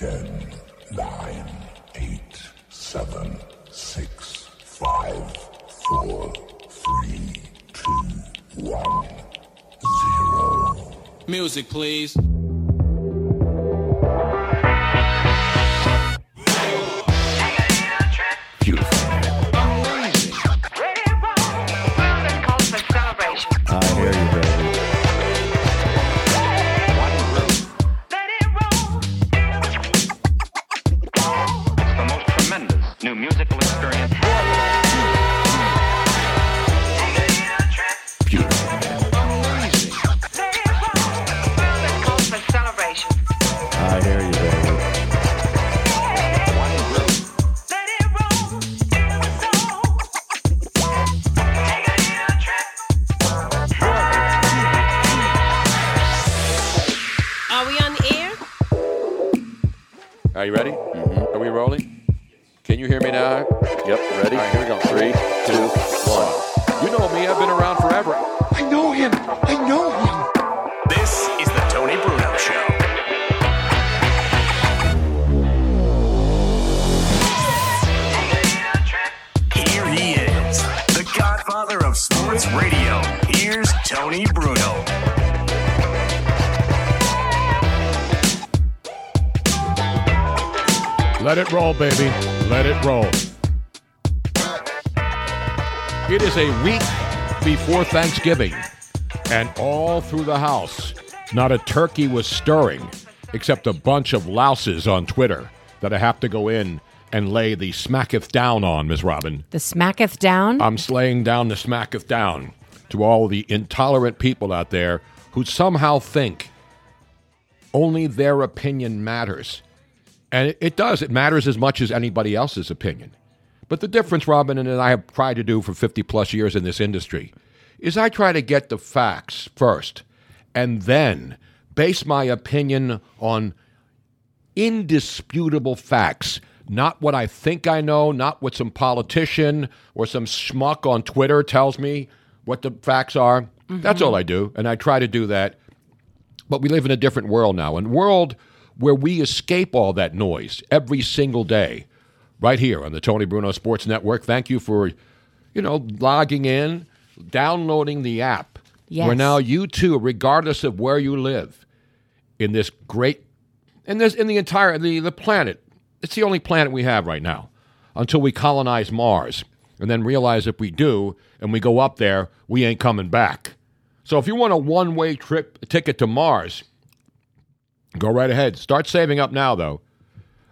10, 9, 8, 7, 6, 5, 4, 3, 2, 1, 0. Music, please. Musical experience. I hear you, baby. Are we on the air? Are you ready? Mm-hmm. Are we rolling? Can you hear me now? Yep, ready? All right, here we go. Three, two, one. You know me. I've been around forever. I know him. I know him. This is the Tony Bruno Show. Here he is, the godfather of sports radio. Here's Tony Bruno. Let it roll, baby. Let it roll. It is a week before Thanksgiving, and all through the house, not a turkey was stirring, except a bunch of louses on Twitter that I have to go in and lay the smacketh down on, Miss Robin. The smacketh down? I'm slaying down the smacketh down to all the intolerant people out there who somehow think only their opinion matters. And it, it does. It matters as much as anybody else's opinion. But the difference, Robin, and I have tried to do for 50 plus years in this industry, is I try to get the facts first and then base my opinion on indisputable facts, not what I think I know, not what some politician or some schmuck on Twitter tells me what the facts are. That's mm-hmm. all I do, and I try to do that. But we live in a different world now, And world where we escape all that noise every single day, right here on the Tony Bruno Sports Network. Thank you for, you know, logging in, downloading the app. Yes. Where now you too, regardless of where you live, in this great, in this in the entire the the planet, it's the only planet we have right now, until we colonize Mars, and then realize if we do and we go up there, we ain't coming back. So if you want a one way trip ticket to Mars, go right ahead. Start saving up now, though.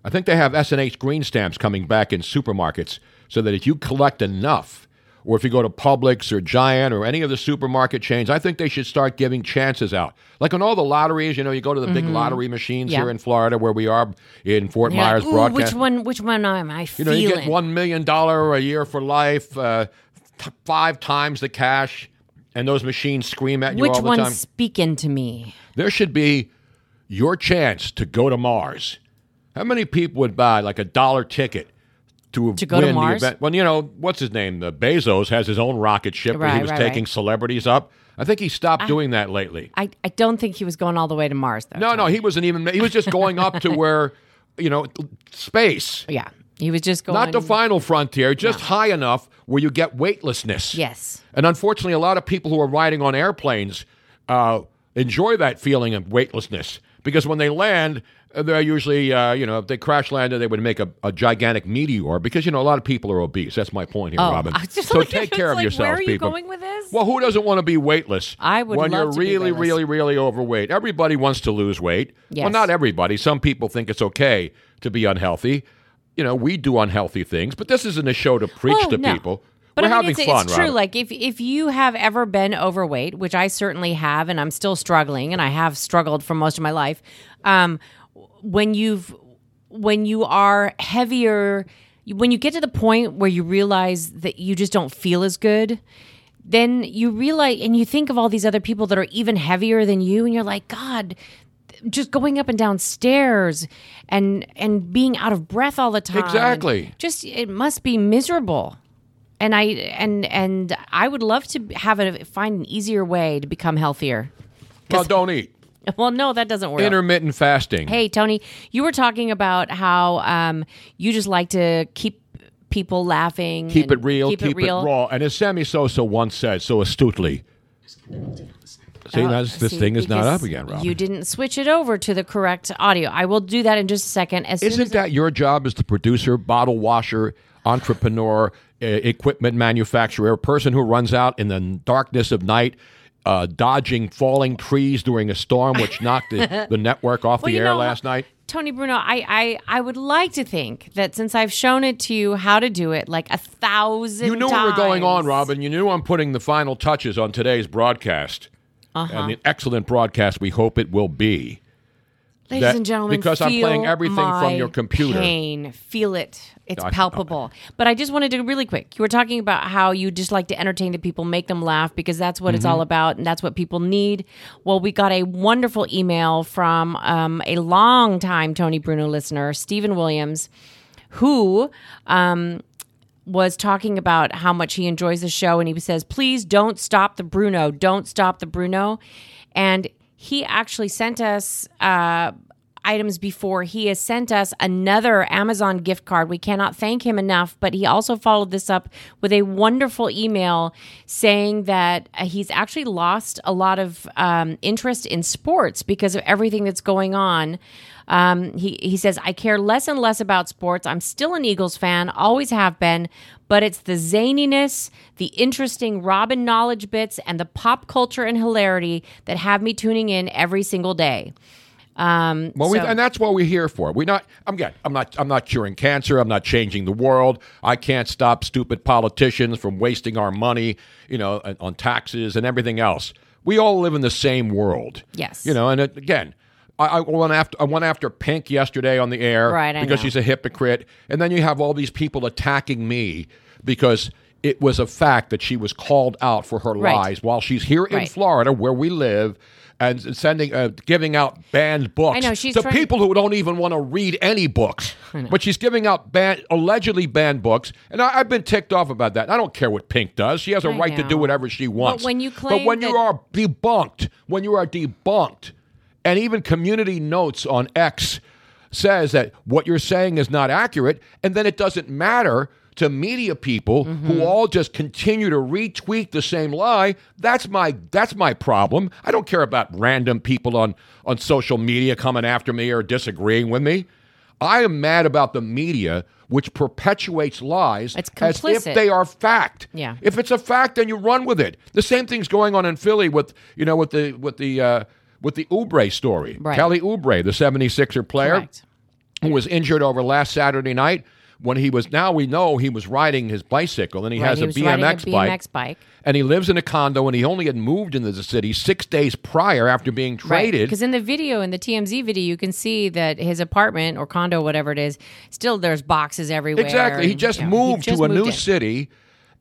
I think they have S&H green stamps coming back in supermarkets so that if you collect enough, or if you go to Publix or Giant or any of the supermarket chains, I think they should start giving chances out. Like on all the lotteries, you know, you go to the big Mhm. lottery machines Yeah. here in Florida where we are in Fort You're Myers "Ooh, broadcast. Which one? Which one am I You feeling? know, you get one million dollar a year for life, uh, t- five times the cash, and those machines scream at you Which all the one's time. speaking to me? There should be your chance to go to Mars. How many people would buy like a dollar ticket to, To go to Mars? the event? Well, you know, what's his name? The Bezos has his own rocket ship where he was right, taking right. celebrities up. I think he stopped I- doing that lately. I, I don't think he was going all the way to Mars though. No, no, he wasn't even. He was just going up to where, you know, space. Yeah, he was just going. Not the final frontier, just high enough where you get weightlessness. Yes. And unfortunately, a lot of people who are riding on airplanes uh, enjoy that feeling of weightlessness because when they land, uh, they're usually, uh, you know, if they crash landed, they would make a, a gigantic meteor because, you know, a lot of people are obese. That's my point here, Oh, Robin. So like- take care of like, yourselves, where are you people. going with this? Well, who doesn't want to be weightless? I would when love you're to be really, really, really overweight. Everybody wants to lose weight. Well, not everybody. Some people think it's okay to be unhealthy. You know, we do unhealthy things, but this isn't a show to preach Oh, to no. people. But We're I mean, having it's, fun, it's true. Robin. Like if if you have ever been overweight, which I certainly have, and I'm still struggling, and I have struggled for most of my life. Um, when you've when you are heavier, when you get to the point where you realize that you just don't feel as good, then you realize and you think of all these other people that are even heavier than you, and you're like, God. Just going up and down stairs and and being out of breath all the time. Exactly. Just it must be miserable and I and and I would love to have a find an easier way to become healthier. well, don't eat. Well, no, that doesn't work. Intermittent fasting. Hey, Tony, you were talking about how um, you just like to keep people laughing. keep it real, Keep, keep, it real. raw. And as Sammy Sosa once said so astutely, see, Oh, that's, this see, thing is not up again, Robin. You didn't switch it over to the correct audio. I will do that in just a second. As Isn't as that your job as the producer, bottle washer, entrepreneur, equipment manufacturer, a person who runs out in the darkness of night, uh, dodging falling trees during a storm which knocked the, the network off Well, the air know, last night? Tony Bruno, I, I I would like to think that since I've shown it to you how to do it like a thousand You knew times, what were going on, Robin. You knew I'm putting the final touches on today's broadcast. Uh-huh. And the excellent broadcast we hope it will be. Ladies That- and gentlemen, because I'm playing everything from your computer. Pain, feel it. It's I- palpable. But I just wanted to really quick. You were talking about how you just like to entertain the people, make them laugh because that's what it's Mm-hmm. all about, and that's what people need. Well, we got a wonderful email from um, a long time Tony Bruno listener, Stephen Williams, who. Um, was talking about how much he enjoys the show and he says please don't stop the bruno don't stop the bruno and he actually sent us uh, items before. He has sent us another amazon gift card. We cannot thank him enough but he also followed this up with a wonderful email saying that uh, he's actually lost a lot of um, interest in sports because of everything that's going on. Um, he, he says, I care less and less about sports. I'm still an Eagles fan, always have been, but it's the zaniness, the interesting Robin knowledge bits, and the pop culture and hilarity that have me tuning in every single day. Um, Well, we, and that's what we're here for. We're not. I'm again. I'm not. I'm not curing cancer. I'm not changing the world. I can't stop stupid politicians from wasting our money, you know, on- on taxes and everything else. We all live in the same world. Yes. You know, and it, again, I, I went after I went after Pink yesterday on the air Right, because know. she's a hypocrite, and then you have all these people attacking me because. It was a fact that she was called out for her Right. lies while she's here in Right. Florida, where we live, and sending, uh, giving out banned books I know, she's to people who don't even want to read any books. But she's giving out allegedly banned books, and I, I've been ticked off about that. I don't care what Pink does; she has a I right to do whatever she wants. But when you claim, but when you are debunked, when you are debunked, and even Community Notes on X says that what you're saying is not accurate, and then it doesn't matter to media people Mm-hmm. who all just continue to retweet the same lie. That's my that's my problem. I don't care about random people on on social media coming after me or disagreeing with me. I am mad about the media which perpetuates lies as if they are fact. Yeah. If it's a fact, then you run with it. The same thing's going on in Philly with you know with the with the uh, with the Oubre story. Right. Kelly Oubre, the 76er player Correct. who was injured over last Saturday night when he was now we know he was riding his bicycle and he Right, has he a riding a BMX bike. Bike. And he lives in a condo and he only had moved into the city 6 days prior after being traded. Because in the video, in the TMZ video, you can see that his apartment or condo, whatever it is, still there's boxes everywhere. Exactly. He just you know, he moved just to a new in. city.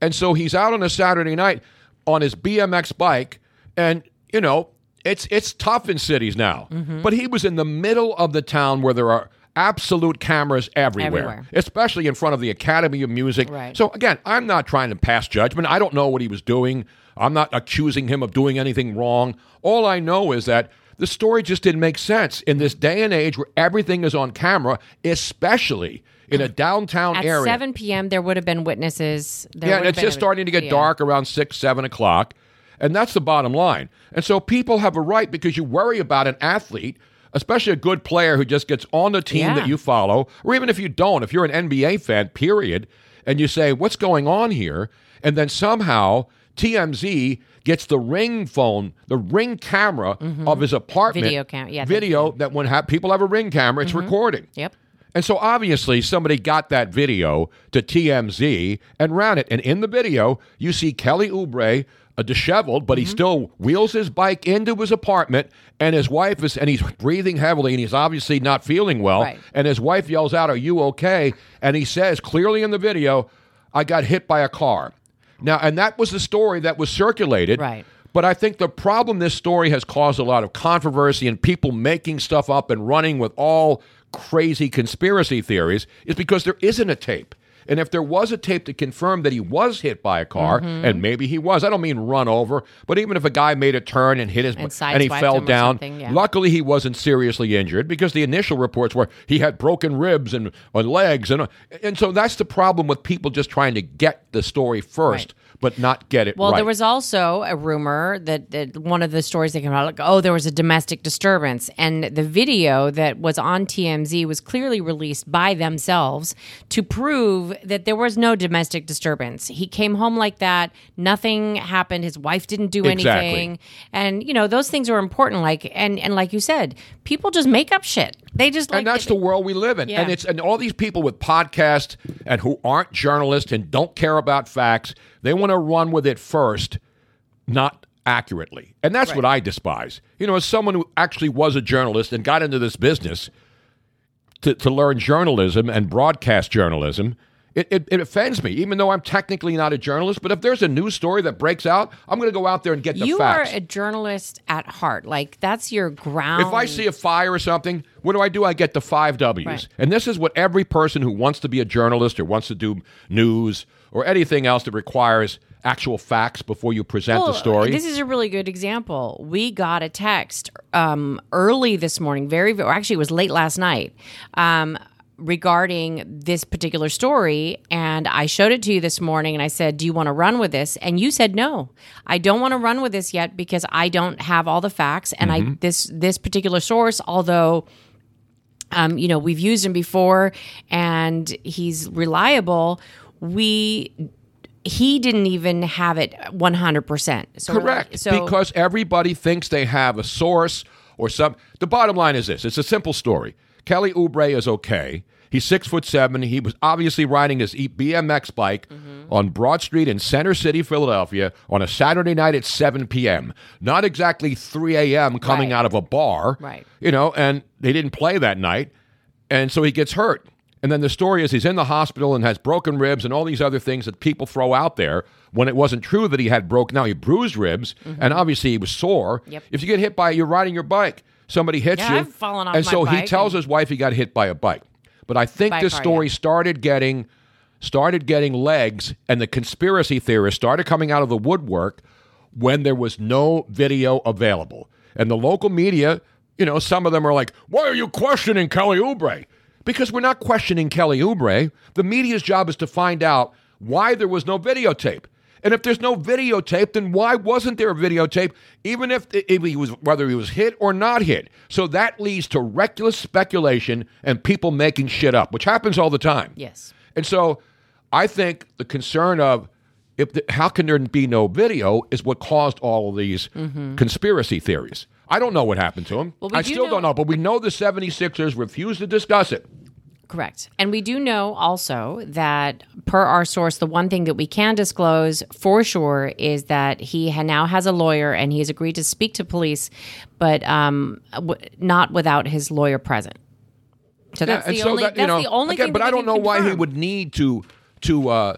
And so he's out on a Saturday night on his BMX bike. And, you know, it's it's tough in cities now. Mhm. But he was in the middle of the town where there are absolute cameras everywhere, Everywhere. especially in front of the Academy of Music. Right. So again, I'm not trying to pass judgment. I don't know what he was doing. I'm not accusing him of doing anything wrong. All I know is that the story just didn't make sense in this day and age where everything is on camera, especially in a downtown At area. 7 p.m., there would have been witnesses. There yeah, and have just starting to get yeah. dark around six, seven o'clock. And that's the bottom line. And so people have a right because you worry about an athlete, especially a good player who just gets on the team Yeah. that you follow, or even if you don't, if you're an NBA fan, period, and you say, What's going on here? And then somehow TMZ gets the ring phone, the ring camera of his apartment. Mm-hmm. Video cam- yeah, Video that when ha- people have a ring camera, it's Mhm. recording. Yep. And so obviously somebody got that video to TMZ and ran it. And in the video, you see Kelly Oubre, a disheveled, but he Mm-hmm. still wheels his bike into his apartment, and his wife is, and he's breathing heavily, and he's obviously not feeling well. Right. And his wife yells out, "Are you okay?" And he says clearly in the video, "I got hit by a car." Now, and that was the story that was circulated. Right. But I think the problem this story has caused a lot of controversy and people making stuff up and running with all crazy conspiracy theories is because there isn't a tape. And if there was a tape to confirm that he was hit by a car, Mhm. and maybe he was, I don't mean run over, but even if a guy made a turn and hit his And and he fell down, yeah. luckily he wasn't seriously injured because the initial reports were he had broken ribs and or legs and and so that's the problem with people just trying to get the story first but not get it Well, right. there was also a rumor that, that one of the stories that came out, like, oh, there was a domestic disturbance. And the video that was on TMZ was clearly released by themselves to prove that there was no domestic disturbance. He came home like that. Nothing happened. His wife didn't do Exactly. anything. And, you know, those things are important. Like, and, and like you said, people just make up shit. They just like, and that's the world we live in. Yeah. And it's and all these people with podcasts and who aren't journalists and don't care about facts, they want to run with it first, not accurately. And that's what I despise. You know, as someone who actually was a journalist and got into this business to, to learn journalism and broadcast journalism, it, it, it offends me, even though I'm technically not a journalist. But if there's a news story that breaks out, I'm going to go out there and get the you facts. are a journalist at heart. Like, that's your ground. If I see a fire or something, what do I do? I get the five W's. Right. And this is what every person who wants to be a journalist or wants to do news or anything else that requires actual facts before you present the story. This is a really good example. We got a text um, early this morning, very, very actually, it was late last night. Um, regarding this particular story and I showed it to you this morning and I said, "Do you want to run with this?" And you said, "No. I don't want to run with this yet because I don't have all the facts and I Mm-hmm. this this particular source although um, you know, we've used him before and he's reliable. We he didn't even have it 100%. So we're like- Correct. so because everybody thinks they have a source or some. The bottom line is this: it's a simple story. Kelly Oubre is okay. He's six foot seven. He was obviously riding his BMX bike Mm-hmm. on Broad Street in Center City, Philadelphia, on a Saturday night at 7 p.m. Not exactly 3 a.m. coming Right. out of a bar, Right. You know, and they didn't play that night, and so he gets hurt. And then the story is he's in the hospital and has broken ribs and all these other things that people throw out there when it wasn't true that he had broken. Now he bruised ribs and obviously he was sore. Mm-hmm. Yep. If you get hit by, you're riding your bike, somebody hits Yeah, you, I've fallen off and so he tells and- his wife he got hit by a bike. But I think By this car, story yeah. started getting started getting legs, and the conspiracy theorists started coming out of the woodwork when there was no video available. And the local media, you know, some of them are like, "Why are you questioning Kelly Oubre?" Because we're not questioning Kelly Oubre. The media's job is to find out why there was no videotape. And if there's no videotape, then why wasn't there a videotape? Even if, if he was whether he was hit or not hit. So that leads to reckless speculation and people making shit up, which happens all the time. Yes. And so I think the concern of if the, how can there be no video is what caused all of these mm-hmm. conspiracy theories. I don't know what happened to him. Well, I still know- don't know, but we know the 76ers refused to discuss it. Correct. And we do know also that, per our source, the one thing that we can disclose for sure is that he ha- now has a lawyer and he has agreed to speak to police, but um, w- not without his lawyer present. So that's the so only. that, that's know, the only again, thing. but I don't know can why he would need to to uh,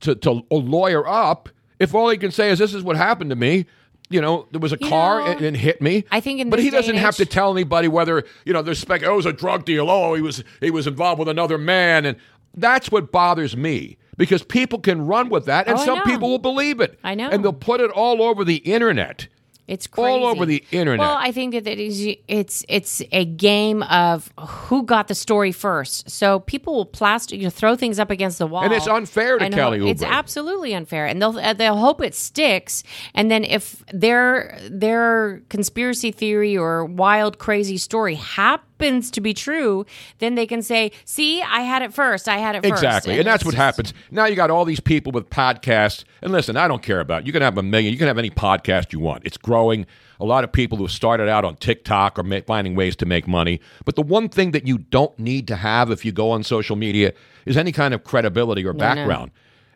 to to lawyer up if all he can say is this is what happened to me. You know, there was a You car know, and, and hit me. I think in but he doesn't have to tell anybody whether you know there's spec. Oh, it was a drug deal. Oh, he was he was involved with another man, and that's what bothers me because people can run with that, and Oh, some people will believe it. I know. and they'll put it all over the internet. It's crazy. all over the internet. Well, I think that it is, it's it's a game of who got the story first. So people will plaster, you know, throw things up against the wall, And it's unfair to Kelly hope- It's absolutely unfair, and they'll uh, they'll hope it sticks. And then if their their conspiracy theory or wild crazy story happens to be true, then they can say, "See, I had it first. I had it first. Exactly. And, that's what happens. Now you got all these people with podcasts. And listen, I don't care about it. You can have a million, you can have any podcast you want. It's growing. A lot of people who started out on TikTok are ma- finding ways to make money. But the one thing that you don't need to have if you go on social media is any kind of credibility or No, no.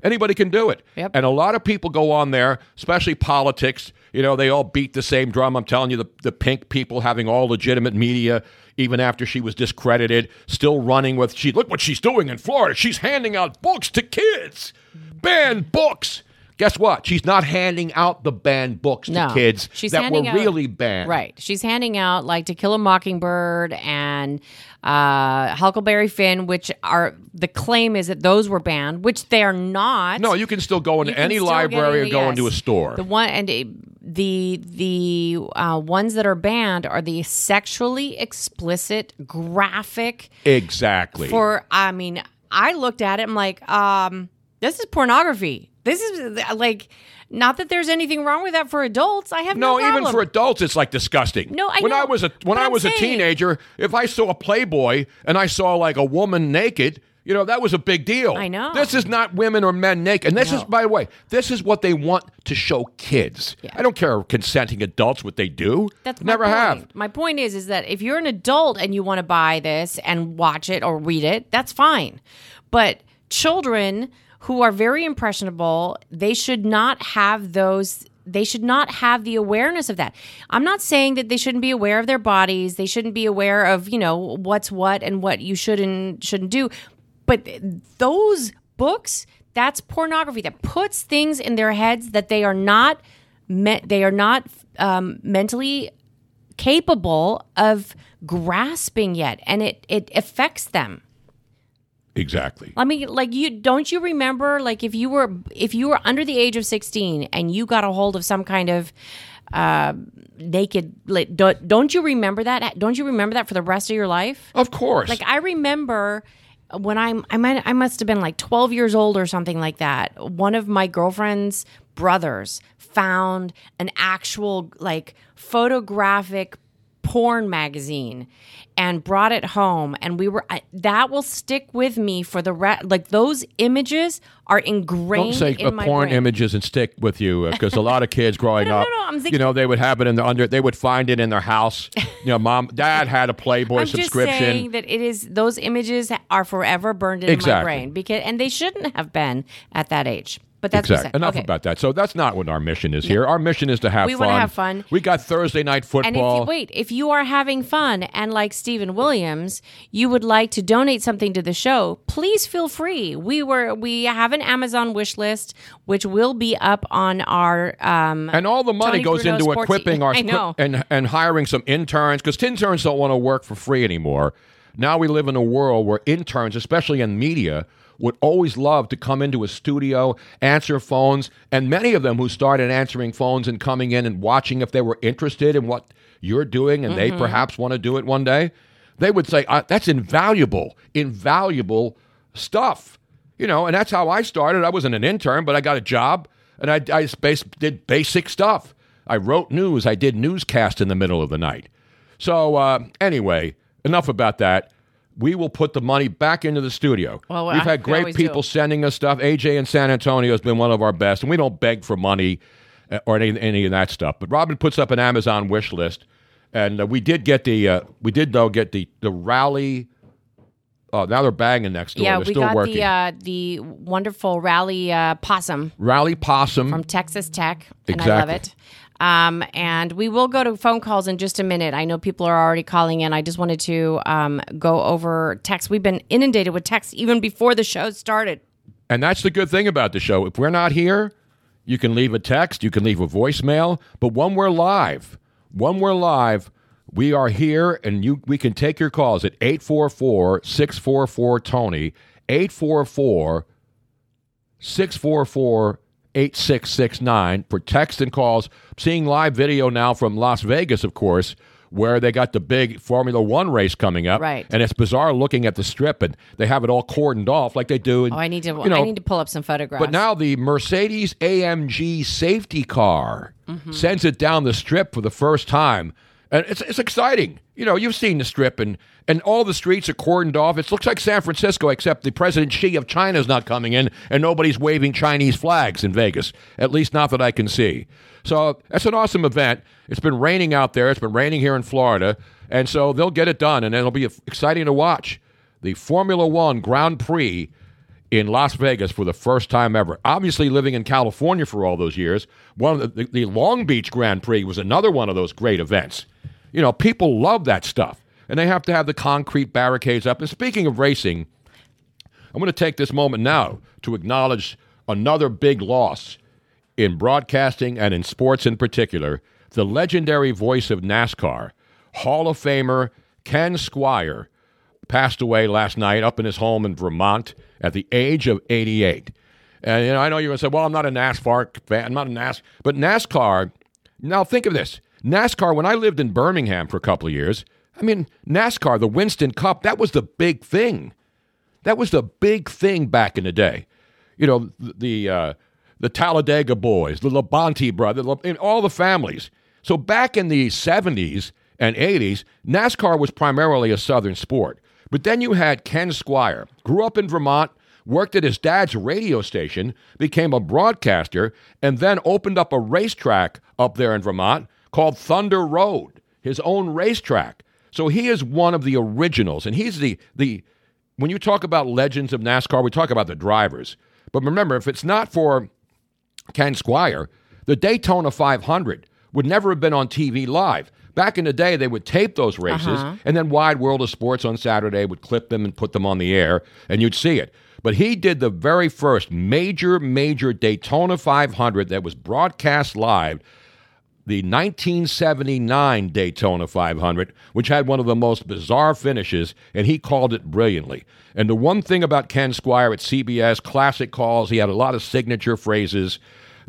Anybody can do it. Yep. And a lot of people go on there, especially politics. You know, they all beat the same drum. I'm telling you, the, the pink people having all legitimate media, even after she was discredited, still running with, she look what she's doing in Florida. She's handing out books to kids. Banned books. Guess what? She's not handing out the banned books to No, kids she's that were out- really banned. Right. She's handing out like To Kill a Mockingbird and uh, Huckleberry Finn, which are the claim is that those were banned, which they are not. No, you can still go into any library or go yes. into a store. The one and the the uh, ones that are banned are the sexually explicit, graphic. exactly. For I mean, I looked at it. I'm like, um, this is pornography. This is like, not that there's anything wrong with that for adults. I have no, No, even for adults, it's like disgusting. No, I when I was a when I was a teenager, if I saw a Playboy and I saw like a woman naked, you know that was a big deal. I know. This is not women or men naked, and this is, by the way, this is what they want to show kids. I don't care consenting adults what they do. That's never point. have. My point is, is that if you're an adult and you want to buy this and watch it or read it, that's fine. But children who are very impressionable, they should not have those. They should not have the awareness of that. I'm not saying that they shouldn't be aware of their bodies. They shouldn't be aware of you know what's what and what you should and shouldn't do. But those books, that's pornography that puts things in their heads that they are not me- they are not um, mentally capable of grasping yet and it it affects them Exactly. i mean like you don't you remember like if you were if you were under the age of 16 and you got a hold of some kind of uh naked like don't, don't you remember that don't you remember that for the rest of your life Of course. like I remember when I'm I might I must have been like 12 years old or something like that. One of my girlfriend's brothers found an actual like photographic porn magazine and brought it home and we were I, that will stick with me for the rest like those images are ingrained Don't say in uh, porn brain. images and stick with you because a lot of kids growing No, no, up, no, I'm you know, they would have it in their under. They would find it in their house. You know, mom, dad had a Playboy I'm subscription. just saying that it is those images are forever burned in Exactly. my brain because and they shouldn't have been at that age. But that's exactly. Enough okay. about that. So that's not what our mission is here. Our mission is to have We fun. wanna have fun. We got Thursday night football. And if you wait, if you are having fun and like Stephen Williams, you would like to donate something to the show, please feel free. We were we have an Amazon wish list which will be up on our um and all the money Tony goes Bruno into Sportsy- equipping our I know. and and hiring some interns because interns don't want to work for free anymore. Now we live in a world where interns, especially in media, would always love to come into a studio, answer phones, and many of them who started answering phones and coming in and watching if they were interested in what you're doing and they Mhm. perhaps want to do it one day, they would say, uh, "That's invaluable, invaluable stuff." You know, and that's how I started. I wasn't an intern, but I got a job and I, I did basic stuff. I wrote news. I did newscast in the middle of the night. So uh, anyway, enough about that. We will put the money back into the studio. Well, We've I- had great people do. sending us stuff. AJ in San Antonio has been one of our best, and we don't beg for money uh, or any, any of that stuff. But Robin puts up an Amazon wish list, and uh, we did get the uh, we did though get the the rally. Oh, now they're banging next door. yeah, they're we got working. the uh, the wonderful rally uh, possum Rally Possum from Texas Tech, and I love it. Um, and we will go to phone calls in just a minute. I know people are already calling in. I just wanted to um, go over text. We've been inundated with text even before the show started. And that's the good thing about the show. If we're not here, You can leave a text, you can leave a voicemail, but when we're live, when we're live, we are here and you we can take your calls at 844-644 Tony, 844 644 8669 for text and calls. Seeing live video now from Las Vegas, of course, where they got the big Formula One race coming up. Right. And it's bizarre looking at the strip, and they have it all cordoned off like they do. In, Oh, I need to. you know, I need to pull up some photographs. but now the Mercedes AMG safety car Mhm. sends it down the strip for the first time. And it's, it's exciting. You know, you've seen the strip and, and all the streets are cordoned off. It looks like San Francisco, except the President Xi of China is not coming in and nobody's waving Chinese flags in Vegas, at least not that I can see. So that's an awesome event. It's been raining out there. It's been raining here in Florida. And so they'll get it done, and it'll be exciting to watch. The Formula One Grand Prix in Las Vegas for the first time ever. Obviously, living in California for all those years, one the, the Long Beach Grand Prix was another one of those great events. You know, people love that stuff, and they have to have the concrete barricades up. And speaking of racing, I'm going to take this moment now to acknowledge another big loss in broadcasting and in sports in particular. The legendary voice of NASCAR, Hall of Famer Ken Squier, passed away last night up in his home in Vermont at the age of 88. And you know, I know you're going to say, "Well, I'm not a NASCAR fan. I'm not a NAS." But NASCAR. Now think of this: NASCAR. When I lived in Birmingham for a couple of years, I mean, NASCAR, the Winston Cup, that was the big thing. That was the big thing back in the day. You know, the uh, the Talladega boys, the Labonte brothers, and all the families. So back in the 70s and 80s, NASCAR was primarily a Southern sport. But then you had Ken Squier, grew up in Vermont, worked at his dad's radio station, became a broadcaster, and then opened up a racetrack up there in Vermont called Thunder Road, his own racetrack. So he is one of the originals, and he's the the when you talk about legends of NASCAR, we talk about the drivers. But remember, if it's not for Ken Squier, the Daytona 500 would never have been on TV live. Back in the day, they would tape those races, Uh-huh. and then Wide World of Sports on Saturday would clip them and put them on the air, and you'd see it. But he did the very first major, major Daytona 500 that was broadcast live the 1979 Daytona 500, which had one of the most bizarre finishes, and he called it brilliantly. And the one thing about Ken Squier at CBS, classic calls, he had a lot of signature phrases.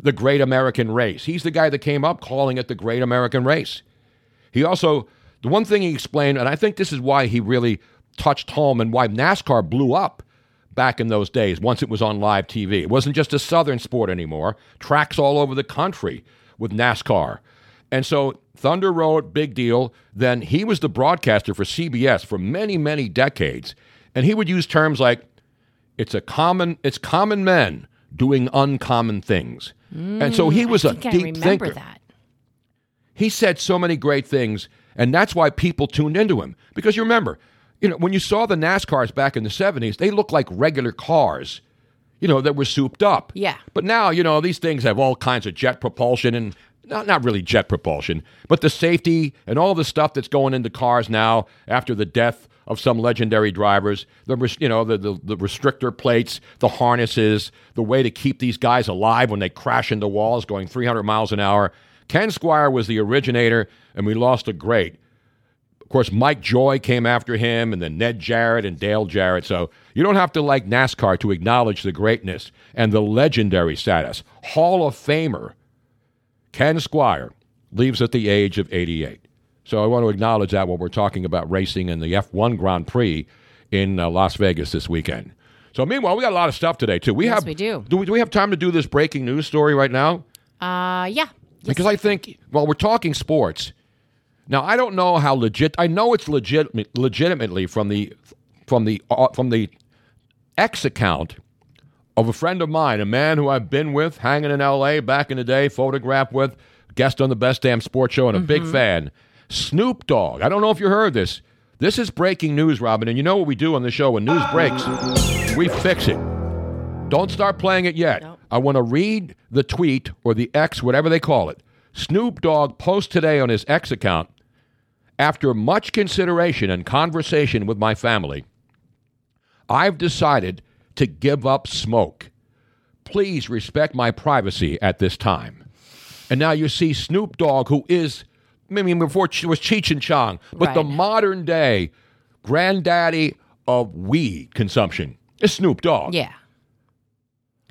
The Great American Race. He's the guy that came up calling it the Great American Race. He also, the one thing he explained, and I think this is why he really touched home and why NASCAR blew up back in those days once it was on live TV. It wasn't just a Southern sport anymore, tracks all over the country with NASCAR. And so Thunder Road, big deal. Then he was the broadcaster for CBS for many, many decades. And he would use terms like, it's a common, it's common men doing uncommon things. and so he Mm, was I a I deep remember thinker. that. He said so many great things, and that's why people tuned into him. Because you remember, you know, when you saw the NASCARs back in the 70s, they looked like regular cars, you know, that were souped up. Yeah. But now, you know, these things have all kinds of jet propulsion and not, not really jet propulsion, but the safety and all the stuff that's going into cars now after the death of some legendary drivers, the you know the, the the restrictor plates, the harnesses, the way to keep these guys alive when they crash into walls going 300 miles an hour. Ken Squier was the originator, and we lost a great. Of course, Mike Joy came after him, and then Ned Jarrett and Dale Jarrett. So you don't have to like NASCAR to acknowledge the greatness and the legendary status. Hall of Famer Ken Squier leaves at the age of 88. So I want to acknowledge that when we're talking about racing in the F1 Grand Prix in uh, Las Vegas this weekend. So meanwhile, we got a lot of stuff today too. We Yes, have we do. Do we, do we have time to do this breaking news story right now? Uh, yeah. Because I think, while we're talking sports. Now, I don't know how legit. I know it's legit, legitimately from the from the uh, from the X account of a friend of mine, a man who I've been with, hanging in L.A. back in the day, photographed with, guest on the Best Damn Sports Show, and a big Mm-hmm. fan. Snoop Dogg. I don't know if you heard this. This is breaking news, Robin, and you know what we do on the show when news breaks, we fix it. Don't start playing it yet. I want to read the tweet or the X, whatever they call it. Snoop Dogg posts today on his X account after much consideration and conversation with my family, I've decided to give up smoke. please respect my privacy at this time. And now you see Snoop Dogg, who is, I mean, before it was Cheech and Chong, but the modern day granddaddy of weed consumption is Snoop Dogg. Yeah.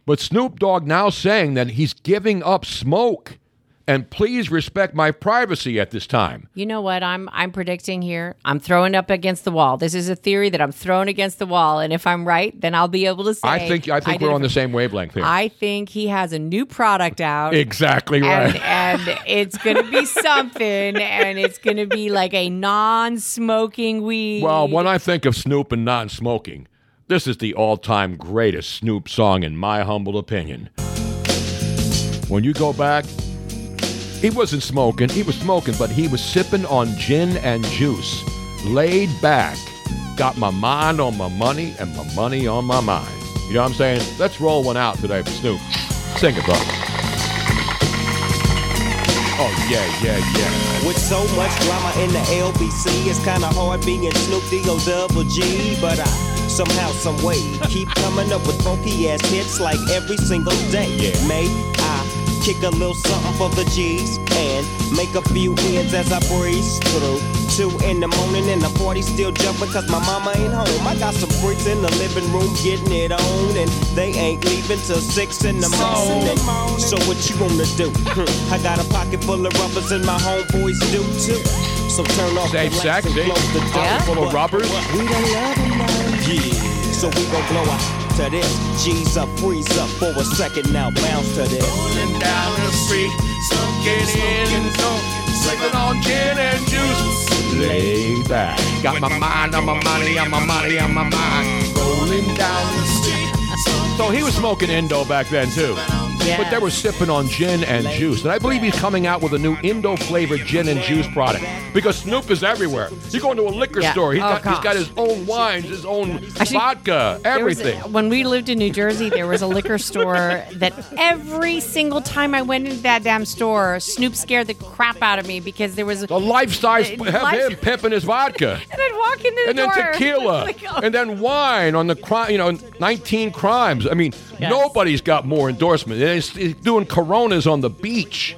But Snoop Dogg now saying that he's giving up smoke. And please respect my privacy at this time. You know what I'm I'm predicting here? I'm throwing up against the wall. This is a theory that I'm throwing against the wall, and if I'm right, then I'll be able to say I think I think did we're on the same wavelength here. I think he has a new product out. exactly right. And, and it's going to be something, and it's going to be like a non-smoking weed. Well, when I think of Snoop and non smoking, this is the all time greatest Snoop song, in my humble opinion. When you go back, he wasn't smoking. He was smoking, but he was sipping on gin and juice, laid back, got my mind on my money and my money on my mind. You know what I'm saying? Let's roll one out today for Snoop. Sing it, brother. Oh, yeah, yeah, yeah. With so much drama in the LBC, it's kinda hard being Snoop D-O double G, but I somehow, some way keep coming up with funky ass hits like every single day. Yeah. May I kick a little something for the G's and make a few ends as I breeze through. Two in the morning and the party still jumping cause my mama ain't home. I got some freaks in the living room getting it on and they ain't leaving till six in the morning. So what you wanna do? Hmm, I got a pocket full of rubbers and my homeboys do too. So turn off Safe the lights and close the door. Pocket full of rubbers? We don't love 'em now. Yeah. So we gon' blow out to this. G's up, freeze up for a second now. Bounce to this. Rolling down the street, smoking in, sipping on gin and juice. Lay back, got my mind on my money, on my money, on my mind. Rolling down the street. So he was smoking Indo back then too. But they were sipping on gin and juice. And I believe he's coming out with a new Indo flavored gin and juice product. Because Snoop is everywhere. You go into a liquor Yeah. store, he's, Oh, got, he's got his own wines, his own Actually, vodka, was a- everything. when we lived in New Jersey, there was a liquor store that every single time I went into that damn store, Snoop scared the crap out of me because there was a life size Uh, life- him pimping his vodka. And I'd walk in the and then tequila, Like, oh. and then wine on the crime. You know, nineteen crimes. I mean, nobody's got more endorsement. He's, doing Coronas on the beach.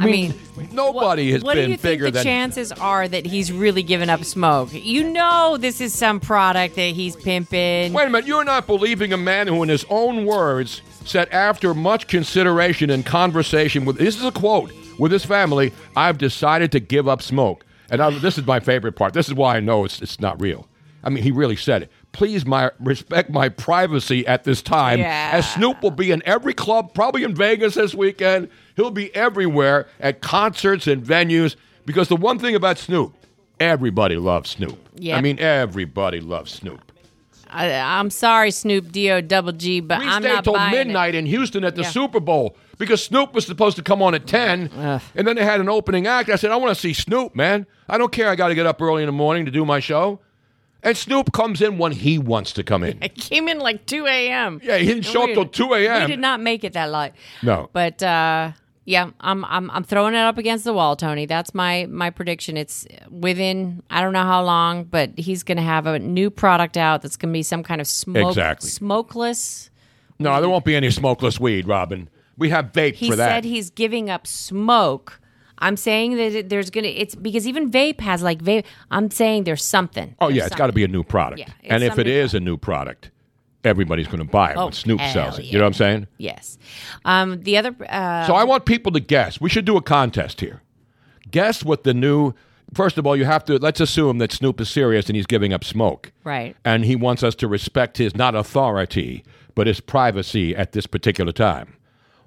I mean, nobody has what do been you think bigger the than. chances are that he's really given up smoke? You know, this is some product that he's pimping. Wait a minute, you're not believing a man who, in his own words, said after much consideration and conversation with this is a quote with his family, I've decided to give up smoke. And I, this is my favorite part. This is why I know it's it's not real. I mean, he really said it. Please, my respect my privacy at this time. Yeah. As Snoop will be in every club, probably in Vegas this weekend. He'll be everywhere at concerts and venues. Because the one thing about Snoop, everybody loves Snoop. Yeah. I mean, everybody loves Snoop. I, I'm sorry, Snoop D-O double G, but We I'm stayed not till buying midnight it. in Houston at the Yeah. Super Bowl because Snoop was supposed to come on at 10. And then they had an opening act. I said, I want to see Snoop, man. I don't care. I got to get up early in the morning to do my show. And Snoop comes in when he wants to come in. I came in like 2 a.m. Yeah, he didn't show up till 2 a.m.. We did not make it that late. No. But uh, yeah, I'm I'm I'm throwing it up against the wall, Tony. That's my my prediction. It's within I don't know how long, but he's going to have a new product out that's going to be some kind of smoke Exactly. smokeless. No, there won't be any smokeless weed, Robin. We have vape He for that. said he's giving up smoke. I'm saying that it- there's gonna it's because even vape has like vape. I'm saying there's something. oh, There's yeah, it's got to be a new product. Yeah, and if it is a new product, everybody's going to buy it Oh, when Snoop sells it. yeah. You know what I'm saying? Yes. Um, the other. Uh, So I want people to guess. We should do a contest here. Guess what the new. First of all, you have to. Let's assume that Snoop is serious and he's giving up smoke, Right. and he wants us to respect his not authority but his privacy at this particular time.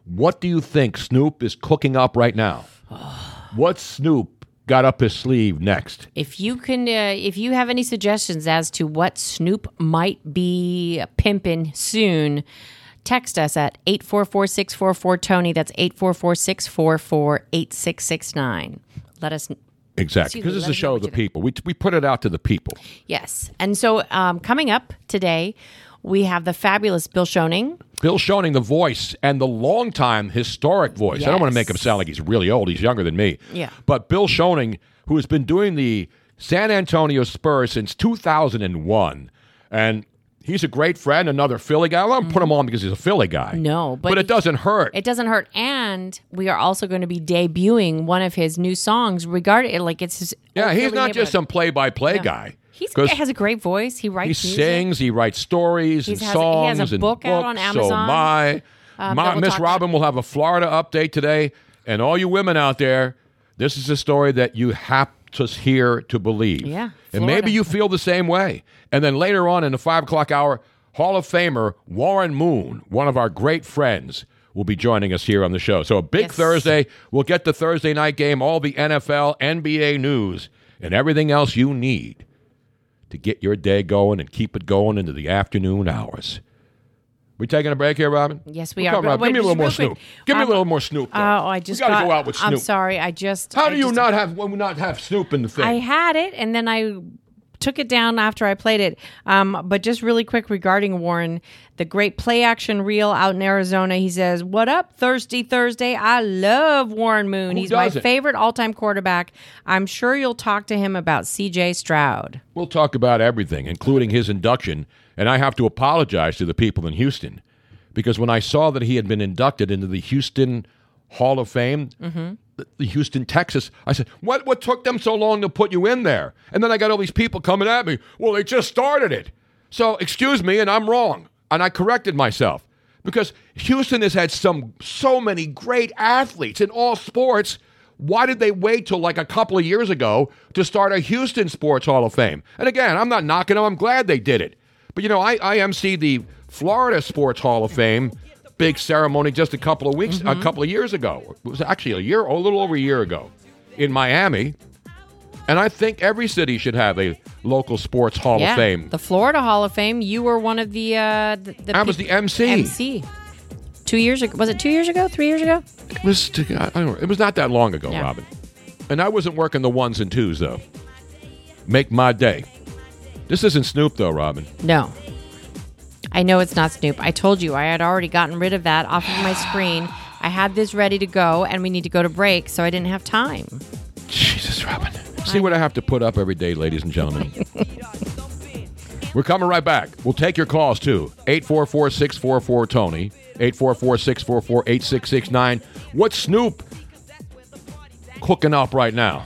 What do you think Snoop is cooking up right now? What Snoop got up his sleeve next? If you can, uh, if you have any suggestions as to what Snoop might be pimping soon, text us at 844-644-TONY. That's 844-644-8669. Let us Exactly, because this is a show of the people. We, we put it out to the people. Yes. And so um, coming up today, we have the fabulous Bill Schoening. Bill Schoening, the voice and the longtime historic voice. I don't want to make him sound like he's really old. He's younger than me. Yeah. But Bill Schoening, who has been doing the San Antonio Spurs since 2001, and He's a great friend, another Philly guy. I don't put him mm-hmm. on because he's a Philly guy. No, but but it he- doesn't hurt. It doesn't hurt, and we are also going to be debuting one of his new songs. Regarding like it's his. yeah, he's not just some play-by-play guy. He's 'Cause has a great voice. He He writes. music. sings, he writes stories He's and has a- he songs has a book out on. Amazon, So my, um, my Miss about. Robin will have a Florida update today, and all you women out there, this is a story that you have to hear to believe. Yeah, and maybe you feel the same way. And then later on in the five o'clock hour, Hall of Famer Warren Moon, one of our great friends. Will be joining us here on the show. So, a big Yes. Thursday. We'll get the Thursday night game, all the NFL, NBA news, and everything else you need to get your day going and keep it going into the afternoon hours. We taking a break here, Robin? Yes, we We'll are. come But Give me a little more Snoop. Give me a Um, little more Snoop. Oh, though. I just we gotta got, go out with Snoop. I'm sorry. I just. How I do you just- not have when we not have Snoop in the thing? I had it, and then I took it down after I played it. Um, but just really quick regarding Warren, the great play action reel out in Arizona. He says, "What up, Thirsty Thursday? I love Warren Moon. Who He's my favorite all time quarterback. I'm sure you'll talk to him about C.J. Stroud." We'll talk about everything, including his induction. And I have to apologize to the people in Houston because when I saw that he had been inducted into the Houston Hall of Fame, Mm-hmm. Houston, Texas, I said, what, what took them so long to put you in there? And then I got all these people coming at me. Well, they just started it. So, excuse me, and I'm wrong. And I corrected myself because Houston has had some so many great athletes in all sports. Why did they wait till like a couple of years ago to start a Houston Sports Hall of Fame? And again, I'm not knocking them. I'm glad they did it. But you know, I, I MC the Florida Sports Hall of Fame big ceremony just a couple of weeks, a couple of years ago. It was actually a year, a little over a year ago, in Miami. And I think every city should have a local sports Hall yeah, of Fame. the Florida Hall of Fame. You were one of the. Uh, the, the I was peop- the MC. MC. Two years ago. Was it two years ago? Three years ago? It was I don't know, it was not that long ago, Yeah. Robin. And I wasn't working the ones and twos though. Make my day. This isn't Snoop though, Robin. No. I know it's not Snoop. I told you I had already gotten rid of that off of my screen. I had this ready to go, and we need to go to break, so I didn't have time. Jesus, Robin. See what I have to put up every day, ladies and gentlemen. We're coming right back. We'll take your calls too. 844 644 Tony. 844 644 8669. What's Snoop cooking up right now?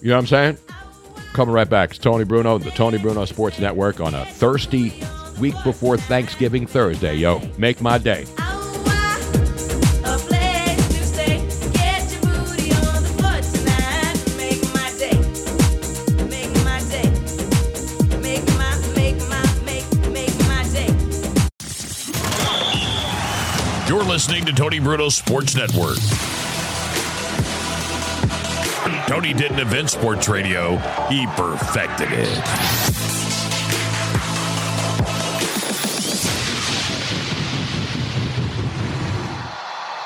You know what I'm saying? Coming right back. It's Tony Bruno, the Tony Bruno Sports Network on a thirsty week before Thanksgiving Thursday. Yo, make my day. You're listening to Tony Bruno Sports Network. Tony didn't invent sports radio, he perfected it.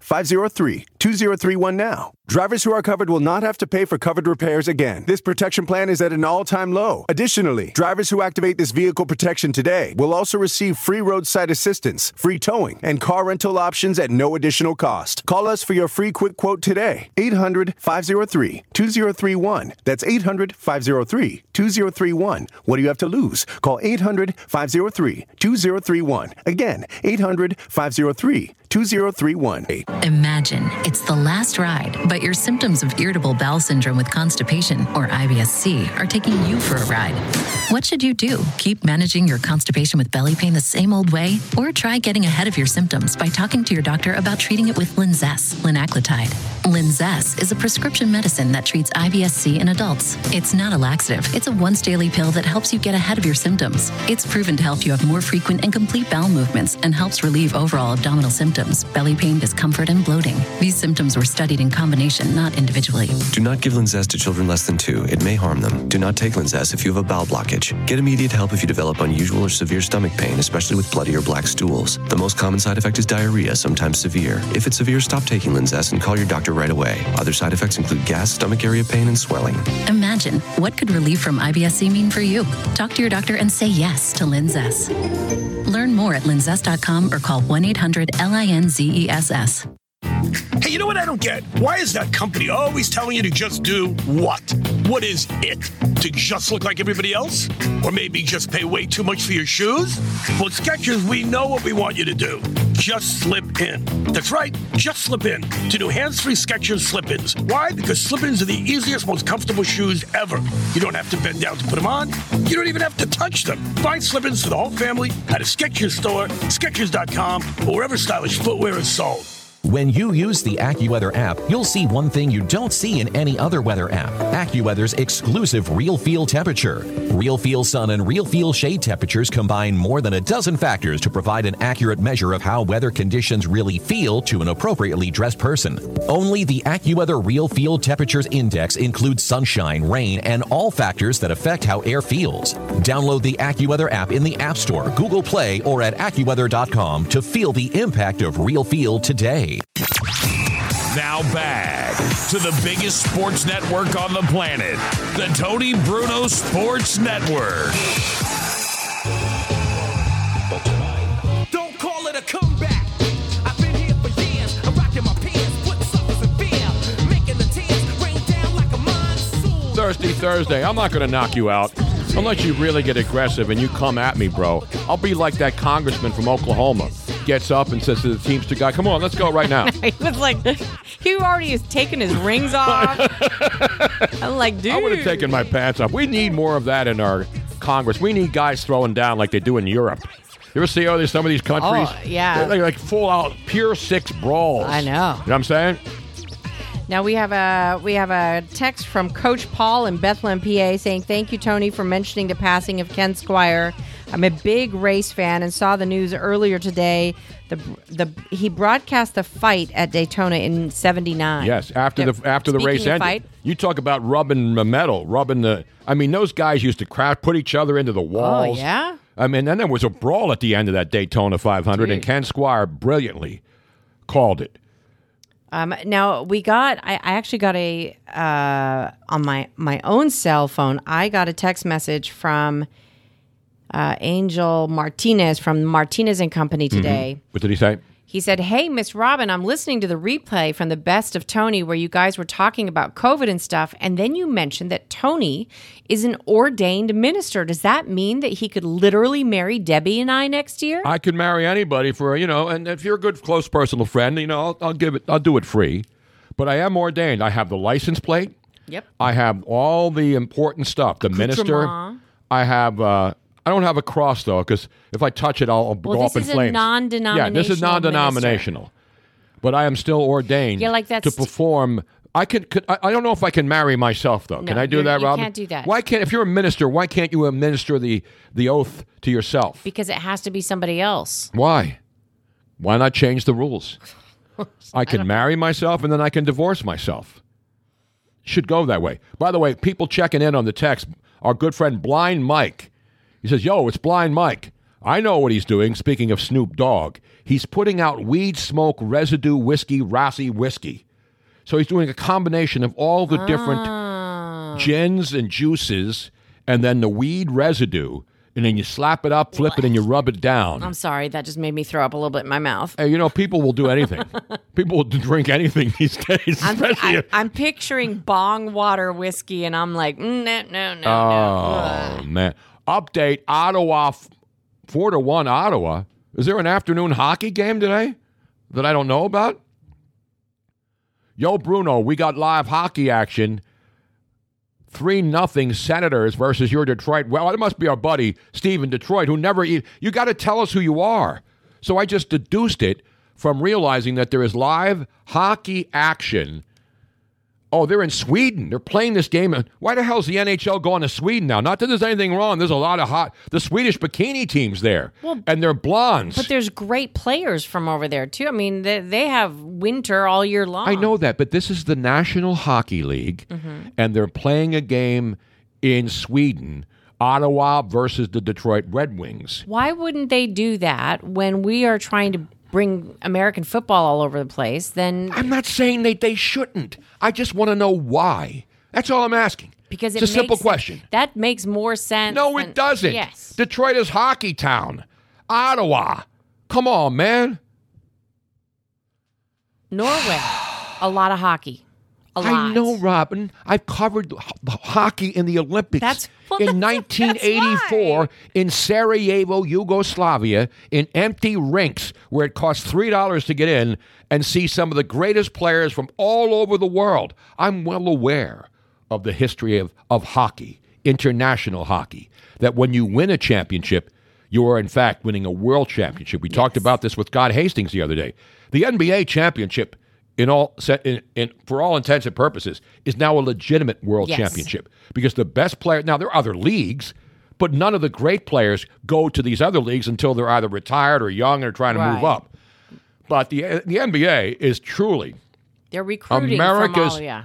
503 2031 now. Drivers who are covered will not have to pay for covered repairs again. This protection plan is at an all time low. Additionally, drivers who activate this vehicle protection today will also receive free roadside assistance, free towing, and car rental options at no additional cost. Call us for your free quick quote today. 800 503 2031. That's 800 503 2031. What do you have to lose? Call 800 503 2031. Again, 800 503 2031. Imagine it's the last ride, but your symptoms of irritable bowel syndrome with constipation, or IBS-C, are taking you for a ride. What should you do? Keep managing your constipation with belly pain the same old way? Or try getting ahead of your symptoms by talking to your doctor about treating it with Linzess, linaclotide. Linzess is a prescription medicine that treats IBS-C in adults. It's not a laxative. It's a once daily pill that helps you get ahead of your symptoms. It's proven to help you have more frequent and complete bowel movements and helps relieve overall abdominal symptoms, belly pain, discomfort, and bloating. These symptoms were studied in combination combination, not individually. Do not give Linzess to children less than two. It may harm them. Do not take Linzess if you have a bowel blockage. Get immediate help if you develop unusual or severe stomach pain, especially with bloody or black stools. The most common side effect is diarrhea, sometimes severe. If it's severe, stop taking Linzess and call your doctor right away. Other side effects include gas, stomach area pain, and swelling. Imagine what could relief from IBS-C mean for you? Talk to your doctor and say yes to Linzess. Learn more at linzess.com or call 1-800-LINZESS. Hey, you know what I don't get? Why is that company always telling you to just do what? What is it? To just look like everybody else? Or maybe just pay way too much for your shoes? Well, Skechers, we know what we want you to do. Just slip in. That's right, just slip in to new hands-free Skechers slip-ins. Why? Because slip-ins are the easiest, most comfortable shoes ever. You don't have to bend down to put them on. You don't even have to touch them. Find slip-ins for the whole family at a Skechers store, Skechers.com, or wherever stylish footwear is sold. When you use the AccuWeather app, you'll see one thing you don't see in any other weather app AccuWeather's exclusive Real Feel temperature. Real Feel sun and Real Feel shade temperatures combine more than a dozen factors to provide an accurate measure of how weather conditions really feel to an appropriately dressed person. Only the AccuWeather Real Feel Temperatures Index includes sunshine, rain, and all factors that affect how air feels. Download the AccuWeather app in the App Store, Google Play, or at AccuWeather.com to feel the impact of Real Feel today. Now back to the biggest sports network on the planet, the Tony Bruno Sports Network. Don't call it a comeback. I've been here for years. I'm rocking my pants, put suckers in fear, making the tears rain down like a monsoon. Thirsty Thursday. I'm not going to knock you out unless you really get aggressive and you come at me, bro. I'll be like that congressman from Oklahoma. Gets up and says to the Teamster guy, "Come on, let's go right now." he was like, he already has taken his rings off. I'm like, dude. I would have taken my pants off. We need more of that in our Congress. We need guys throwing down like they do in Europe. You ever see how there's some of these oh, countries? Oh, yeah. They're like full out pure six brawls. I know. You know what I'm saying? Now we have a we have a text from Coach Paul in Bethlehem, PA, saying thank you, Tony, for mentioning the passing of Ken Squier. I'm a big race fan and saw the news earlier today. The the he broadcast the fight at Daytona in '79. Yes, after the after the race ended. fight- You talk about rubbing the metal, rubbing the. I mean, those guys used to crash, put each other into the walls. Oh, yeah? I mean, then there was a brawl at the end of that Daytona 500, and Ken Squier brilliantly called it. Um, now we got. I, I actually got a uh, on my my own cell phone. I got a text message from uh, Angel Martinez from Martinez and Company today. Mhm. What did he say? He said, Hey, Miss Robin, I'm listening to the replay from the best of Tony where you guys were talking about COVID and stuff. And then you mentioned that Tony is an ordained minister. Does that mean that he could literally marry Debbie and I next year? I could marry anybody for you know, and if you're a good close personal friend, you know, I'll, I'll give it. I'll do it free. But I am ordained. I have the license plate. Yep. I have all the important stuff. The minister. I have. Uh, I don't have a cross though, because if I touch it, I'll, I'll Well, go up in is a flames. non-denominational Yeah, this is non-denominational. But I am still ordained Yeah, like to perform. I could, could. I, I don't know if I can marry myself though. No, can I do that, you can't do that. Why can't? If you're a minister, why can't you administer the the oath to yourself? Because it has to be somebody else. Why? Why not change the rules? I can marry myself and then I can divorce myself. Should go that way. By the way, people checking in on the text, our good friend Blind Mike. He says, Yo, it's Blind Mike. I know what he's doing. Speaking of Snoop Dogg, he's putting out weed smoke residue whiskey, Rossi whiskey. So he's doing a combination of all the different gins and juices and then the weed residue. And then you slap it up, flip it, and you rub it down. I'm sorry, that just made me throw up a little bit in my mouth. Hey, you know, people will do anything. people will drink anything these days. I'm, especially I, I'm picturing bong water whiskey, and I'm like, mm, no, no, no, oh man! Update: Ottawa, f- four to one. Ottawa. Is there an afternoon hockey game today that I don't know about? Yo, Bruno, we got live hockey action. Three nothing Senators versus your Detroit. Well, it must be our buddy Steve in Detroit who never. E- you got to tell us who you are. So I just deduced it from realizing that there is live hockey action Oh, they're in Sweden. They're playing this game. Why the hell is the NHL going to Sweden now? Not that there's anything wrong. There's a lot of hot. The Swedish bikini teams there, Well, and they're blondes. But there's great players from over there too. I mean, they, they have winter all year long. I know that, but this is the National Hockey League, Mhm. and they're playing a game in Sweden, Ottawa versus the Detroit Red Wings. Why wouldn't they do that when we are trying to bring American football all over the place? Then I'm not saying that they shouldn't. I just want to know why. That's all I'm asking. because it's it a simple question. That makes more sense. No, than- it doesn't. Yes, Detroit is hockey town. Ottawa. Come on, man. Norway, a lot of hockey. A lot. I know, Robin. I've covered h- hockey in the Olympics. That's- well, in 1984 in Sarajevo, Yugoslavia, in empty rinks where it cost three dollars to get in and see some of the greatest players from all over the world. I'm well aware of the history of, of hockey, international hockey. That when you win a championship, you are in fact winning a world championship. We talked about this with Scott Hastings the other day. The NBA championship, in all set in, in for all intents and purposes, is now a legitimate world Yes. championship because the best player now there are other leagues, but none of the great players go to these other leagues until they're either retired or young or trying to move up. But the the NBA is truly they're recruiting America's from all. Yeah,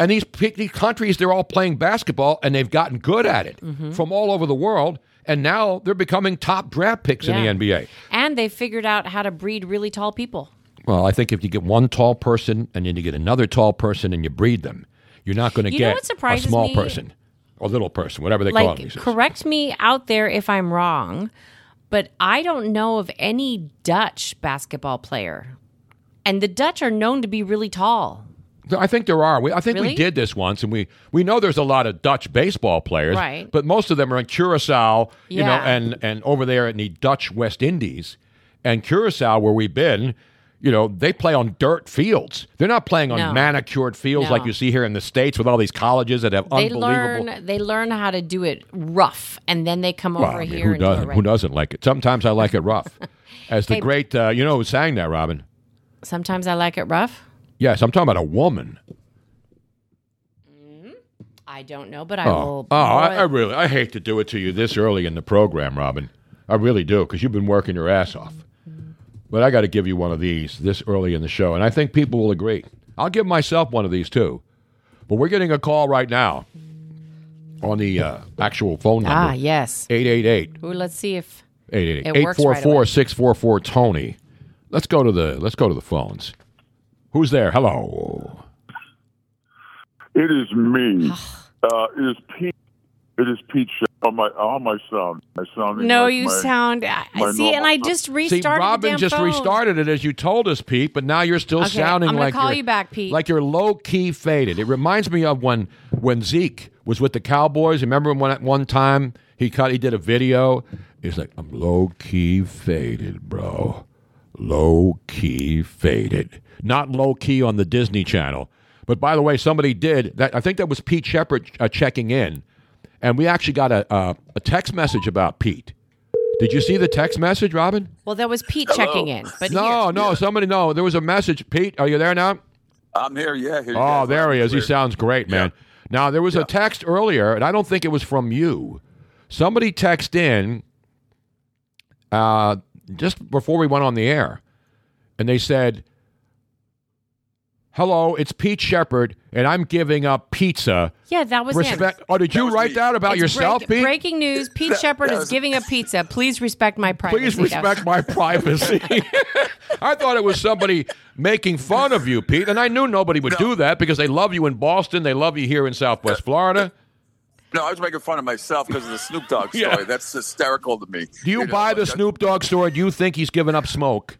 and these these countries they're all playing basketball and they've gotten good at it Mhm. from all over the world and now they're becoming top draft picks Yeah. in the NBA. and they figured out how to breed really tall people. Well, I think if you get one tall person and then you get another tall person and you breed them, you're not going to get a small me? person or little person, whatever they call them. like, these days. correct me out there if I'm wrong, but I don't know of any Dutch basketball player, and the Dutch are known to be really tall. I think there are. We, I think we did this once, and we we know there's a lot of Dutch baseball players, Right. But most of them are in Curacao, you know, and and over there in the Dutch West Indies, and Curacao, where we've been. You know, they play on dirt fields. They're not playing on No. manicured fields like you see here in the states with all these colleges that have They unbelievable. learn they learn how to do it rough, and then they come Well, over I mean, here who and do doesn't? right. Who doesn't like it? Sometimes I like it rough. As the Hey- great, uh, you know, who sang that, Robin? Sometimes I like it rough. Yes, I'm talking about a woman. I don't know, but I oh, will. oh I, I really, I hate to do it to you this early in the program, Robin. I really do because you've been working your ass off. But I got to give you one of these this early in the show, and I think people will agree. I'll give myself one of these too. But we're getting a call right now on the uh, actual phone number. ah yes. 888 Ooh, let's see if 888 It works right 844 644 Tony. Let's go to the let's go to the phones. Who's there? Hello. It is me. uh, it is Pete. It is Pete. Sh- How my how my sound? I sound. no, like you my- sound. I my see, and I just restarted. See, restarted Robin the damn just phone. restarted it as you told us, Pete, but now you're still Okay, sounding I'm gonna like call you're, you back, Pete. Like you're low key faded. It reminds me of when when Zeke was with the Cowboys. Remember when at one time he cut he did a video. He's like, I'm low key faded, bro. Low key faded. Not low key on the Disney Channel. But by the way, somebody did that. I think that was Pete Sheppard uh, checking in, and we actually got a, a a text message about Pete. Did you see the text message, Robin? Well, that was Pete checking in, but no, no, somebody no. There was a message. Pete, are you there now? I'm here. Yeah. Here you Oh, go. there he is. He sounds great, man. Now there was a text earlier, and I don't think it was from you. Somebody texted in uh, just before we went on the air, and they said, "Hello, it's Pete Sheppard, and I'm giving up pizza." yeah, that was Respect. him. Oh, did you write that about It's yourself, break- Pete? Breaking news: Pete Sheppard is giving up pizza. Please respect my privacy. Please That was- respect my privacy. I thought it was somebody making fun of you, Pete, and I knew nobody would do that because they love you in Boston, they love you here in Southwest Florida. No, I was making fun of myself because of the Snoop Dogg story. Yeah. That's hysterical to me. Do you, know, buy the like, Snoop Dogg story? Do you think he's giving up smoke?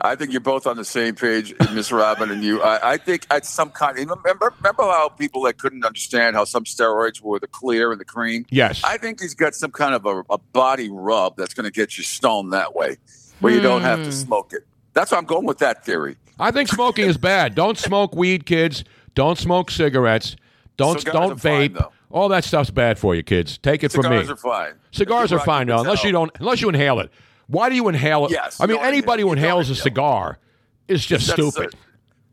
I think you're both on the same page, Miss Robin and you. I, I think at some kind. Remember, remember how people that couldn't understand how some steroids were the clear and the cream. Yes. I think he's got some kind of a, a body rub that's going to get you stoned that way, where you don't have to Hmm. smoke it. That's why I'm going with that theory. I think smoking is bad. Don't smoke weed, kids. Don't smoke cigarettes. Don't Cigars don't are fine, vape. All that stuff's bad for you, kids. Take it from me. Cigars are fine. Cigars are fine, though, unless you don't unless you inhale it. Why do you inhale it? Yes, I mean, don't anybody who inhales a cigar is just That's stupid.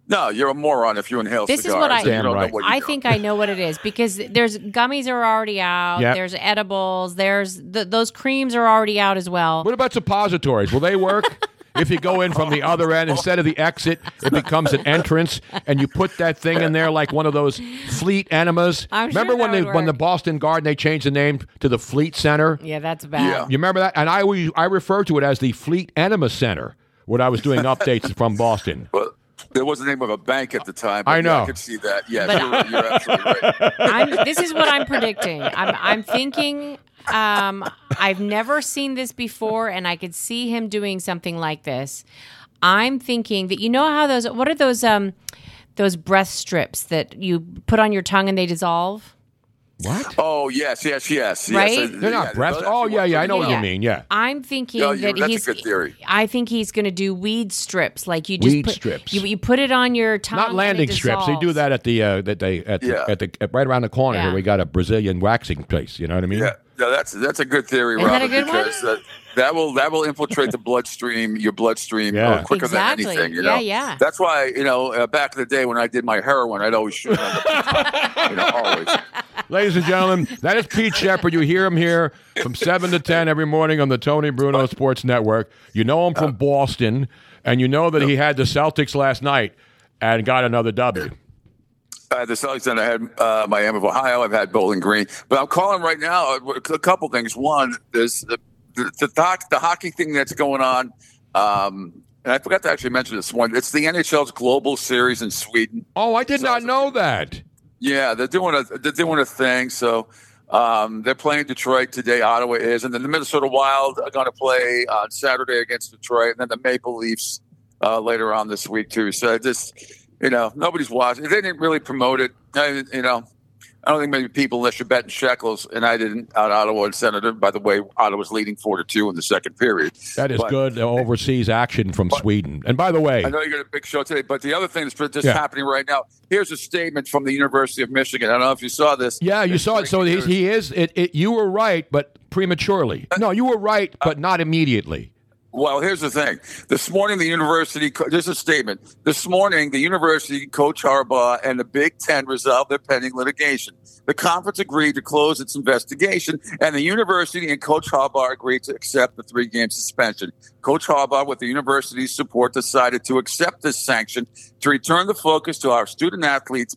No, you're a moron if you inhale This is what I. and you what I doing. think I know what it is because there's gummies are already out. Yeah. There's edibles. There's th- those creams are already out as well. What about suppositories? Will they work? if you go in from the other end instead of the exit, it becomes an entrance, and you put that thing in there like one of those Fleet enemas. I'm sure remember when that they when the. Boston Garden they changed the name to the Fleet Center? Yeah, that's bad. Yeah. You remember that? And I always I refer to it as the Fleet Enema Center when I was doing updates from Boston. Well, there was the name of a bank at the time. But I yeah, know. I could see that. Yeah, But- you're, you're absolutely right. I'm, this is what I'm predicting. I'm, I'm thinking. Um, I've never seen this before, and I could see him doing something like this. I'm thinking that you know how those. What are those? Um, those breath strips that you put on your tongue and they dissolve. What? Oh yes, yes, yes. yes. Right? Uh, They're not yeah, breast. Oh yeah, yeah. I know what you mean. Yeah. I'm thinking No, you- that that's a he's. good theory. I think he's going to do weed strips, like you just Weed put, strips. You, you put it on your tongue. Not and landing it strips. They do that at the uh, that they at, Yeah. the, at the at, right around the corner Yeah. here. We got a Brazilian waxing place. You know what I mean? Yeah, no, that's that's a good theory, Isn't that Robert, good because that, that will that will infiltrate the bloodstream, your bloodstream, Yeah. uh, quicker Exactly. than anything. You know? yeah. yeah. That's why you know uh, back in the day when I did my heroin, I'd always shoot. on the, you know, always. Ladies and gentlemen, that is Pete Sheppard. You hear him here from 7 to 10 every morning on the Tony Bruno Sports Network. You know him from Boston, and you know that he had the Celtics last night and got another W. Had the Celtics, and I had uh, Miami of Ohio. I've had Bowling Green, but I'm calling right now. uh, A couple things. One, there's the the, the, the hockey thing that's going on. Um, and I forgot to actually mention this one. It's the NHL's global series in Sweden. Oh, I did not know that. Yeah, they're doing a they're doing a thing. So um, they're playing Detroit today. Ottawa is, and then the Minnesota Wild are going to play on Saturday against Detroit, and then the Maple Leafs uh, later on this week too. So I just you know, nobody's watching. They didn't really promote it. I, you know, I don't think many people unless you're betting shekels, and I didn't out Ottawa and Senator. By the way, Ottawa's leading four to two in the second period. That is But- good uh, overseas action from Sweden. And by the way, I know you got a big show today, but the other thing that's just Yeah. happening right now. Here's a statement from the University of Michigan. I don't know if you saw this. yeah, you It's saw it. So he, he is. It, it, you were right, but prematurely. No, you were right, but not immediately. Well, here's the thing. This morning, the university, there's a statement. This morning, the university, Coach Harbaugh, and the Big Ten resolved their pending litigation. The conference agreed to close its investigation, and the university and Coach Harbaugh agreed to accept the three game suspension. Coach Harbaugh, with the university's support, decided to accept this sanction to return the focus to our student athletes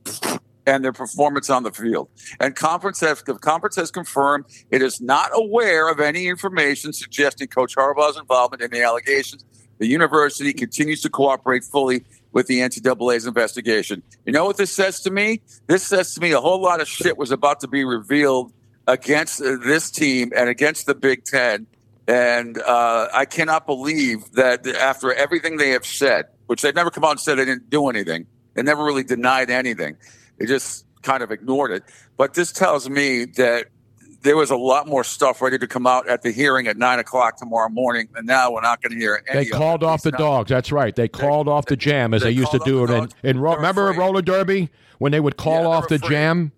and their performance on the field. And conference has, the conference has confirmed it is not aware of any information suggesting Coach Harbaugh's involvement in the allegations. The university continues to cooperate fully with the NCAA's investigation. You know what this says to me? This says to me a whole lot of shit was about to be revealed against this team and against the Big Ten. And uh, I cannot believe that after everything they have said, which they've never come out and said they didn't do anything, they never really denied anything. They just kind of ignored it. But this tells me that there was a lot more stuff ready to come out at the hearing at nine o'clock tomorrow morning, and now we're not going to hear any. They called it. off the dogs. That's right. They called off the jam as they, used to do it in, in ro- remember roller derby when they would call off the jam.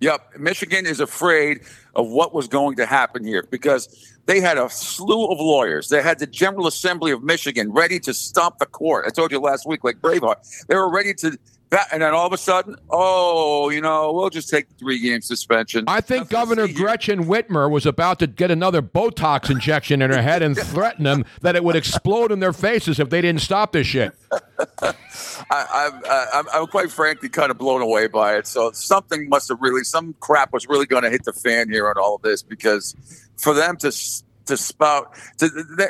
Yep, Michigan is afraid of what was going to happen here because they had a slew of lawyers. They had the General Assembly of Michigan ready to stomp the court. I told you last week, like Braveheart, they were ready to. And then all of a sudden, oh, you know, we'll just take the three game suspension. I think Governor Gretchen Whitmer was about to get another Botox injection in her head and threaten them that it would explode in their faces if they didn't stop this shit. I, I'm, I'm, I'm quite frankly kind of blown away by it. So something must have really, some crap was really going to hit the fan here on all of this because for them to to spout, to, they,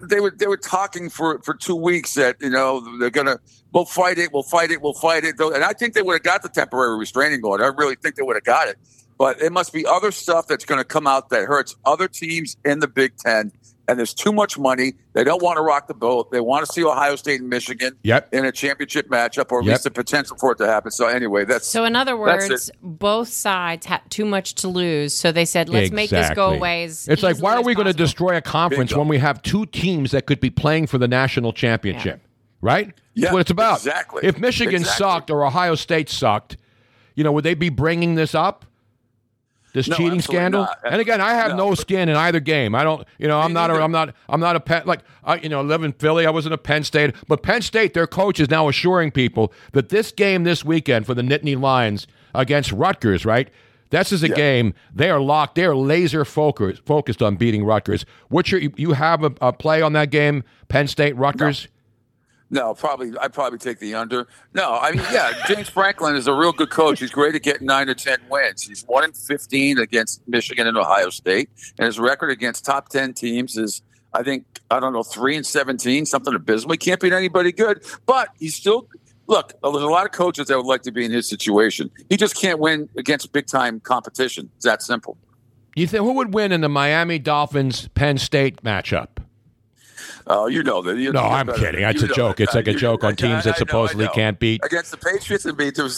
they were they were talking for for two weeks that you know they're gonna we'll fight it, we'll fight it, we'll fight it, and I think they would have got the temporary restraining order. I really think they would have got it. But it must be other stuff that's going to come out that hurts other teams in the Big Ten. And there's too much money. They don't want to rock the boat. They want to see Ohio State and Michigan Yep. in a championship matchup, or at Yep. least the potential for it to happen. So anyway, that's So, in other words, both sides had too much to lose. So they said, let's make this go away. As It's like, why are we going to destroy a conference Bingo. when we have two teams that could be playing for the national championship? Right? Yeah, That's what it's about. exactly. If Michigan Exactly. sucked or Ohio State sucked, you know, would they be bringing this up? This No, cheating scandal, not. and again, I have no, skin in either game. I don't, you know, I'm not, a, I'm not, I'm not a Penn. Like, I, you know, live in Philly. I wasn't a Penn State, but Penn State, their coach is now assuring people that this game this weekend for the Nittany Lions against Rutgers, right? This is a game they are locked. They are laser focused focused on beating Rutgers. What's your? You have a, a play on that game, Penn State Rutgers. No, probably. I'd probably take the under. No, I mean, yeah, James Franklin is a real good coach. He's great at getting nine to ten wins. He's one in fifteen against Michigan and Ohio State, and his record against top ten teams is, I think, I don't know, three and seventeen, something abysmal. He can't beat anybody good, but he's still. Look, there's a lot of coaches that would like to be in his situation. He just can't win against big time competition. It's that simple. You think who would win in the Miami Dolphins Penn State matchup? Oh, you know that. You No, know I'm better kidding. It's you a know joke. that. It's like a joke on teams I that supposedly I know. can't beat. against the Patriots and beat them.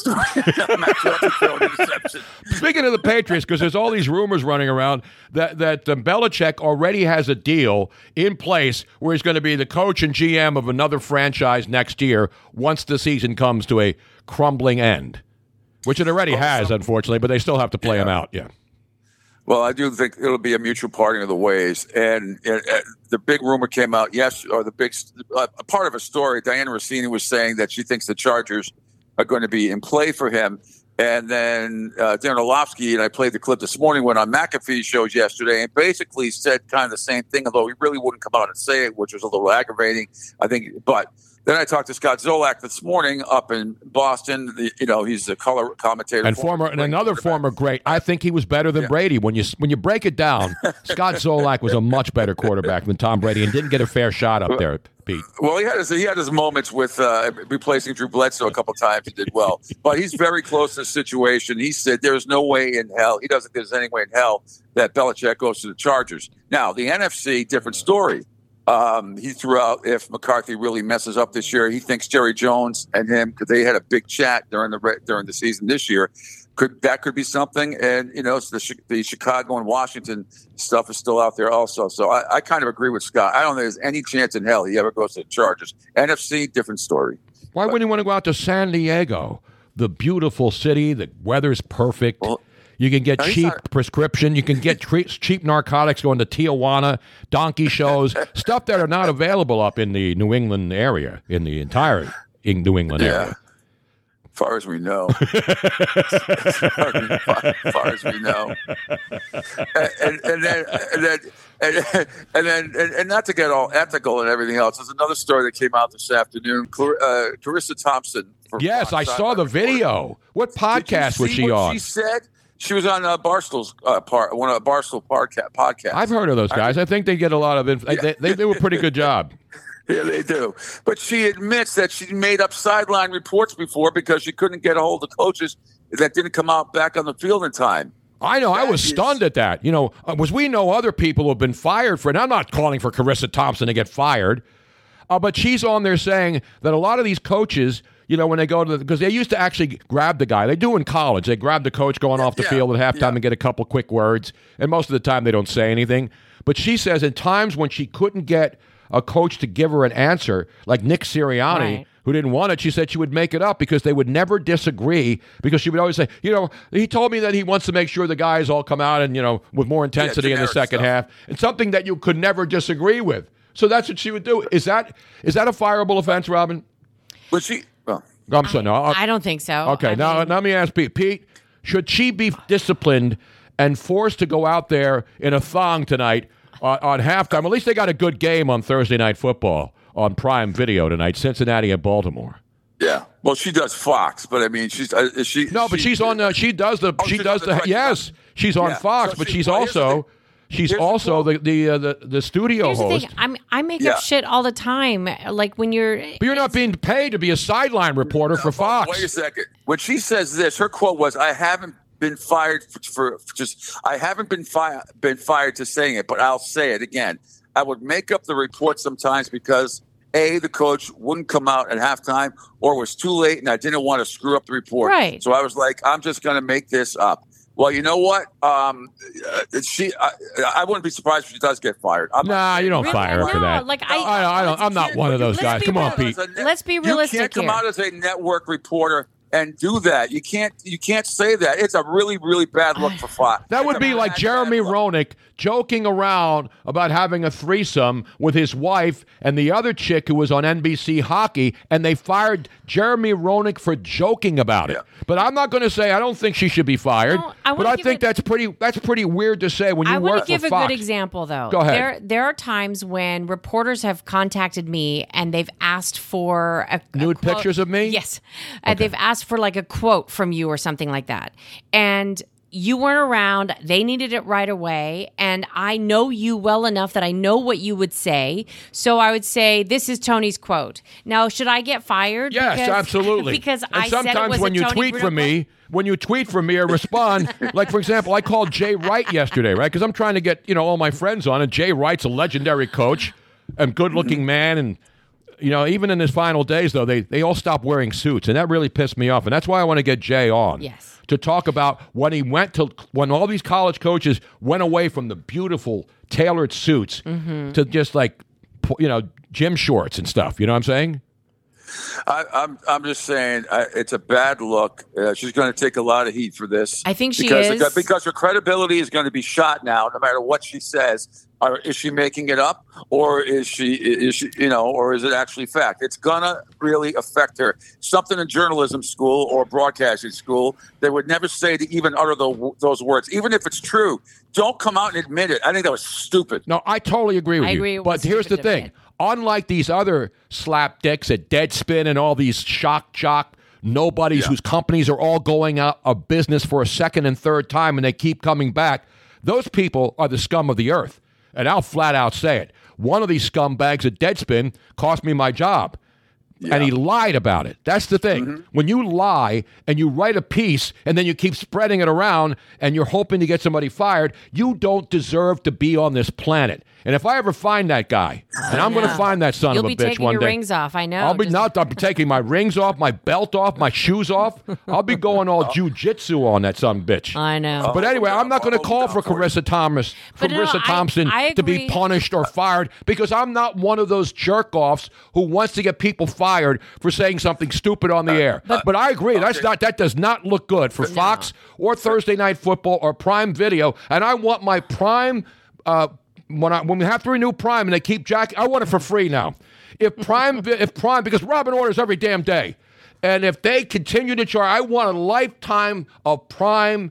Speaking of the Patriots, because there's all these rumors running around that that um, Belichick already has a deal in place where he's going to be the coach and GM of another franchise next year once the season comes to a crumbling end, which it already has, unfortunately. But they still have to play him out. Yeah. Well, I do think it'll be a mutual parting of the ways. And the big rumor came out, yes, or the big uh, part of a story. Dianna Russini was saying that she thinks the Chargers are going to be in play for him. And then uh, Dan Orlovsky, and I played the clip this morning, went on McAfee's shows yesterday and basically said kind of the same thing, although he really wouldn't come out and say it, which was a little aggravating, I think. But then I talked to Scott Zolak this morning up in Boston. The, you know, he's a color commentator. And former and another former great. I think he was better than Brady. When you when you break it down, Scott Zolak was a much better quarterback than Tom Brady and didn't get a fair shot up there, Pete. Well, he had his he had his moments with uh, replacing Drew Bledsoe a couple times. He did well, but he's very close to the situation. He said there's no way in hell he doesn't think there's any way in hell that Belichick goes to the Chargers. Now the NFC, different story. Um, he threw out if McCarthy really messes up this year, he thinks Jerry Jones and him because they had a big chat during the during the season this year. Could that could be something? And you know, it's the the Chicago and Washington stuff is still out there also. So I, I kind of agree with Scott. I don't think there's any chance in hell he ever goes to the Chargers. NFC, different story. Why wouldn't you want to go out to San Diego, the beautiful city? The weather's perfect. You can get No, cheap not- prescription. You can get tre- cheap narcotics going to Tijuana, donkey shows, stuff that are not available up in the New England area, in the entire in New England area. As far as we know, as far, as far as we know, and, and, and then and then and, and then and, and not to get all ethical and everything else. There's another story that came out this afternoon. Clar- Uh, Carissa Thompson. Yes, I saw the video. What podcast was she on? She said she was on uh, Barstool's uh, part, one of Barstool podca- podcasts. I've heard of those guys. I think they get a lot of. Inf- they, they do a pretty good job. Yeah, they do. But she admits that she made up sideline reports before because she couldn't get a hold of coaches that didn't come out back on the field in time. I know. I was stunned at that. You know, uh, was we know other people who have been fired for it. And I'm not calling for Carissa Thompson to get fired, uh, but she's on there saying that a lot of these coaches, you know, when they go to the because they used to actually grab the guy. They do in college. They grab the coach going off the yeah, field at halftime and get a couple quick words, and most of the time they don't say anything. But she says in times when she couldn't get a coach to give her an answer, like Nick Sirianni Right. who didn't want it, she said she would make it up because they would never disagree. Because she would always say, you know, he told me that he wants to make sure the guys all come out and you know with more intensity in the second stuff. half, and something that you could never disagree with. So that's what she would do. Is that is that a fireable offense, Robin? Was she? Well, I'm sorry. No. I don't think so. Okay. I now mean- let me ask Pete. Pete, should she be disciplined and forced to go out there in a thong tonight on, on halftime? At least they got a good game on Thursday night football on Prime Video tonight, Cincinnati and Baltimore. Yeah. Well, she does Fox, but I mean, she's uh, is she. No, but she's on. The, she does the. she she's does on the- the. yes, she's on Yeah. Fox, So but she- she's well, here's also. She's Here's the also the the, uh, the the studio Here's the host. thing. I'm, I make Yeah. up shit all the time. Like when you're. But you're not being paid to be a sideline reporter for Fox. Wait a second. When she says this, her quote was, "I haven't been fired for, for, for just. I haven't been fired been fired to saying it, but I'll say it again. I would make up the report sometimes because." A, the coach wouldn't come out at halftime or it was too late and I didn't want to screw up the report. Right. So I was like, I'm just going to make this up. Well, you know what? Um, uh, she, I, I wouldn't be surprised if she does get fired. I'm Nah, you don't fire her for that. like I. I, I don't. I'm not one of those guys. be Come on, real- Pete. Let's be realistic you can't come here. out as a network reporter and do that. You can't you can't say that. It's a really really bad look for Fox. That would be like Jeremy Roenick joking around about having a threesome with his wife and the other chick who was on NBC hockey, and they fired Jeremy Roenick for joking about it. But I'm not going to say I don't think she should be fired. I but I give think that's pretty that's pretty weird to say when you I want to give a Fox. good example, though. Go ahead. There, there are times when reporters have contacted me and they've asked for a, a Nude quote- pictures of me? Yes, and they've asked for like a quote from you or something like that, and. You weren't around. They needed it right away. And I know you well enough that I know what you would say. So I would say, This is Tony's quote. Now, should I get fired? Yes, Because- absolutely. because and I said it sometimes when you Tony tweet Bruno from me, when you tweet from me, I respond. like for example, I called Jay Wright yesterday, right? Because I'm trying to get you know all my friends on, and Jay Wright's a legendary coach and good-looking man, and you know even in his final days though, they they all stopped wearing suits, and that really pissed me off, and that's why I want to get Jay on. Yes. To talk about when he went to when all these college coaches went away from the beautiful tailored suits Mm-hmm. to just like you know gym shorts and stuff. You know what I'm saying? I, I'm I'm just saying uh, it's a bad look. Uh, she's going to take a lot of heat for this. I think she because is. because her credibility is going to be shot now, no matter what she says. Or is she making it up, or is she is she you know, or is it actually fact? It's gonna really affect her. Something in journalism school or broadcasting school, they would never say to even utter the, those words, even if it's true. Don't come out and admit it. I think that was stupid. No, I totally agree with I you. agree it but here's the stupid to thing: unlike these other slapdicks at Deadspin and all these shock jock nobodies whose companies are all going out of business for a second and third time, and they keep coming back. Those people are the scum of the earth, and I'll flat out say it. One of these scumbags at Deadspin cost me my job. And he lied about it. That's the thing. Mm-hmm. When you lie and you write a piece and then you keep spreading it around and you're hoping to get somebody fired, you don't deserve to be on this planet. And if I ever find that guy, and I'm going to find that son You'll of a be bitch taking one your day. rings off. I know. I'll be Just- not. I'll be taking my rings off, my belt off, my shoes off. I'll be going all jujitsu on that son of a bitch. I know. But anyway, I'm not going to call for Carissa Thomas, for But no, Carissa I- Thompson I to be agree. punished or fired because I'm not one of those jerk offs who wants to get people fired for saying something stupid on the air. But, I agree. That's not. That does not look good for Fox or Thursday Night Football or Prime Video. And I want my Prime. Uh, when I when we have to renew Prime and they keep jack, I want it for free now. If Prime, if Prime, because Robin orders every damn day, and if they continue to charge, I want a lifetime of Prime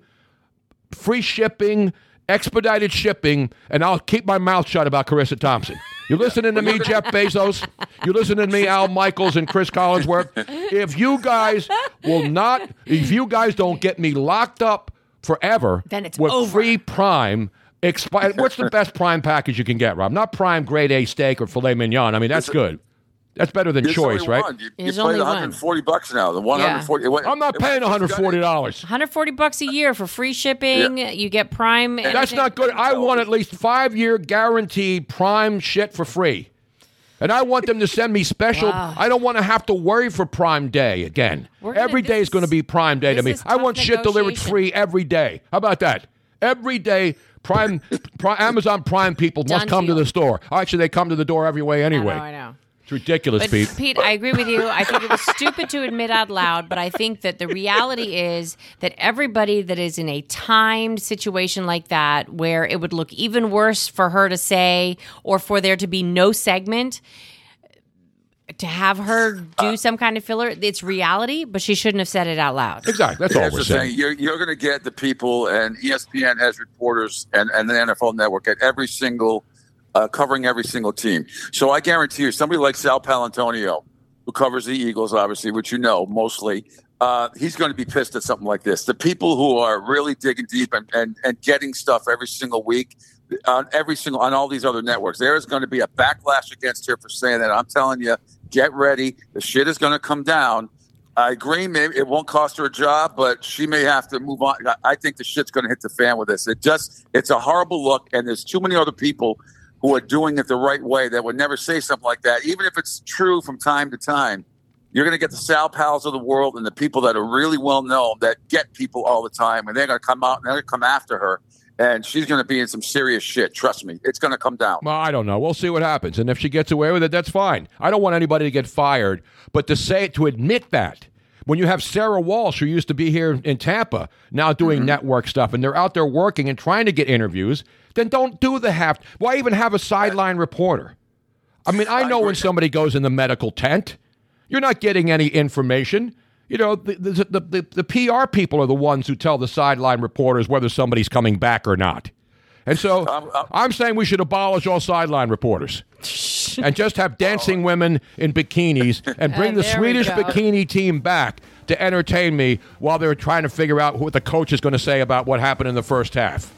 free shipping, expedited shipping, and I'll keep my mouth shut about Carissa Thompson. You're listening to me, Jeff Bezos? You're listening to me, Al Michaels and Chris Collinsworth? If you guys will not, if you guys don't get me locked up forever Then it's with over. free Prime. Expi- what's the best Prime package you can get, Rob? Not Prime Grade A steak or filet mignon. I mean, that's good. That's better than choice, right? one. You, you There's pay only the one. 140 bucks now. The 140. it went- I'm not paying 140 dollars. 140 bucks a year for free shipping. You get Prime. That's not good. I want at least five year guaranteed prime shit for free. And I want them to send me special. Wow. I don't want to have to worry for Prime Day again. Gonna- Every day is going to be Prime Day to me. I want shit delivered free every day. How about that? Every day, Prime, Prime Amazon Prime people must Done come to the store. Actually, they come to the door every way anyway. I know, I know. It's ridiculous, But Pete. Pete, I agree with you. I think it was stupid to admit out loud, but I think that the reality is that everybody that is in a timed situation like that, where it would look even worse for her to say or for there to be no segment, to have her Uh, do some kind of filler, it's reality, but she shouldn't have said it out loud. Exactly. That's all Here's we're the saying. thing. You're, you're going to get the people, and ESPN has reporters and, and the NFL Network at every single, uh, covering every single team. So I guarantee you, somebody like Sal Paolantonio, who covers the Eagles, obviously, which you know mostly, uh, he's going to be pissed at something like this. The people who are really digging deep and, and, and getting stuff every single week on every single on all these other networks, there is going to be a backlash against her for saying that. I'm telling you, get ready. The shit is going to come down. I agree. Maybe it won't cost her a job, but she may have to move on. I- think the shit's going to hit the fan with this. It just, it's a horrible look, and there's too many other people who are doing it the right way that would never say something like that, even if it's true from time to time. You're going to get the Sal Pals of the world and the people that are really well known that get people all the time, and they're going to come out and they're going to come after her, and she's going to be in some serious shit. Trust me, it's going to come down. Well, I don't know. We'll see what happens. And if she gets away with it, that's fine. I don't want anybody to get fired, but to say it, to admit that, When you have Sarah Walsh, who used to be here in Tampa, now doing Mm-hmm. network stuff, and they're out there working and trying to get interviews, then don't do the half. Why even have a sideline reporter? I mean, I know when somebody goes in the medical tent, you're not getting any information. You know, the, the, the, the, the PR people are the ones who tell the sideline reporters whether somebody's coming back or not. And so um, um, I'm, saying we should abolish all sideline reporters and just have dancing oh. women in bikinis and bring And the Swedish bikini team back to entertain me while they're trying to figure out what the coach is going to say about what happened in the first half.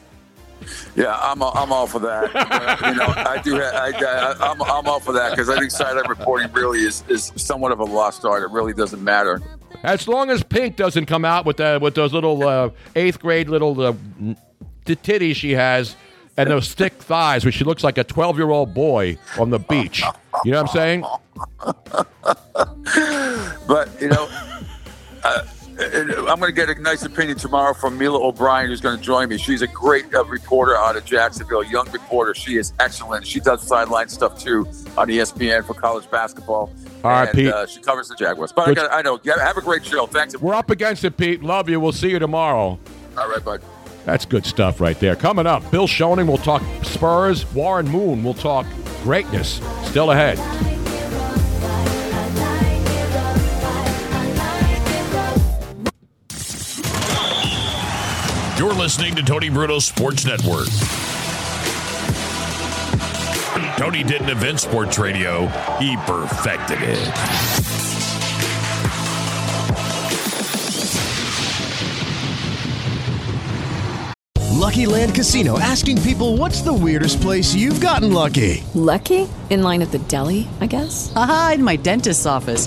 Yeah, I'm uh, I'm all for that. Uh, you know, I do. ha- I, I, I'm I'm all for that because I think sideline reporting really is is somewhat of a lost art. It really doesn't matter. As long as Pink doesn't come out with the, with those little uh, eighth grade little uh, t- titties she has and those thick thighs, where she looks like a twelve year old boy on the beach. You know what I'm saying? But you know, uh, I'm going to get a nice opinion tomorrow from Mila O'Brien, who's going to join me. She's a great uh, reporter out of Jacksonville, young reporter. She is excellent. She does sideline stuff too on ESPN for college basketball. All right, and, Pete. Uh, she covers the Jaguars. But I, got, I know. Yeah, have a great show. Thanks. We're up against it, Pete. Love you. We'll see you tomorrow. All right, bud. That's good stuff right there. Coming up, Bill Schoening will talk Spurs. Warren Moon will talk greatness. Still ahead. You're listening to Tony Bruno Sports Network. Tony didn't invent sports radio, he perfected it. Lucky Land Casino asking people what's the weirdest place you've gotten lucky? Lucky? In line at the deli, I guess? Aha, in my dentist's office.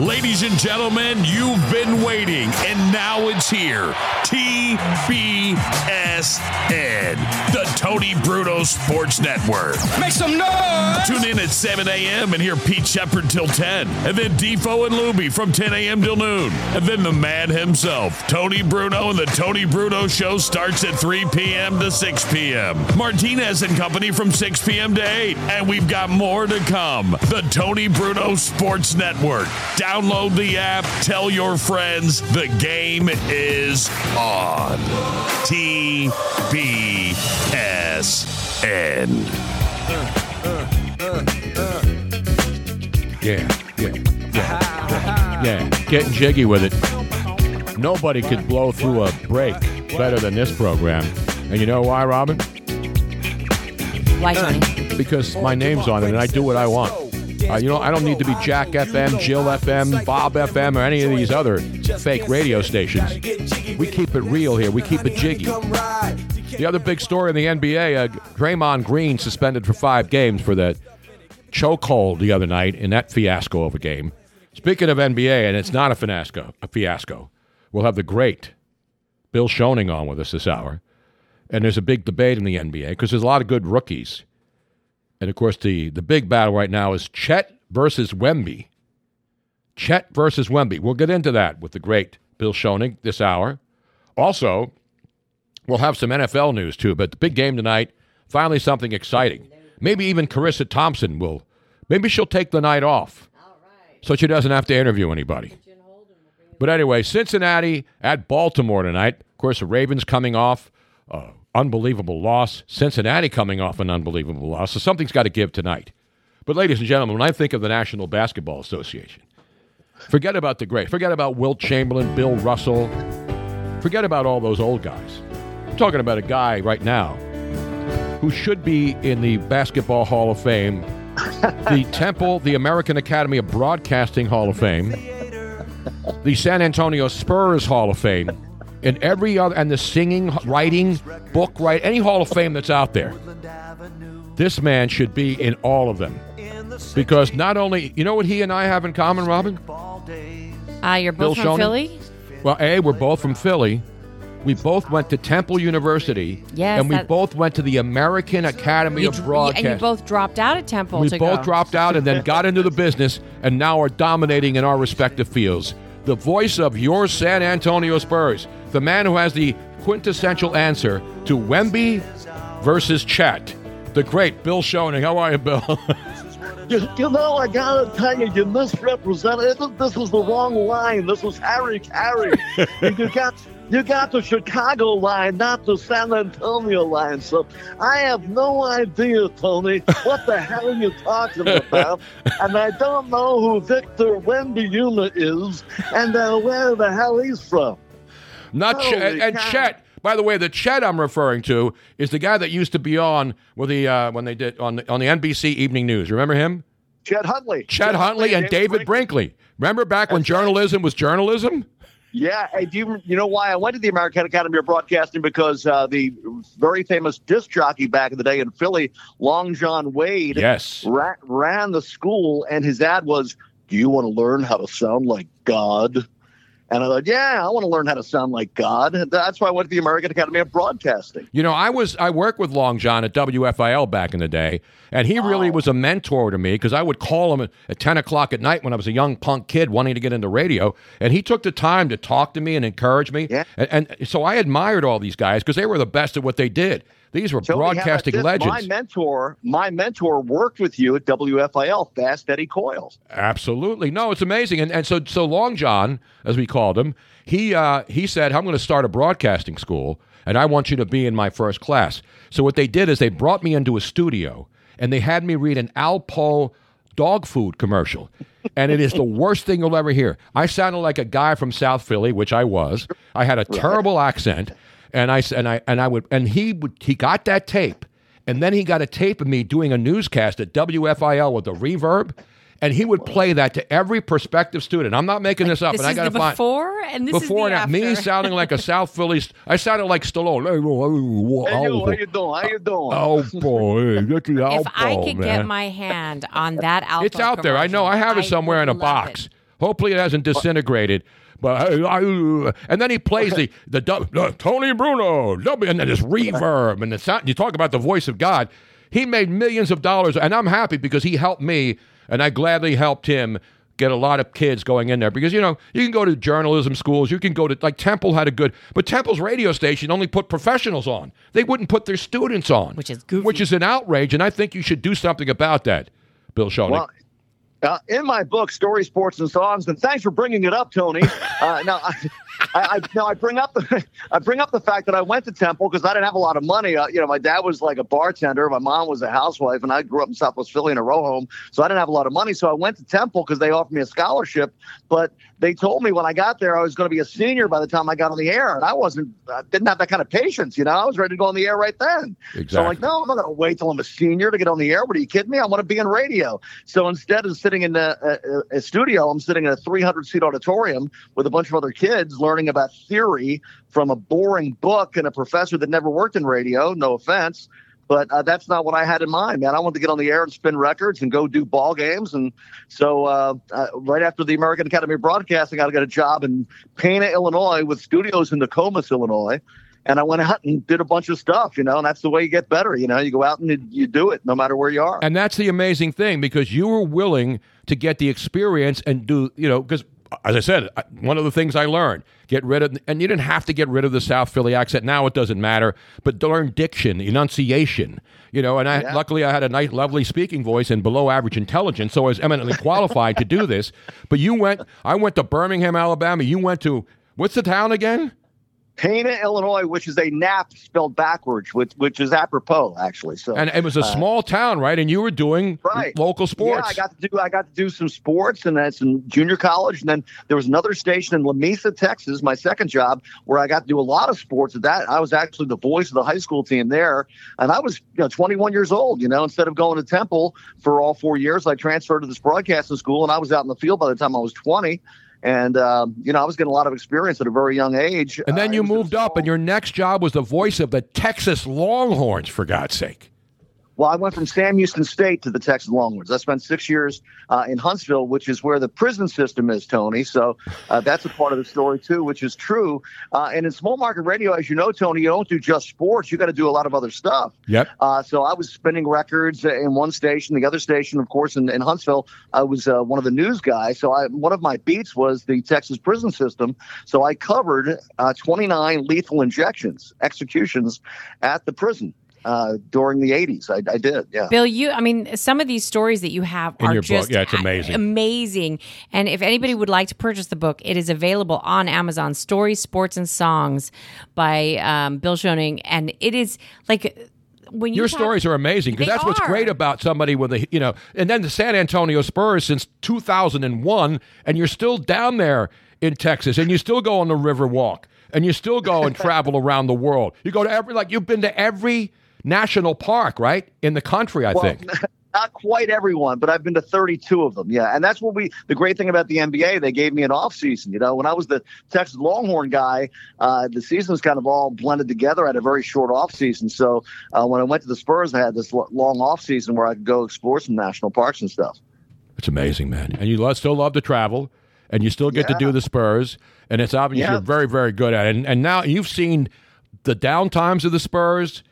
Ladies and gentlemen, you've been waiting, and now it's here. TBSN, the Tony Bruno Sports Network. Make some noise! Tune in at 7 a.m. and hear Pete Sheppard till 10. And then Defo and Luby from 10 a.m. till noon. And then the man himself, Tony Bruno, and the Tony Bruno Show starts at 3 p.m. to 6 p.m. Martinez and Company from 6 p.m. to 8. And we've got more to come. The Tony Bruno Sports Network. Download the app. Tell your friends the game is on. TBSN. Yeah, yeah, yeah, yeah. Getting jiggy with it. Nobody could blow through a break better than this program. And you know why, Robin? Why, Tony? Because my name's on it and I do what I want. Uh, you know, I don't need to be Jack FM, Jill FM, Bob FM, or any of these other fake radio stations. We keep it real here. We keep it jiggy. The other big story in the NBA, uh, Draymond Green suspended for five games for that chokehold the other night in that fiasco of a game. Speaking of NBA, and it's not a fiasco, a fiasco, we'll have the great Bill Schoening on with us this hour. And there's a big debate in the NBA because there's a lot of good rookies. And of course, the, the big battle right now is Chet versus Wemby. Chet versus Wemby. We'll get into that with the great Bill Schoening this hour. Also, we'll have some NFL news too, but the big game tonight, finally something exciting. Maybe even Charissa Thompson will, maybe she'll take the night off so she doesn't have to interview anybody. But anyway, Cincinnati at Baltimore tonight. Of course, the Ravens coming off uh, unbelievable loss. Cincinnati coming off an unbelievable loss. So something's got to give tonight. But ladies and gentlemen, when I think of the National Basketball Association, forget about the great. Forget about Wilt Chamberlain, Bill Russell. Forget about all those old guys. I'm talking about a guy right now who should be in the Basketball Hall of Fame, the Temple, the American Academy of Broadcasting Hall of Fame, the San Antonio Spurs Hall of Fame, and every other, and the singing, writing, book write, any Hall of Fame that's out there. This man should be in all of them. Because not only, you know what he and I have in common, Robin? Ah, you're Bill both from Schoening? Philly? Well, A, we're both from Philly. We both went to Temple University. Yes, And we that- both went to the American Academy You of Broadcasting. and you both dropped out of Temple We both go. dropped out and then got into the business and now are dominating in our respective fields. The voice of your San Antonio Spurs, the man who has the quintessential answer to Wemby versus Chet, the great Bill Schoening. How are you, Bill? You, you know, I gotta tell you, you misrepresented. This, was the wrong line. This was Harry Caray. You got you got the Chicago line, not the San Antonio line. So I have no idea, Tony, what the hell are you're talking about. and I don't know who Victor Wembanyama is, and uh, where the hell he's from. Not Chet. Holy And cow. Chet. By the way, the Chet I'm referring to is the guy that used to be on with the uh, when they did on the, on the NBC Evening News. Remember him? Chet Huntley. Chet Huntley and David Brinkley. Remember back when journalism was journalism? Yeah, hey, do you, you know why I went to the American Academy of Broadcasting? Because uh, the very famous disc jockey back in the day in Philly, Long John Wade, yes, ra- ran the school, and his ad was, "Do you want to learn how to sound like God?" And I thought, "Yeah, I want to learn how to sound like God." That's why I went to the American Academy of Broadcasting. You know, I was I worked with Long John at WFIL back in the day, and he really oh. was a mentor to me because I would call him at, at ten o'clock at night when I was a young punk kid wanting to get into radio, and he took the time to talk to me and encourage me. And, and so I admired all these guys because they were the best at what they did. These were So we have broadcasting legends. My mentor, my mentor worked with you at WFIL, Fast Eddie Coils. Absolutely. No, it's amazing. And and so so Long John, as we called him, he uh, he said, I'm going to start a broadcasting school and I want you to be in my first class. So what they did is they brought me into a studio and they had me read an Alpo dog food commercial. And it is the worst thing you'll ever hear. I sounded like a guy from South Philly, which I was. I had a terrible accent, and I and I and I would and he would he got that tape, and then he got a tape of me doing a newscast at WFIL with the reverb, and he would play that to every prospective student. I'm not making this up, This and I is got to the find before, and this before is the and after. me sounding like a South Philly. I sounded like Stallone. Hey, you, oh, how Oh, you doing? How you doing? oh, oh boy, get the if I could man. get my hand on that Alpo It's out there. I know. I have it somewhere in a box. Hopefully, it hasn't disintegrated. But uh, I, I- and then he plays the the, du- the Tony Bruno, W, and then this reverb and the sound. You talk about the voice of God. He made millions of dollars, and I'm happy because he helped me, and I gladly helped him get a lot of kids going in there because you know you can go to journalism schools, you can go to like Temple had a good, but Temple's radio station only put professionals on. They wouldn't put their students on, which is which is an outrage, and I think you should do something about that, Bill Schoening. Well, uh, in my book, Story, Sports, and Songs, and thanks for bringing it up, Tony. Uh, now, I, I, I, now I bring up the I bring up the fact that I went to Temple because I didn't have a lot of money. Uh, you know, my dad was like a bartender, my mom was a housewife, and I grew up in Southwest Philly in a row home, so I didn't have a lot of money. So I went to Temple because they offered me a scholarship, but they told me when I got there I was going to be a senior by the time I got on the air, and I wasn't I didn't have that kind of patience. You know, I was ready to go on the air right then. Exactly. So I'm like, no, I'm not going to wait till I'm a senior to get on the air. What are you kidding me? I want to be in radio. So instead of sitting in a, a, a studio, I'm sitting in a 300 seat auditorium with a bunch of other kids learning about theory from a boring book and a professor that never worked in radio. No offense. But uh, that's not what I had in mind, man. I wanted to get on the air and spin records and go do ball games. And so, uh, uh, right after the American Academy of Broadcasting, I got a job in Pana, Illinois, with studios in Nokomis, Illinois and I went out and did a bunch of stuff, you know, and that's the way you get better. You know, you go out and you do it no matter where you are. And that's the amazing thing because you were willing to get the experience and do, you know, because as I said, one of the things I learned, get rid of, and you didn't have to get rid of the South Philly accent. Now it doesn't matter, but learn diction, enunciation, you know. And I, Yeah. luckily, I had a nice, lovely speaking voice and below average intelligence, so I was eminently qualified to do this. But you went, I went to Birmingham, Alabama. You went to what's the town again? Pana, Illinois, which is a nap spelled backwards, which which is apropos actually. So And it was a uh, small town, right? And you were doing Right. local sports. Yeah, I got to do I got to do some sports and that's in junior college. And then there was another station in Lamesa, Texas, my second job, where I got to do a lot of sports. At that, I was actually the voice of the high school team there, and I was you know 21 years old. You know, instead of going to Temple for all four years, I transferred to this broadcasting school, and I was out in the field by the time I was 20. And um, you know, I was getting a lot of experience at a very young age. and Uh, then you moved up, and your next job was the voice of the Texas Longhorns, for God's sake. Well, I went from Sam Houston State to the Texas Longhorns. I spent six years uh, in Huntsville, which is where the prison system is, Tony. So uh, that's a part of the story too, which is true. Uh, and in small market radio, as you know, Tony, you don't do just sports. You got to do a lot of other stuff. Yep. Uh, so I was spinning records in one station. The other station, of course, in, in Huntsville, I was uh, one of the news guys. So I, one of my beats was the Texas prison system. So I covered uh, 29 lethal injections, executions at the prison. Uh, during the 80s, I, I did, yeah. Bill, you, I mean, some of these stories that you have In are your book, just yeah, it's amazing. amazing. And if anybody would like to purchase the book, it is available on Amazon. Stories, Sports, and Songs by um, Bill Schoening, and it is like when you Your talk- stories are amazing because They that's what's great about somebody with a you know, and then the San Antonio Spurs since 2001, and you're still down there in Texas, and you still go on the River Walk, and you still go and travel around the world. You go to every like you've been to every national park, right, in the country. I Well, think. Not quite everyone, but I've been to 32 of them. Yeah, and that's what we. The great thing about the NBA, they gave me an off season. You know, when I was the Texas Longhorn guy, uh, the seasons kind of all blended together. I had a very short off season, so uh, when I went to the Spurs, I had this long off season where I could go explore some national parks and stuff. It's amazing, man. And you lo- still love to travel, and you still get to do the Spurs, and it's obvious Yeah. you're very, very good at it. And, and now you've seen the down times of the Spurs,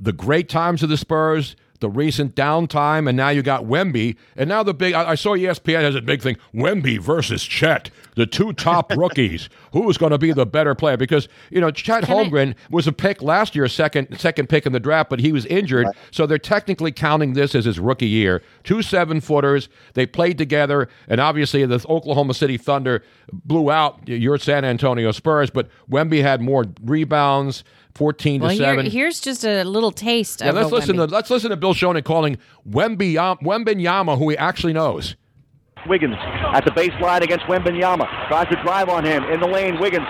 the great times of the Spurs, the recent downtime, and now you got Wemby. And now the big, I, I saw ESPN has a big thing Wemby versus Chet, the two top rookies. Who's going to be the better player? Because, you know, Chet Holmgren was a pick last year, second, second pick in the draft, but he was injured. So they're technically counting this as his rookie year. Two seven footers. They played together, and obviously the Oklahoma City Thunder blew out your San Antonio Spurs, but Wemby had more rebounds. 14 Well, to here, 7. here's just a little taste Yeah, of let's listen Wemby. to let's listen to Bill Schoening calling Wemby Wembanyama, who he actually knows. Wiggins at the baseline against Wembanyama. Tries to drive on him in the lane. Wiggins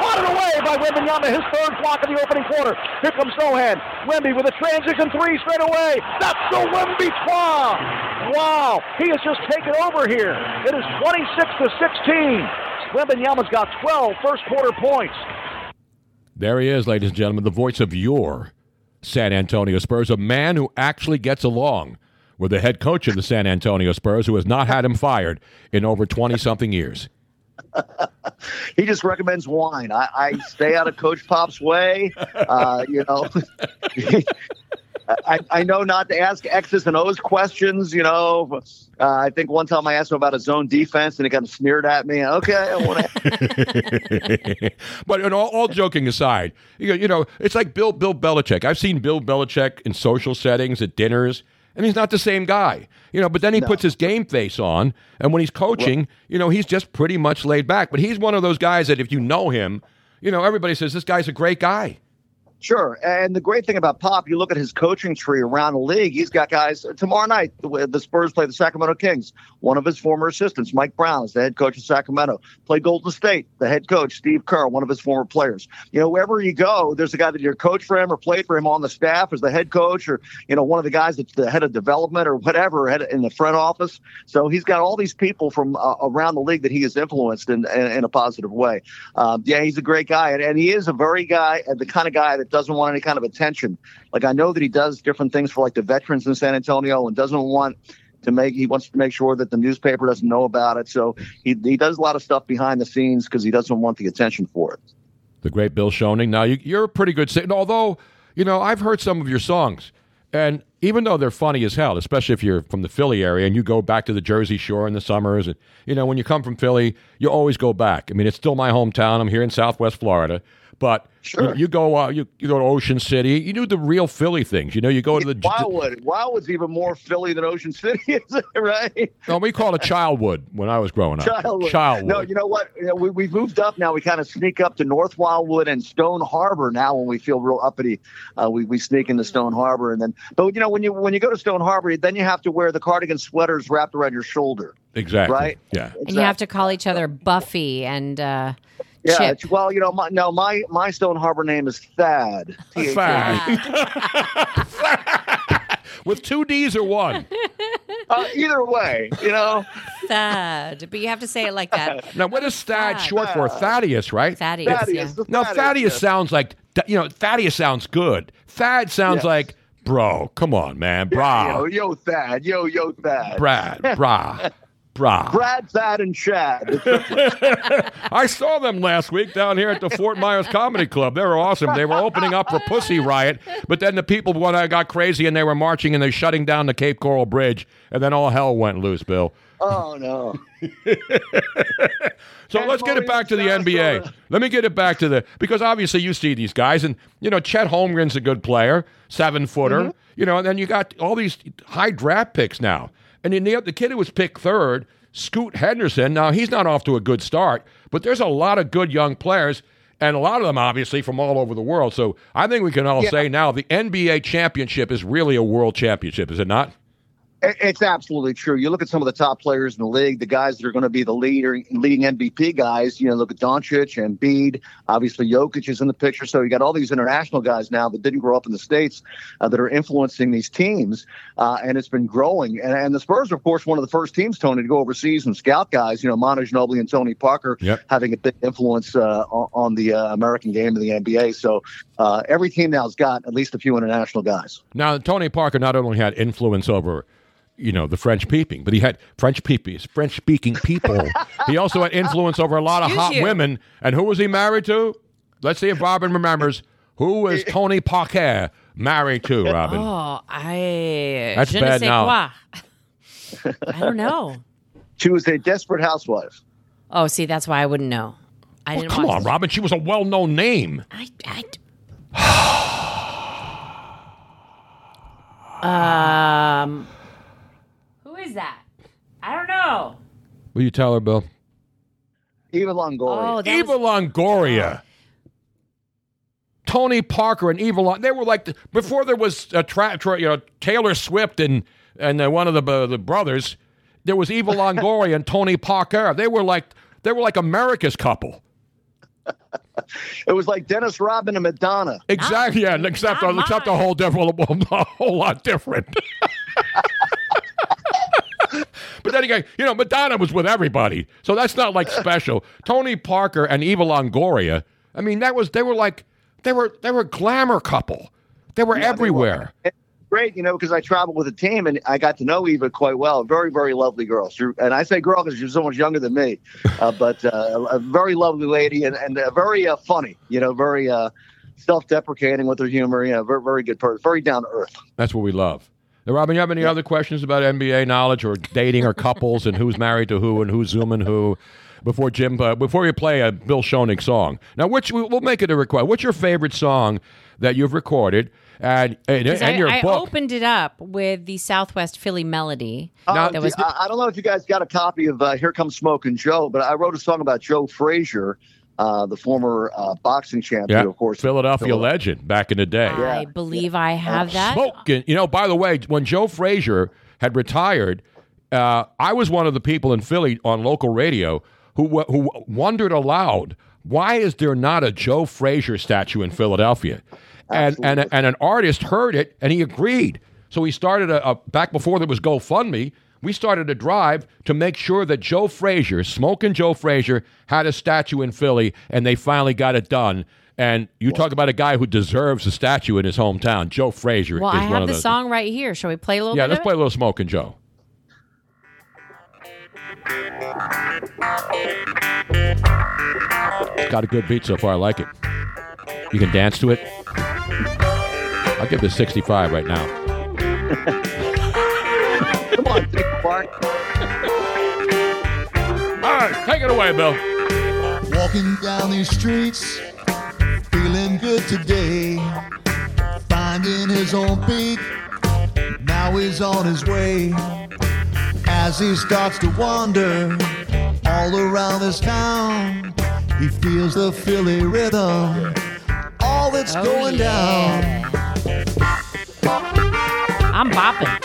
swatted away by Wembanyama. His third block in the opening quarter. Here comes Sochan. Wemby with a transition three straight away. That's the Wemby twa. Wow. He has just taken over here. It is 26 to 16. Wembanyama's got 12 first quarter points. There he is, ladies and gentlemen, the voice of your San Antonio Spurs, a man who actually gets along with the head coach of the San Antonio Spurs, who has not had him fired in over 20 something years. He just recommends wine. I, I stay out of Coach Pop's way. Uh, you know, I, I know not to ask X's and O's questions. You know, uh, I think one time I asked him about his own defense, and he kind of sneered at me. Okay, I want to. but you know, all, all joking aside, you know, you know, it's like Bill Bill Belichick. I've seen Bill Belichick in social settings at dinners, and he's not the same guy. You know, but then he puts his game face on, and when he's coaching, you know, he's just pretty much laid back. But he's one of those guys that if you know him, you know, everybody says this guy's a great guy. Sure. And the great thing about Pop, you look at his coaching tree around the league, he's got guys. Tomorrow night, the, Spurs play the Sacramento Kings. One of his former assistants, Mike Brown, is the head coach of Sacramento. Play Golden State, the head coach, Steve Kerr, one of his former players. You know, wherever you go, there's a guy that you're coached for him or played for him on the staff as the head coach or, you know, one of the guys that's the head of development or whatever, head in the front office. So he's got all these people from uh, around the league that he has influenced in, in, in a positive way. Um, yeah, he's a great guy. And, and he is a very guy, uh, the kind of guy that doesn't want any kind of attention. Like I know that he does different things for like the veterans in San Antonio and doesn't want to make he wants to make sure that the newspaper doesn't know about it. So he he does a lot of stuff behind the scenes because he doesn't want the attention for it. The great Bill Schoening. Now, you, you're a pretty good singer, although, you know, I've heard some of your songs, and even though they're funny as hell, especially if you're from the Philly area and you go back to the Jersey Shore in the summers, and, you know, when you come from Philly, you always go back. I mean, it's still my hometown. I'm here in Southwest Florida. But you, you go uh, you, you go to Ocean City. You do the real Philly things. You know, you go to the Wildwood. Wildwood's even more Philly than Ocean City, is it right? no, we call it Childwood when I was growing up. Childwood. Childwood. No, you know what? You know, we, we've moved up now. We kind of sneak up to North Wildwood and Stone Harbor now when we feel real uppity. Uh, we, we sneak into Stone Harbor. And then, but you know, when you when you go to Stone Harbor, then you have to wear the cardigan sweaters wrapped around your shoulder. Exactly. Right? Yeah. And you have to call each other Buffy and uh, Yeah, Chip. well, you know, my, no, my my Stone Harbor name is Thad. Thad. With two D's or one. Uh, either way, you know. Thad, but you have to say it like that. Now, what is Thad short for? Thaddeus, right? Thaddeus, Thaddeus, yeah. No, Thaddeus, Thaddeus sounds like you know. Thaddeus sounds good. Thad sounds Yes. like bro. Come on, man, brah, Yo, yo, Thad. Yo, yo, Thad. Brad, brah, brah. Brad, Thad, and Chad. I saw them last week down here at the Fort Myers Comedy Club. They were awesome. They were opening up for Pussy Riot, but then the people when I got crazy and they were marching and they're shutting down the Cape Coral Bridge, and then all hell went loose, Bill. oh no. So let's get it back to the NBA. Let me get it back to the because obviously you see these guys, and you know Chet Holmgren's a good player, seven footer. Mm-hmm. You know, and then you got all these high draft picks now, and then the the kid who was picked third, Scoot Henderson. Now he's not off to a good start, but there's a lot of good young players. And a lot of them, obviously, from all over the world. So I think we can all Yeah. say now the NBA championship is really a world championship, is it not? It- It's absolutely true. You look at some of the top players in the league, the guys that are going to be the leader, leading MVP guys. You know, look at Doncic and Bede. Obviously, Jokic is in the picture. So you got all these international guys now that didn't grow up in the states uh, that are influencing these teams, uh, and it's been growing. And, and the Spurs are, of course, one of the first teams, Tony, to go overseas and scout guys. You know, Manu Ginobili and Tony Parker Yep. having a big influence uh, on, the uh, American game in the NBA. So uh, every team now's got at least a few international guys. Now, Tony Parker not only had influence over, you know, the French peeping, but he had French peepees, French speaking people. he also had influence over a lot of Excuse hot you. women. And who was he married to? Let's see if Robin remembers. Who was Tony Parker married to, Robin? Oh, I. That's je ne bad sais now. quoi. I don't know. She was a desperate housewife. Oh, see, that's why I wouldn't know. I didn't Come watch on, Robin. She was a well known name. I, I, um, who is that? I don't know. Will you tell her, Bill? Eva Longoria. Oh, that Eva Longoria. Tony Parker and Eva Long. They were like the, before there was a tra- tra- you know Taylor Swift and and uh, one of the uh, the brothers. There was Eva Longoria and Tony Parker. They were like they were like America's couple. It was like Dennis Rodman and Madonna. Exactly. yeah, except not except a whole different, a whole lot different. but then again, you know, Madonna was with everybody, so that's not like special. Tony Parker and Eva Longoria. I mean, that was they were like they were they were a glamour couple. They were everywhere. Great, you know, because I traveled with a team and I got to know Eva quite well. Very, very lovely girl. She, and I say girl because she's so much younger than me, uh, but uh, a very lovely lady and, and uh, very uh, funny. You know, very uh, self-deprecating with her humor. You know, very, very good person. Very down to earth. That's what we love. Now, Robin, you have any other questions about NBA knowledge or dating or couples and who's married to who and who's zooming who? Before Jim, uh, before you play a Bill Schoening song, now which we'll make it a request. What's your favorite song that you've recorded and and, 'Cause and I, your I book? opened it up with the Southwest Philly melody. Uh, that was I, I don't know if you guys got a copy of uh, "Here Comes Smoke and Joe," but I wrote a song about Joe Frazier, uh, the former uh, boxing champion, yeah, of course. Philadelphia legend back in the day. I believe I have that. Smoking. You know, by the way, when Joe Frazier had retired, uh, I was one of the people in Philly on local radio who who wondered aloud, why is there not a Joe Frazier statue in Philadelphia? And and and an artist heard it and he agreed. So he started a, a back before there was GoFundMe. We started a drive to make sure that Joe Frazier, Smoking Joe Frazier, had a statue in Philly, and they finally got it done. And you talk about a guy who deserves a statue in his hometown. Joe Frazier Well, is I one have the those. song right here. Shall we play a little Yeah, bit? let's of play it? a little Smoking Joe. It's got a good beat so far. I like it. You can dance to it. I'll give this 65 right now. Come on, Dick Clark. All right, take it away, Bill. Walking down these streets, feeling good today, finding his own beat. Now he's on his way as he starts to wander all around this town. He feels the Philly rhythm, all that's Oh, going yeah. down. I'm bopping.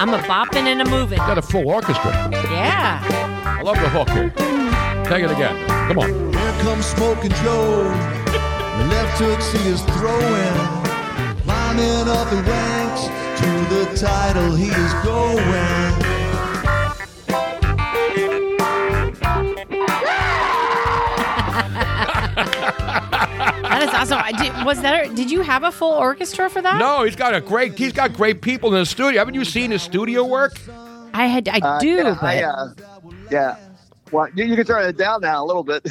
I'm a bopping and a moving. Got a full orchestra. Yeah. I love the hook here. Take it again. Come on. Here comes Smoking Joe. Left hooks he is throwing. Climbing up the ranks to the title he is going. That is awesome. I did, was that? Did you have a full orchestra for that? No, he's got a great. He's got great people in the studio. Haven't you seen his studio work? I had. I Uh, do. yeah, but I, uh, yeah. Well, you, you can turn it down now a little bit.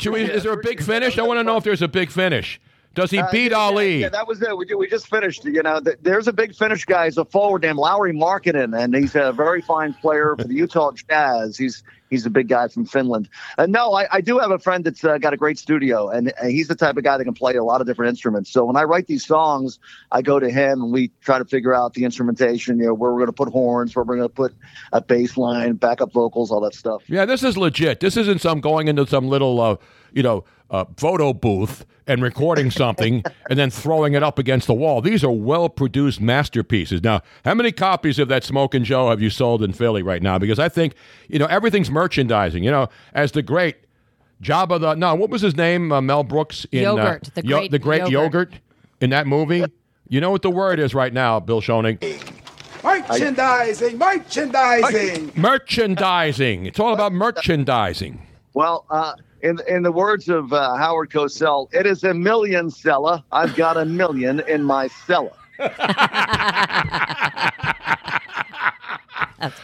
Should we- is there a big finish? I want to know if there's a big finish. Does he Uh, beat yeah, Ali? Yeah, that was it. We, we just finished. You know, th- there's a big finish guy. He's a forward named Lauri Markkanen, and he's a very fine player for the Utah Jazz. He's he's a big guy from Finland. And no, I, I do have a friend that's uh, got a great studio, and, and he's the type of guy that can play a lot of different instruments. So when I write these songs, I go to him, and we try to figure out the instrumentation. You know, where we're going to put horns, where we're going to put a bass line, backup vocals, all that stuff. Yeah, this is legit. This isn't some going into some little, uh, you know, uh, photo booth and recording something and then throwing it up against the wall. These are well produced masterpieces. Now, how many copies of that Smoking Joe have you sold in Philly right now? Because I think, you know, everything's merchandising. You know, as the great Jabba the, no, what was his name? Uh, Mel Brooks in uh, Yogurt, the Yo- great the great Yogurt. yogurt in that movie. You know what the word is right now, Bill Schoening? Merchandising, merchandising. Merchandising. It's all about merchandising. Well, uh, in in the words of uh, Howard Cosell, it is a million cellar. I've got a million in my cellar. That's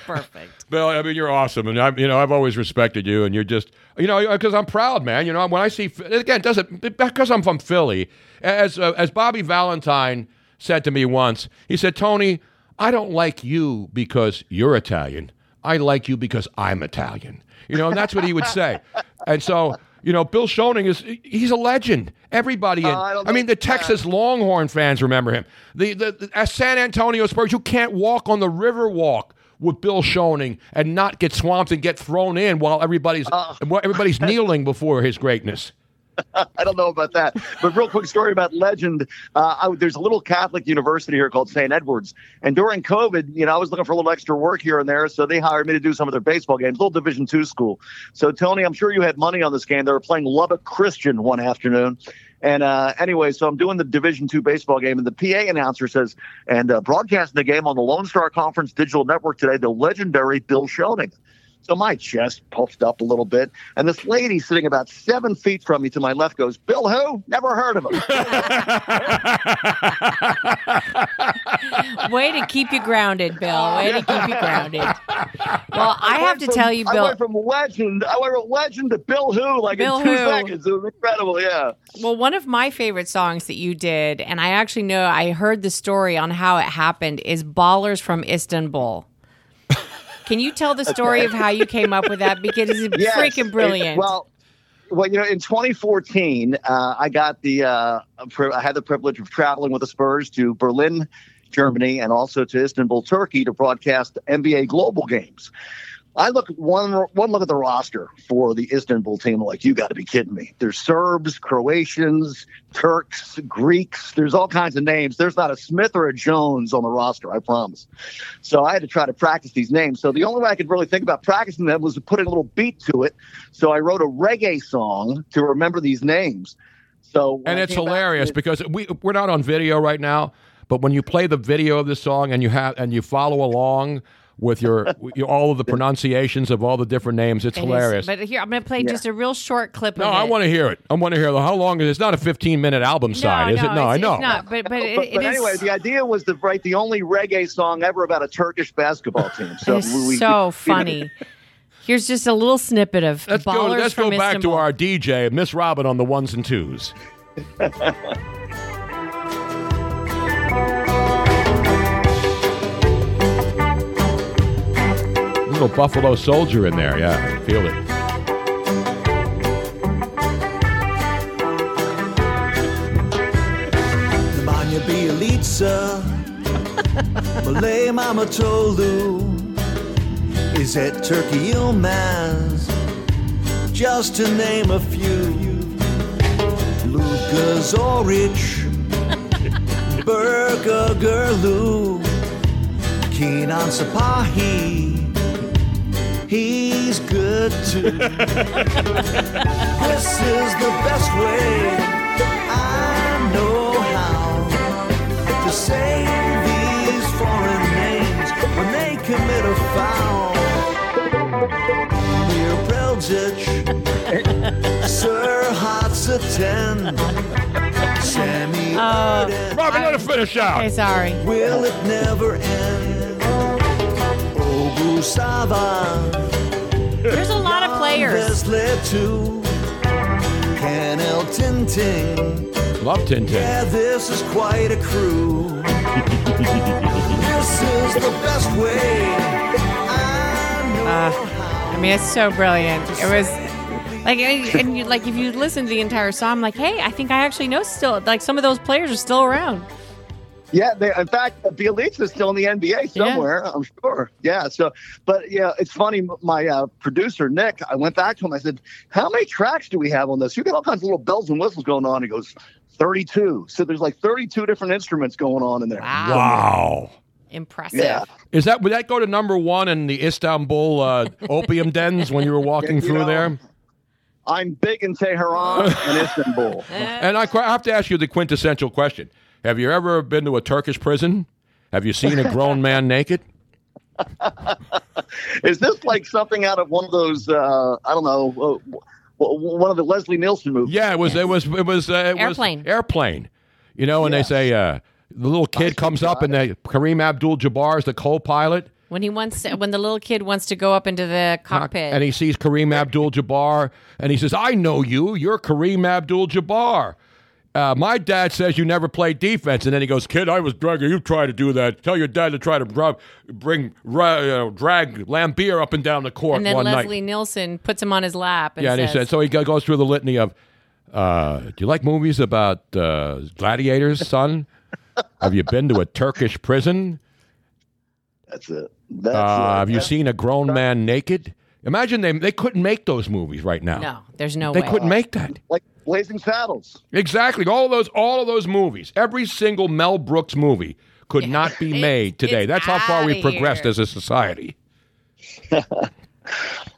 perfect. Bill, I mean, you're awesome, and I, you know, I've always respected you, and you're just, you know, because I'm proud, man. You know, when I see again, it doesn't because I'm from Philly. As uh, as Bobby Valentine said to me once, he said, Tony, I don't like you because you're Italian. I like you because I'm Italian. You know, and that's what he would say. And so, you know, Bill Schoening is he's a legend. Everybody, in, Oh, I I mean, the Texas Longhorn fans remember him. The the, the uh, San Antonio Spurs, you can't walk on the river walk with Bill Schoening and not get swamped and get thrown in while everybody's while everybody's kneeling before his greatness. I don't know about that, but real quick story about legend. Uh, I, there's a little Catholic university here called St. Edward's, and during COVID, you know, I was looking for a little extra work here and there, so they hired me to do some of their baseball games, little Division two school. So Tony, I'm sure you had money on this game. They were playing Lubbock Christian one afternoon. And uh, anyway, so I'm doing the Division two baseball game, and the PA announcer says, and uh, broadcasting the game on the Lone Star Conference digital network today, the legendary Bill Schoening. So my chest puffed up a little bit, and this lady sitting about seven feet from me to my left goes, "Bill who? Never heard of him." Way to keep you grounded, Bill. Way to keep you grounded. Well, I, have to from- tell you, Bill. I went from legend. I went from legend to Bill who, like Bill in two Who. seconds. It was incredible. Yeah. Well, one of my favorite songs that you did, and I actually know I heard the story on how it happened, is Ballers from Istanbul. Can you tell the story Okay. of how you came up with that? Because it's Yes, freaking it- brilliant. well, well, you know, in 2014, uh, I got the uh, I had the privilege of traveling with the Spurs to Berlin, Germany, and also to Istanbul, Turkey, to broadcast NBA global games. I look at one one look at the roster for the Istanbul team. Like you got to be kidding me. There's Serbs, Croatians, Turks, Greeks. There's all kinds of names. There's not a Smith or a Jones on the roster. I promise. So I had to try to practice these names. So the only way I could really think about practicing them was to put a little beat to it. So I wrote a reggae song to remember these names. So and it's hilarious with- because we we're not on video right now, but when you play the video of the song and you have and you follow along with your, your all of the pronunciations of all the different names, it's It is. hilarious. But here, I'm going to play just a real short clip no, of it. I want to hear it. I want to hear the, how long is it? It's not a 15 minute album side, is it? No, I know. It's not, but, but, it, but, it but is anyway, the idea was to write the only reggae song ever about a Turkish basketball team. So it is we, so funny. Here's just a little snippet of Let's go, Ballers let's go from back Istanbul. to our DJ, Miss Robin on the ones and twos. little Buffalo Soldier in there. Yeah, feel it. Bjelica, Malay Mama Tolu, is at Turkey Yilmaz, just to name a few. Luka Zorich, Berger Gerlu, Kenan Sipahi, He's good too. this is the best way I know how to say these foreign names when they commit a foul. Mir Breljic, Sir Hatzatan, Sammy oh, Arden. Robin, let it finish out. Okay, sorry. Will it never end? Obu Sava. There's a lot of players. This led to Canel Tinting. Love Tintin. Yeah, this is quite a crew. this is the best way. Uh, I mean, it's so brilliant. It was like, and, and you, like if you listen to the entire song, I'm like, hey, I think I actually know still. Like some of those players are still around. Yeah, they, in fact, the elites is still in the NBA somewhere. I'm sure. Yeah. So, but yeah, it's funny. My uh, producer Nick, I went back to him. I said, "How many tracks do we have on this? You got all kinds of little bells and whistles going on." He goes, 32. So there's like 32 different instruments going on in there. Wow. Impressive. Yeah. Is that would that go to number one in the Istanbul uh, opium dens when you were walking You through know, there? I'm big in Tehran and Istanbul. And I, I have to ask you the quintessential question: Have you ever been to a Turkish prison? Have you seen a grown man naked? Is this like something out of one of those? Uh, I don't know. Uh, one of the Leslie Nielsen movies. Yeah, it was. It was. It was. Uh, it Airplane. Was airplane. You know, and they say uh, the little kid comes up and they, Kareem Abdul-Jabbar is the co-pilot. When he wants, when the little kid wants to go up into the cockpit, And he sees Kareem Abdul Jabbar and he says, I know you. You're Kareem Abdul Jabbar. Uh, my dad says you never play defense. And then he goes, Kid, I was drugging. You try to do that. Tell your dad to try to rub, bring, ru- you know, drag Lanier up and down the court and then one Leslie night. Nielsen puts him on his lap. And Yeah, and he says, said, so he goes through the litany of, uh, do you like movies about uh, gladiators, son? Have you been to a Turkish prison? That's it. That's uh, it. have you That's- seen a grown man naked? Imagine they they couldn't make those movies right now. No, there's no they way. couldn't make that. Like Blazing Saddles. Exactly. All of those all of those movies, every single Mel Brooks movie could not be made today. That's how far we've progressed here. as a society.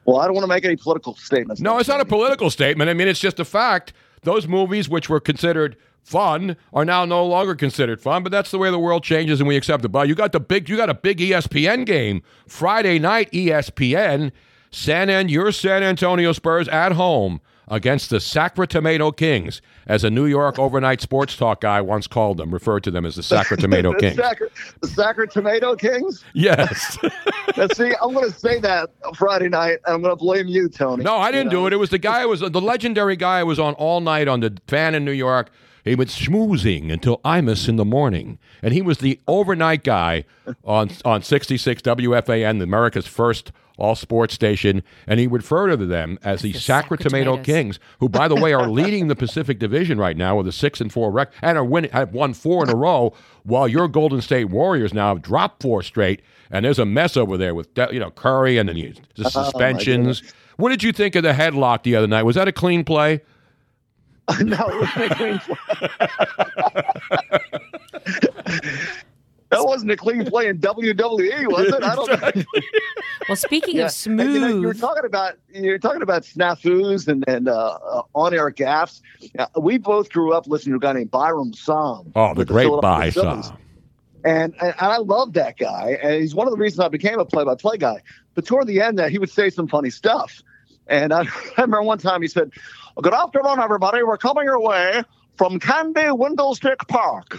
Well, I don't want to make any political statements. No, it's not a political statement. I mean, it's just a fact. Those movies which were considered fun are now no longer considered fun, but that's the way the world changes and we accept it. But you got the big you got a big ESPN game Friday night ESPN San An your San Antonio Spurs at home against the Sacra Tomato Kings, as a New York overnight sports talk guy once called them, referred to them as the Sacramento the, Kings. Sacra- the Sacra Tomato Kings. Yes. See, I'm going to say that Friday night, and I'm going to blame you, Tony. No, I didn't do it. It was the guy was the legendary guy was on all night on the fan in New York. He was schmoozing until Imus in the morning, and he was the overnight guy on on 66 WFAN, America's first all sports station, and he would refer to them as the, Sacramento Sacratomatos. Kings, who, by the way, are leading the Pacific Division right now with a six and four record, and are winning, have won four in a row, while your Golden State Warriors now have dropped four straight, and there's a mess over there with you know Curry and then the, the Oh, suspensions. what did you think of the headlock the other night? Was that a clean play? no, it wasn't a clean play. that wasn't a clean play in WWE, was it? I don't. know Well, speaking Yeah. of And, you know, smooth, you were talking about you're talking about snafus and and uh, uh, on-air gaffes. Uh, we both grew up listening to a guy named Byrum Saam. Oh, the great Philadelphia By Phillies. And, and I love that guy, and he's one of the reasons I became a play-by-play guy. But toward the end, that he would say some funny stuff. And I remember one time he said, "Good afternoon, everybody. We're coming your way from Candy Windlestick Park."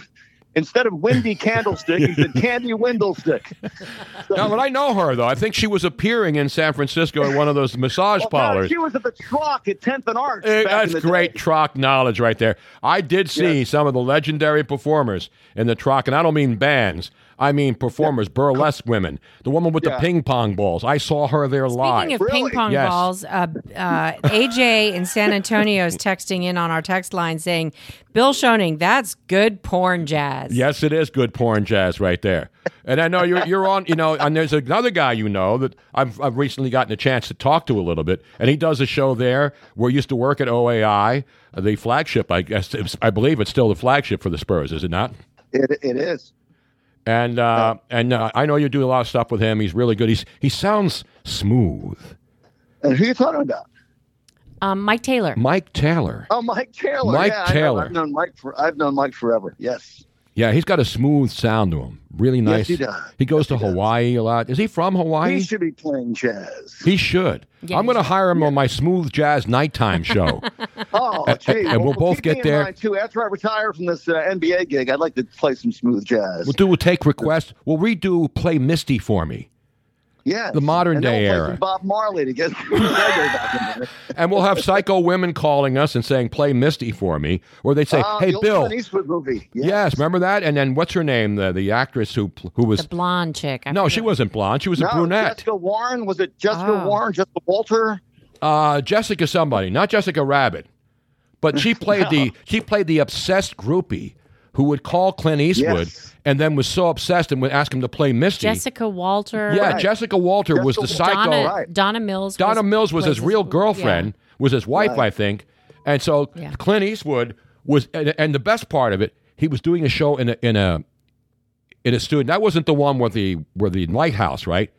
Instead of Windy Candlestick, he said Candy Windlestick. No, but I know her though. I think she was appearing in San Francisco at one of those massage Well, no, parlors. she was at the Troc at 10th and Arch. Eh, back That's great day. Troc knowledge right there. I did see some of the legendary performers in the Troc, and I don't mean bands. I mean, performers, burlesque women. The woman with Yeah. the ping pong balls. I saw her there live. Speaking of ping pong Yes. balls, uh, uh, AJ in San Antonio is texting in on our text line saying, "Bill Schoening, that's good porn jazz." Yes, it is good porn jazz right there. And I know you're you're on. You know, and there's another guy you know that I've I've recently gotten a chance to talk to a little bit, and he does a show there where he used to work at OAI, uh, the flagship. I guess I believe it's still the flagship for the Spurs, is it not? It, it is. And uh, and uh, I know you do a lot of stuff with him. He's really good. He's he sounds smooth. And who are you talking about? Um, Mike Taylor. Mike Taylor. Oh, Mike Taylor. Mike yeah, I know. Taylor. I've known Mike for I've known Mike forever. Yes. Yeah, he's got a smooth sound to him. Really nice. Yes, nice. he does. He goes to Hawaii a lot. Is he from Hawaii? He should be playing jazz. He should. Yeah, I'm going to hire him on my smooth jazz nighttime show. Oh, And- gee. and we'll both get in there. too. After I retire from this uh, NBA gig, I'd like to play some smooth jazz. We'll do. We'll take requests. We'll redo "Play Misty" for me, Yeah. the modern and day we'll era. Bob Marley to get back in there. and we'll have psycho women calling us and saying "Play Misty" for me, or they say, Ah, "Hey, the Bill." Eastwood movie. Yes. remember that? And then what's her name? The the actress who who was The blonde chick. I no, forget. she wasn't blonde. She was a brunette. Jessica Warren. Was it Jessica Oh. Warren? Jessica Walter? Uh, Jessica somebody, not Jessica Rabbit, but she played the she played the obsessed groupie who would call Clint Eastwood Yes. and then was so obsessed and would ask him to play Misty. Jessica Walter. yeah, Jessica Walter was the psycho. Donna, Donna Mills. Donna Mills was plays his real girlfriend, was his wife, Right. I think. And so Yeah. Clint Eastwood was, and, and the best part of it, he was doing a show in a in a in a studio. That wasn't the one where the where the lighthouse, right?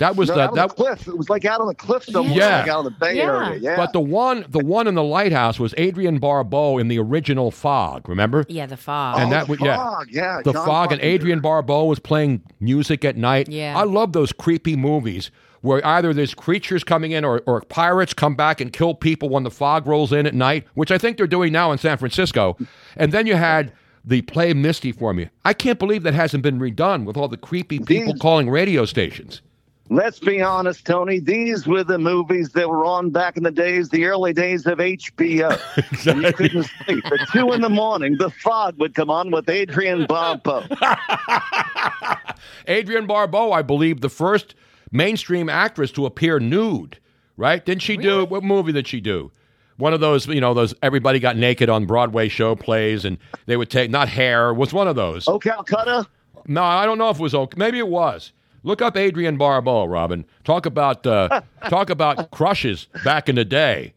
That was no, the out on that. the cliff. It was like out on the cliff somewhere. Yeah. Like out on the Bay Yeah. Area. Yeah. But the one, the one in the lighthouse was Adrienne Barbeau in the original Fog. Remember? Yeah, the fog. and Oh, that the was yeah, Fog, yeah, the John fog and Adrienne Barbeau was playing music at night. Yeah. I love those creepy movies where either there's creatures coming in or, or pirates come back and kill people when the fog rolls in at night, which I think they're doing now in San Francisco. And then you had the play Misty for me. I can't believe that hasn't been redone with all the creepy people These- calling radio stations. Let's be honest, Tony. These were the movies that were on back in the days, the early days of HBO. And you couldn't sleep. At two in the morning, the fog would come on with Adrienne Barbeau. Adrienne Barbeau, I believe, the first mainstream actress to appear nude, right? Didn't she do what movie did she do? One of those, you know, those everybody got naked on Broadway show plays, and they would take not hair was one of those. Oh, Calcutta. No, I don't know if it was okay. Maybe it was. Look up Adrienne Barbeau, Robin. Talk about uh, talk about crushes back in the day.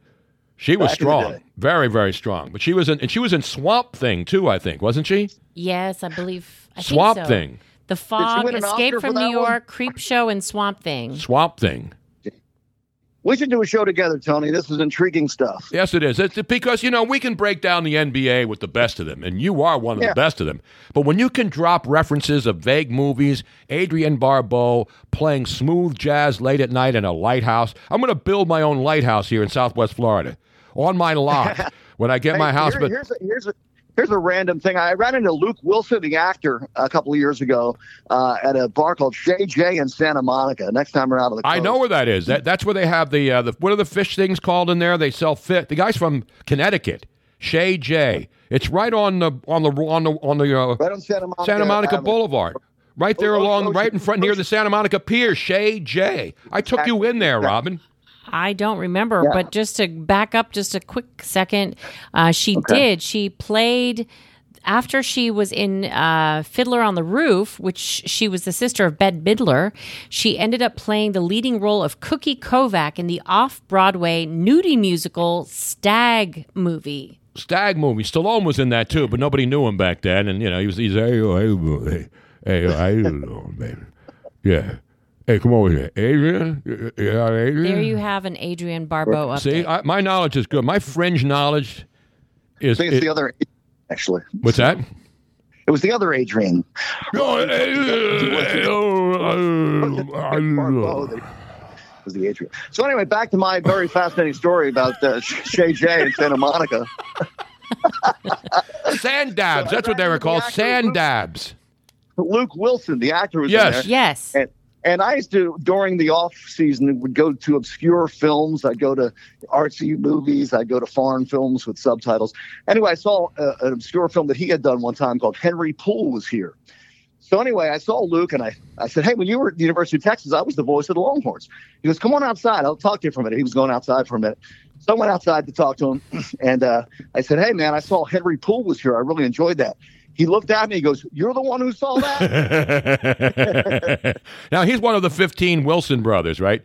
She was Back strong, very very strong. But she was in and she was in Swamp Thing too, I think, wasn't she? Yes, I believe. I think Swamp so. Thing. The Fog, Escape from that New one? York, Creepshow, and Swamp Thing. Swamp Thing. We should do a show together, Tony. This is intriguing stuff. Yes, it is. It's because you know we can break down the NBA with the best of them, and you are one of Yeah. the best of them. But when you can drop references of vague movies, Adrienne Barbeau playing smooth jazz late at night in a lighthouse, I'm going to build my own lighthouse here in Southwest Florida on my lot when I get Hey, my house. here- but here's a, here's a here's a random thing. I ran into Luke Wilson, the actor, a couple of years ago uh, at a bar called Chez Jay in Santa Monica. Next time we're out of the coast. I know where that is. That, that's where they have the, uh, the what are the fish things called in there? They sell fit. The guy's from Connecticut, Chez Jay. It's right on the on the on the on the uh, Right on Santa Monica. Santa Monica Boulevard. Right there Oh, oh, along, oh, right in front near the Santa Monica Pier, Chez Jay. I took you in there, Robin. I don't remember, Yeah. but just to back up just a quick second, uh, she Okay. did. She played after she was in uh, Fiddler on the Roof, which she was the sister of Bette Midler. She ended up playing the leading role of Cookie Kovac in the off-Broadway nudie musical Stag movie. Stag movie. Stallone was in that too, but nobody knew him back then. And you know, he was he's hey, hey, hey, hey, how you doing, baby? Yeah. Hey, come over here, Adrian. Yeah, Adrian. There you have an Adrienne Barbeau update. See, I, my knowledge is good. My fringe knowledge is. I think it's is- the other, actually. what's that? It was the other Adrian. Oh, It was the Adrian. So anyway, back to my very fascinating story about uh, Chez Jay in Santa Monica. Sand dabs. That's what they were called. Sand dabs. Luke Wilson, the actor, was Yes. there. Yes. And, and I used to, during the off season, would go to obscure films. I'd go to artsy movies. I'd go to foreign films with subtitles. Anyway, I saw uh, an obscure film that he had done one time called Henry Poole Was Here. So anyway, I saw Luke and I, I said, Hey, when you were at the University of Texas, I was the voice of the Longhorns. He goes, Come on outside. I'll talk to you for a minute. He was going outside for a minute. So I went outside to talk to him. And uh, I said, Hey, man, I saw Henry Poole was here. I really enjoyed that. He looked at me. He goes, You're the one who saw that? now he's one of the 15 Wilson brothers, right?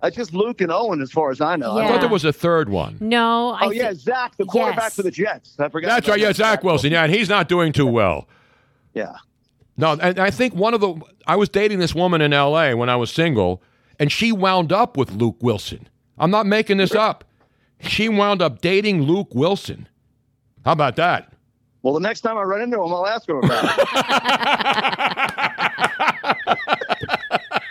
uh, just Luke and Owen, as far as I know. I thought there was a third one. No, I Oh, yeah, Zach, the quarterback Yes. for the Jets. I forgot. That's right. Yeah, that. Zach Wilson. Yeah, and he's not doing too well. Yeah. No, and I think one of the I was dating this woman in L.A. when I was single, and she wound up with Luke Wilson. I'm not making this up. She wound up dating Luke Wilson. How about that? Well, the next time I run into him, I'll ask him about it.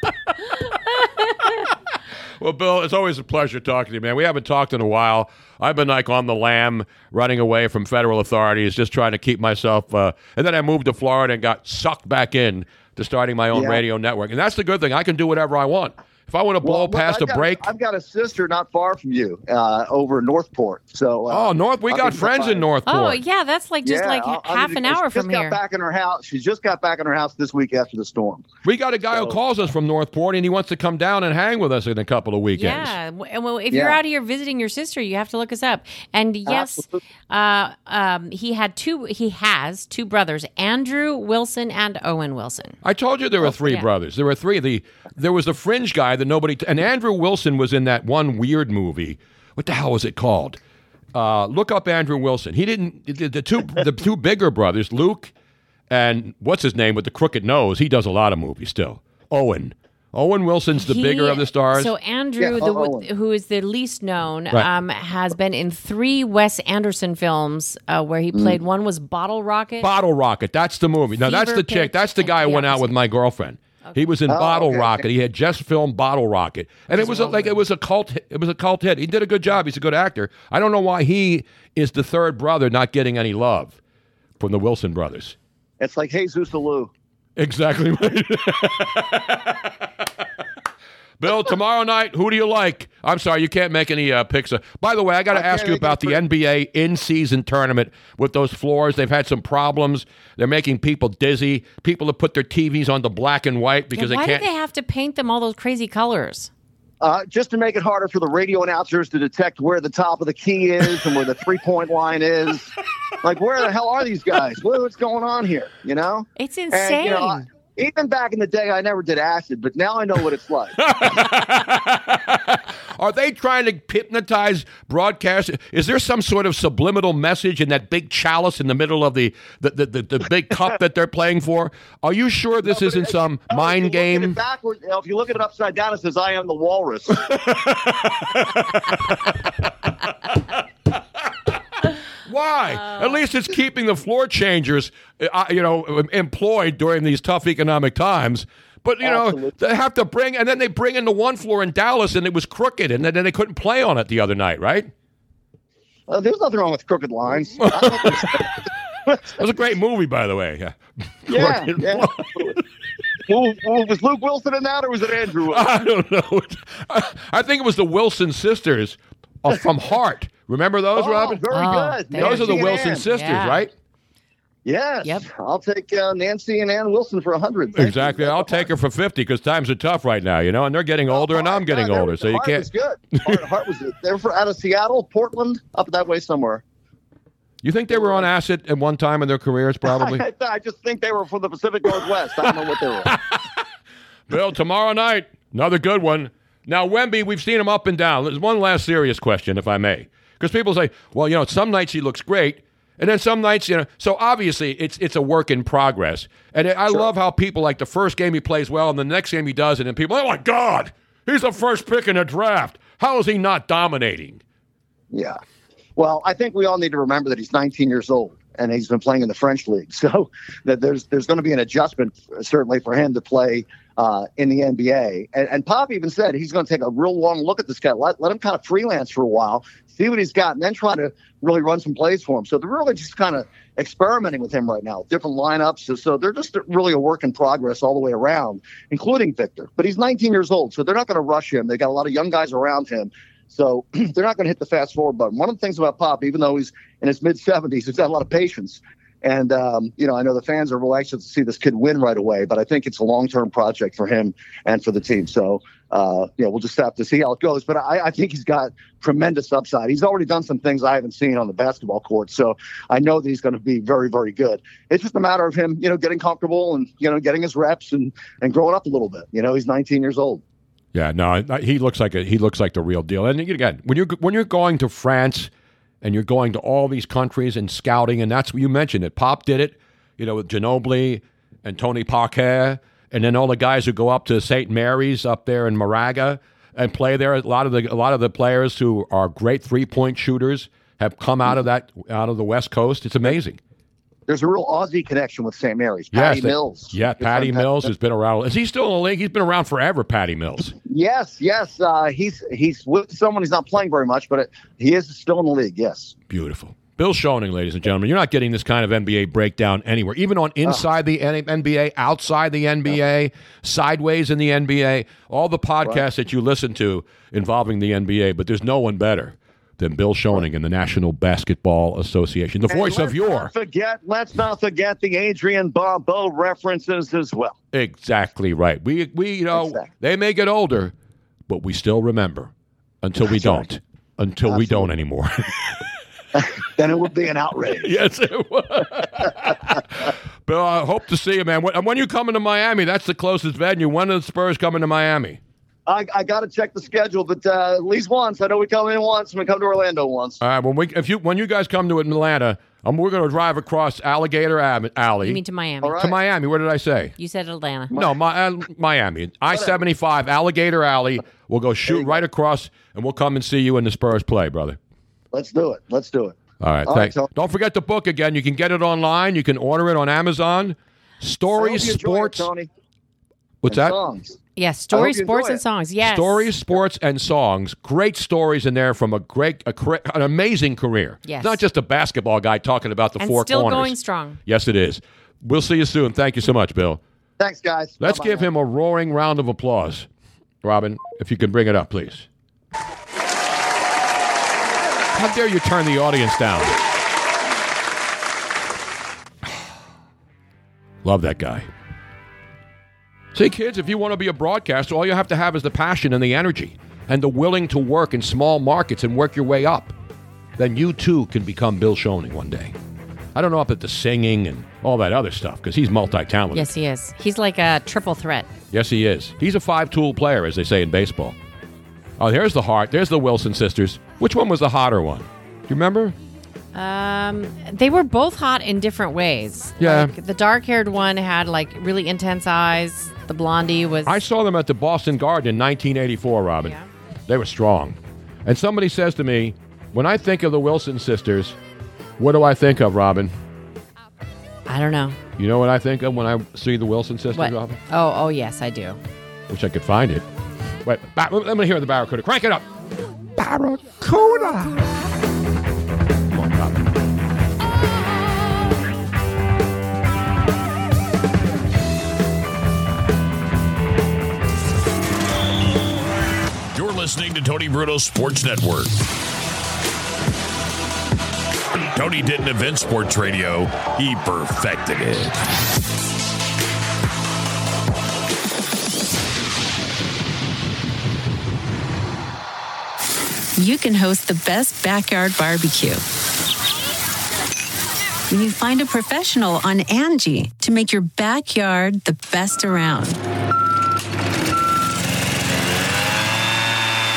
Well, Bill, it's always a pleasure talking to you, man. We haven't talked in a while. I've been like on the lam, running away from federal authorities, just trying to keep myself. Uh, and then I moved to Florida and got sucked back in to starting my own Yeah. radio network. And that's the good thing. I can do whatever I want. If I want to blow Well, past I've a got- break, I've got a sister not far from you, uh, over Northport. So, uh, oh, North, we I'll got friends in. Northport. Oh, yeah, that's like just Yeah, like I'll- I'll half be- an she hour just from got here. back in her house. She just got back in her house this week after the storm. We got a guy who calls us from Northport, and he wants to come down and hang with us in a couple of weekends. Yeah. and Well, if you're Yeah. out here visiting your sister, you have to look us up. And yes, uh, um, he had two. He has two brothers, Andrew Wilson and Owen Wilson. I told you there were three yeah. brothers. There were three. The there was the fringe guy that nobody and Andrew Wilson was in that one weird movie. What the hell was it called? Uh, look up Andrew Wilson. He didn't. The, the two the two bigger brothers, Luke and what's his name with the crooked nose. He does a lot of movies still. Owen. Owen Wilson's the He- bigger of the stars. So Andrew, Yeah, the, who is the least known, Right. um, has been in three Wes Anderson films uh, where he played. One was Bottle Rocket. Bottle Rocket. That's the movie. Now that's Fever the chick. That's the guy who went out with my girlfriend. He was in Oh, Bottle okay. Rocket. He had just filmed Bottle Rocket, and it was a, like it was a cult. It was a cult hit. He did a good job. He's a good actor. I don't know why he is the third brother not getting any love from the Wilson brothers. It's like Jesus Alou. Exactly right. Bill, tomorrow night, who do you like? I'm sorry, you can't make any uh, picks. By the way, I got to ask you about the NBA in-season tournament with those floors. They've had some problems. They're making people dizzy. People have put their TVs on the black and white because Yeah, why they can't. Why do they have to paint them all those crazy colors? Uh, just to make it harder for the radio announcers to detect where the top of the key is and where the three point line is. Like, where the hell are these guys? What, what's going on here? You know? It's And, you know, I- even back in the day, I never did acid, but now I know what it's like. Are they trying to hypnotize broadcast? Is there some sort of subliminal message in that big chalice in the middle of the the, the, the, the big cup that they're playing for? Are you sure this isn't some mind game? Backwards, if you look at it upside down, it says, I am the walrus. Why? At least it's keeping the floor changers, uh, you know, employed during these tough economic times. But you know, they have to bring, and then they bring in the one floor in Dallas, and it was crooked, and then they couldn't play on it the other night, right? Uh, there's nothing wrong with crooked lines. It was a great movie, by the way. Yeah. Yeah, Crooked yeah. well, well, was Luke Wilson in that, or was it Andrew? Wilson? I don't know. I think it was the Wilson sisters uh, from Heart. Remember those, Oh, Robin? very Oh, good. Those are the Nancy and Wilson sisters, Yeah. right? Yes. Yep. I'll take uh, Nancy and Ann Wilson for a hundred. Exactly. I'll take her for fifty because times are tough right now, you know, and they're getting older, and I'm getting older, so you Heart can't. was good. Heart, Heart was good. They were from, out of Seattle, Portland, up that way somewhere. You think they were on acid at one time in their careers, probably? I, I just think they were from the Pacific Northwest. I don't know what they were. Bill, tomorrow night, another good one. Now, Wemby, we've seen him up and down. There's one last serious question, if I may. Because people say, well, you know, some nights he looks great, and then some nights, you know, so obviously it's it's a work in progress. And I love how people like the first game he plays well, and the next game he doesn't, and people, oh my God, he's the first pick in the draft. How is he not dominating? Yeah. Well, I think we all need to remember that he's 19 years old and he's been playing in the French league. So that there's there's going to be an adjustment uh, certainly for him to play uh, in the NBA. And, and Pop even said he's going to take a real long look at this guy. Let, let him kind of freelance for a while, see what he's got, and then try to really run some plays for him. So they're really just kind of experimenting with him right now, different lineups. So, so they're just really a work in progress all the way around, including Victor. But he's 19 years old, so they're not going to rush him. They got a lot of young guys around him. So they're not going to hit the fast forward button. One of the things about Pop, even though he's in his mid 70s, he's got a lot of patience. And um, you know, I know the fans are real to see this kid win right away, but I think it's a long-term project for him and for the team. So, uh, you know, we'll just have to see how it goes. But I, I think he's got tremendous upside. He's already done some things I haven't seen on the basketball court, so I know that he's going to be very, very good. It's just a matter of him, you know, getting comfortable and you know, getting his reps and and growing up a little bit. You know, he's 19 years old. Yeah, no, he looks like a, he looks like the real deal. And again, when you're when you're going to France and you're going to all these countries and scouting, and that's what you mentioned it. Pop did it, you know, with Ginobili and Tony Parker, and then all the guys who go up to St. Mary's up there in Moraga and play there. A lot of the a lot of the players who are great three point shooters have come out of that out of the West Coast. It's amazing. There's a real Aussie connection with St. Mary's. Yes, Patty they- Mills. Yeah, Patty Mills has been around. Is he still in the league? He's been around forever. Patty Mills. Yes, yes. Uh, he's he's with someone. He's not playing very much, but it, he is still in the league. Yes. Beautiful. Bill Schoening, ladies and gentlemen. You're not getting this kind of NBA breakdown anywhere, even on inside the NBA, outside the NBA, sideways in the NBA, all the podcasts that you listen to involving the NBA. But there's no one better than Bill Schoening in the National Basketball Association, the And voice of your. not forget. Let's not forget the Adrienne Barbeau references as well. Exactly right. We we you know they may get older, but we still remember until we don't. Until we don't anymore. then it would be an outrage. yes, it would. Bill, I hope to see you, man. When, when you coming to Miami? That's the closest venue. When are the Spurs coming to Miami? I, I got to check the schedule, but uh, at least once. I know we come in once and we come to Orlando once. All right. When we if you when you guys come to Atlanta, um, we're going to drive across Alligator Ave- Alley. You mean to Miami? To Miami. What did I say? You said Atlanta. No, my, uh, Miami. I seventy five Alligator Alley. We'll go shoot right across, and we'll come and see you in the Spurs play, brother. Let's do it. Let's do it. All right. All right, thanks. Tony. Don't forget the book again. You can get it online. You can order it on Amazon. Stories, I hope you it, sports. Tony. What's And that? Songs. Yes, I stories, sports, and it. songs. Yes. Stories, sports, and songs. Great stories in there from a great, a, an amazing career. Yes. Not just a basketball guy talking about the and four still corners. going strong. Yes, it is. We'll see you soon. Thank you so much, Bill. Thanks, guys. Let's Bye-bye give him a roaring round of applause. Robin, if you can bring it up, please. How dare you turn the audience down? Love that guy. See, kids, if you want to be a broadcaster, all you have to have is the passion and the energy and the willing to work in small markets and work your way up. Then you too can become Bill Schoening one day. I don't know about the singing and all that other stuff because he's multi talented. Yes, he is. He's like a triple threat. Yes, he is. He's a five tool player, as they say in baseball. Oh, there's the heart. There's the Wilson sisters. Which one was the hotter one? Do you remember? Um, they were both hot in different ways. Yeah. Like, the dark-haired one had like really intense eyes. The blondie was. I saw them at the Boston Garden in 1984, Robin. They were strong. And somebody says to me, when I think of the Wilson sisters, what do I think of, Robin? I don't know. You know what I think of when I see the Wilson sisters, What? Robin? Oh, oh yes, I do. Wish I could find it. Wait, ba- let me hear the Barracuda. Crank it up. Barracuda. Listening to Tony Bruno's Sports Network. Tony didn't invent sports radio, he perfected it. you can host the best backyard barbecue. When you find a professional on Angie to make your backyard the best around.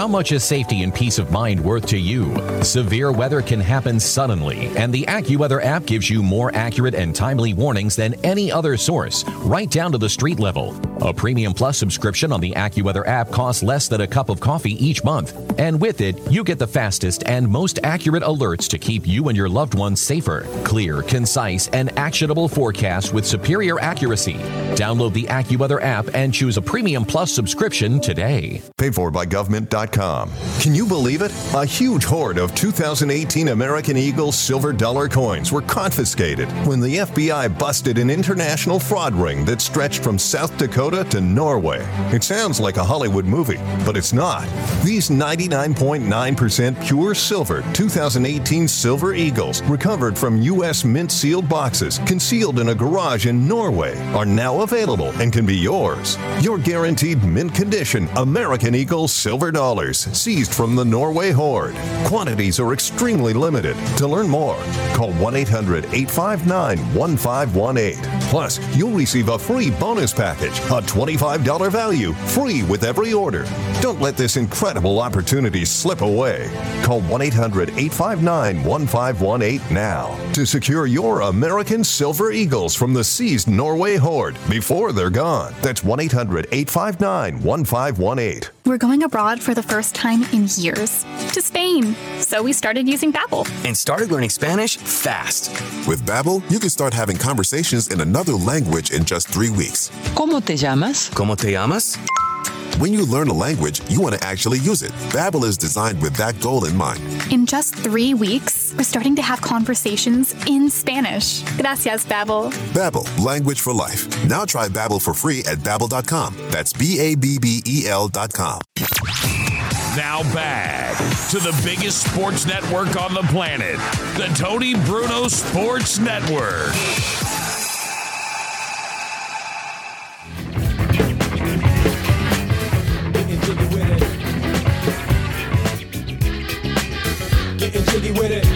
How much is safety and peace of mind worth to you? Severe weather can happen suddenly, and the AccuWeather app gives you more accurate and timely warnings than any other source, right down to the street level. A Premium Plus subscription on the AccuWeather app costs less than a cup of coffee each month, and with it, you get the fastest and most accurate alerts to keep you and your loved ones safer. Clear, concise, and actionable forecasts with superior accuracy. Download the AccuWeather app and choose a Premium Plus subscription today. Paid for by government.com. Can you believe it? A huge hoard of 2018 American Eagle silver dollar coins were confiscated when the FBI busted an international fraud ring that stretched from South Dakota to Norway. It sounds like a Hollywood movie, but it's not. These 99.9% pure silver 2018 Silver Eagles, recovered from U.S. mint sealed boxes, concealed in a garage in Norway, are now available and can be yours. Your guaranteed mint condition American Eagle silver dollars, seized from the Norway hoard. Quantities are extremely limited. To learn more, call 1 800 859 1518. Plus, you'll receive a free bonus package, a $25 value, free with every order. Don't let this incredible opportunity slip away. Call 1 800 859 1518 now to secure your American Silver Eagles from the seized Norway hoard before they're gone. That's 1 800 859 1518. We're going abroad for the first time in years to Spain. So we started using Babbel. and started learning Spanish fast. With Babbel, you can start having conversations in another language in just three weeks. ¿Cómo te llamas? ¿Cómo te llamas? When you learn a language, you want to actually use it. Babbel is designed with that goal in mind. In just three weeks, we're starting to have conversations in Spanish. Gracias, Babbel. Babbel, language for life. Now try Babbel for free at babbel.com. That's B A B B E L dot com. Now back to the biggest sports network on the planet, the Tony Bruno Sports Network. With it.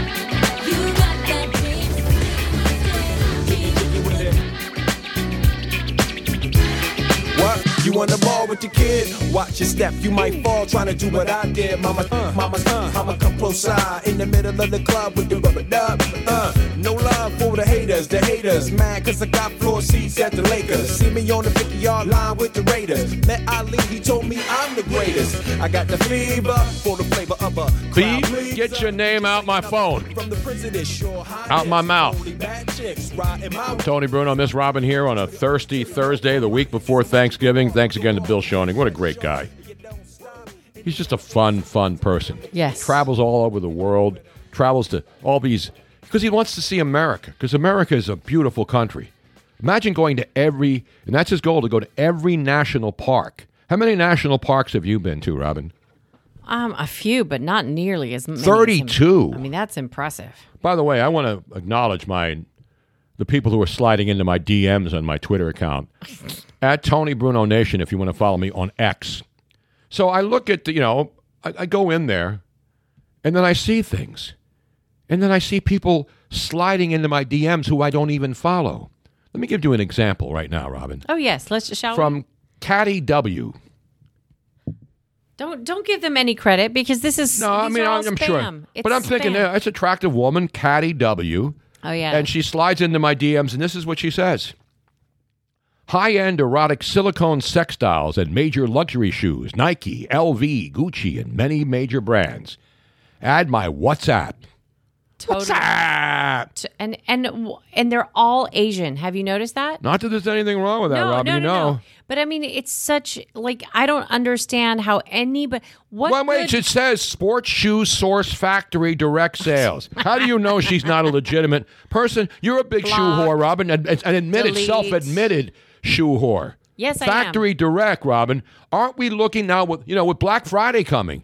You on the ball with your kid? Watch your step, you might fall trying to do what I did. Mama, uh, mama, uh, mama, come close side in the middle of the club with the rubber dub. Uh, no love for the haters, the haters. Mad cause I got floor seats at the Lakers. See me on the 50 yard line with the Raiders. Met Ali, he told me I'm the greatest. I got the fever for the flavor of a Beep, get your name out my phone. from the president, sure. Out my mouth. Bad chicks riding my Tony Bruno, Miss Robin here on a thirsty Thursday, the week before Thanksgiving. Thanks again to Bill Schoening. What a great guy. He's just a fun, fun person. Yes. Travels all over the world, travels to all these, because he wants to see America, because America is a beautiful country. Imagine going to every, and that's his goal, to go to every national park. How many national parks have you been to, Robin? Um, a few, but not nearly as many. as him. 32. I mean, that's impressive. By the way, I want to acknowledge my the people who are sliding into my DMs on my Twitter account at Tony Bruno Nation. If you want to follow me on X, so I look at the, you know I, I go in there, and then I see things, and then I see people sliding into my DMs who I don't even follow. Let me give you an example right now, Robin, Oh yes, let's shall we? from Caddy W. Don't don't give them any credit because this is No, I mean I'm sure, It's but I'm thinking spam. uh, it's attractive woman, Caddy W. Oh yeah. And she slides into my DMs, and this is what she says High end erotic silicone sex dolls and major luxury shoes Nike, LV, Gucci, and many major brands. Add my WhatsApp. Totally. WhatsApp. T- And and and they're all Asian. Have you noticed that? Not that there's anything wrong with that, no, Robin. no, you no, know. no. But I mean, it's such like I don't understand how anybody. What? Well, wait, good- it says Sports Shoe Source Factory Direct Sales. How do you know she's not a legitimate person? You're a big shoe whore, Robin, and and admitted, Delete. self-admitted shoe whore. Yes, I am. Factory Direct, Robin. Aren't we looking now with you know with Black Friday coming?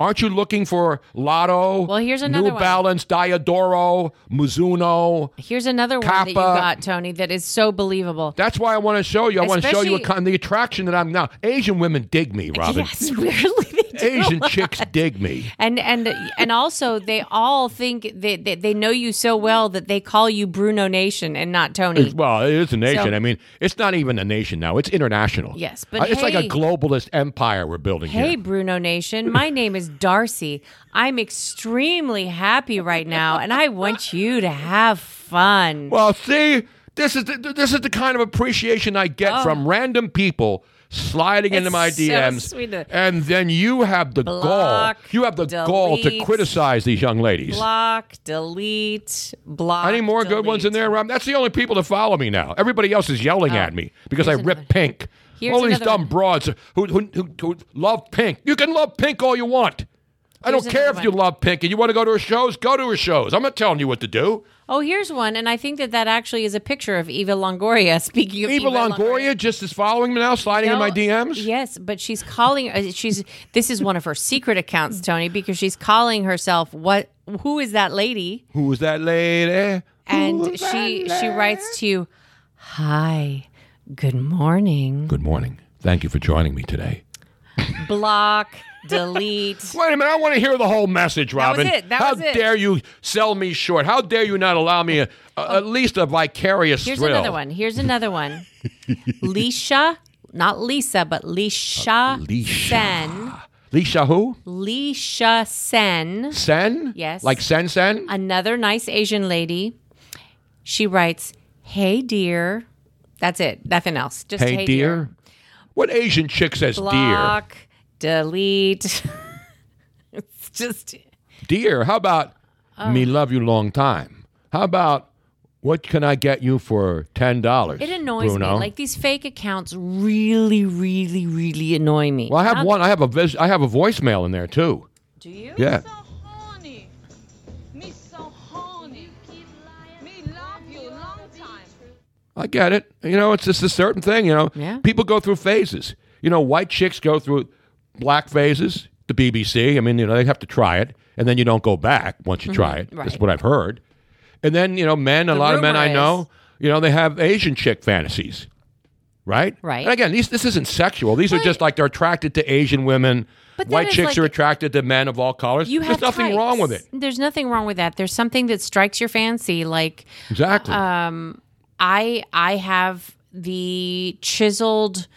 Aren't you looking for Lotto? Well, here's another New one. Balance, Diadora, Mizuno. Here's another one that you got, Tony. That is so believable. That's why I want to show you. I want to show you a, the attraction that I'm now. Asian women dig me, Robin. Yes, really. Asian chicks dig me. And and and also they all think they, they they know you so well that they call you Bruno Nation and not Tony. It's- well, it is a nation. So- I mean, it's not even a nation now. It's international. Yes, but Uh, it's like a globalist empire we're building Hey, here. Bruno Nation. My name is Darcy. I'm extremely happy right now, and I want you to have fun. Well, see, this is the, this is the kind of appreciation I get Oh. from random people sliding into my so DMs, to- and then you have the gall. You have the gall to criticize these young ladies. Block, delete, block. Any more good ones in there, Rob? That's the only people that follow me now. Everybody else is yelling oh, at me because I rip pink. Here's all these dumb one. broads who, who, who, who love pink. You can love pink all you want. I don't care if another you love pink and you want to go to her shows, go to her shows. I'm not telling you what to do. Oh, here's one, and I think that that actually is a picture of Eva Longoria. Speaking of Eva Eva, Longoria just is following me now, sliding in my DMs. Yes, but she's calling. uh, She's this is one of her secret accounts, Tony, because she's calling herself what? Who is that lady? Who is that lady? And she she writes to you, "Hi, good morning." Good morning. Thank you for joining me today. Block, delete. Wait a minute, I want to hear the whole message, That was Robin. it, that How was it. dare you sell me short? How dare you not allow me a, a, at least a vicarious Here's thrill? another one. Here's another one. Lisha, not Lisa, but Lisha, uh, Sen. Lisha who? Lisha Sen. Sen? Yes. Like Sen Sen? Another nice Asian lady. She writes, "Hey dear." That's it. Nothing else. Just hey, dear. What Asian chick says dear? Block, delete. it's just Dear. How about Oh. me love you long time? How about what can I get you for ten dollars? it annoys Bruno? me. Like these fake accounts really, really, really annoy me. well, I have Not- one. I have a vis- I have a voicemail in there too. Do you? Yeah. I get it. You know, it's just a certain thing. You know, Yeah. people go through phases. You know, white chicks go through black phases. The BBC. I mean, you know, they have to try it, and then you don't go back once you try Mhm, it. That's right. what I've heard. And then you know, men. A The lot of men I know. You know, they have Asian chick fantasies. Right. Right. And again, these this isn't sexual. These are just like they're attracted to Asian women. But White is chicks like- are attracted to men of all colors. You There's have nothing wrong with it. types. There's nothing wrong with that. There's something that strikes your fancy. Like Exactly. um, I I have the chiseled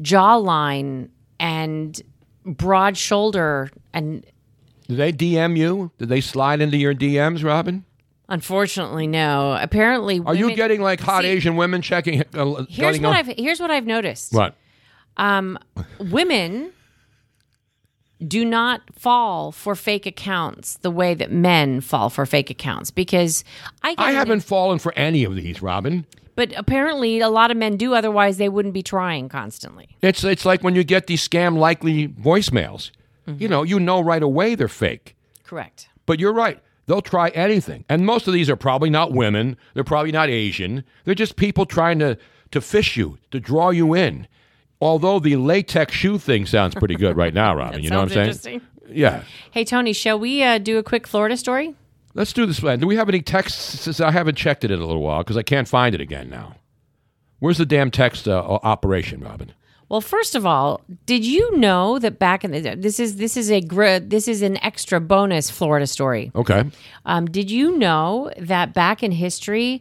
jawline and broad shoulder, and Did they DM you? Did they slide into your DMs, Robin? unfortunately, no. Apparently, Are you getting like hot See, Asian women checking? Uh, Here's what on- I've here's what I've noticed. What? Um, women do not fall for fake accounts the way that men fall for fake accounts because I get I haven't fallen for any of these, Robin. But apparently, a lot of men do. Otherwise, they wouldn't be trying constantly. It's it's like when you get these scam likely voicemails. Mm-hmm. You know, you know right away they're fake. Correct. But you're right. They'll try anything. And most of these are probably not women. They're probably not Asian. They're just people trying to, to fish you, to draw you in. Although the latex shoe thing sounds pretty good right now, Robin. You know what I'm saying? Yeah. Hey, Tony, shall we uh, do a quick Florida story? Let's do this. Do we have any texts? I haven't checked it in a little while because I can't find it again now. Where's the damn text uh, operation, Robin? Well, first of all, did you know that back in the this is this is a this is an extra bonus Florida story. Okay. Um, did you know that back in history,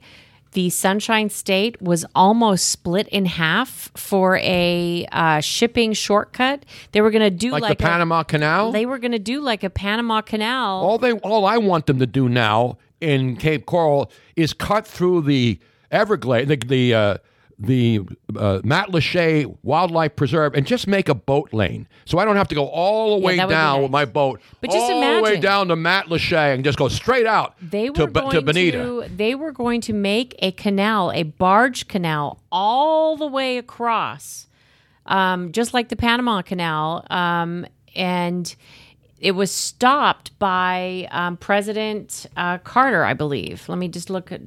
the Sunshine State was almost split in half for a uh, shipping shortcut? They were going to do Like, like, the a- Panama Canal? They were going to do like a Panama Canal. All they, all I want them to do now in Cape Coral is cut through the Everglades, the the uh, the uh, Matlacha Wildlife Preserve, and just make a boat lane, so I don't have to go all the way be down nice. with my boat, But just all the way down to Matlacha and just go straight out They were to, going to Bonita. to they were going to make a canal, a barge canal, all the way across, um, just like the Panama Canal, um, and it was stopped by um, President uh, Carter, I believe. Let me just look at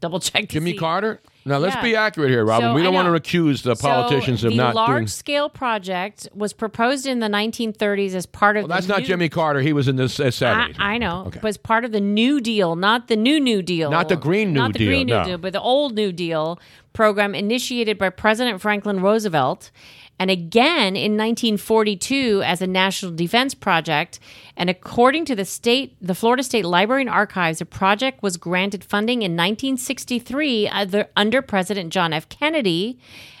double check. Jimmy see. Carter. Now let's Yeah. be accurate here, Robin. So, we don't want to accuse the politicians so of not the large doing. scale project was proposed in the 1930s as part of Well, that's the not Jimmy Carter. He was in the uh, I, 70s. I know, was part of the New Deal, not the new New Deal, Not the Green New Deal. not the Green New no. Deal, but the old New Deal program initiated by President Franklin Roosevelt, and again in 1942 as a national defense project. And according to the state, the Florida State Library and Archives, the project was granted funding in 1963 other- under President John F. Kennedy.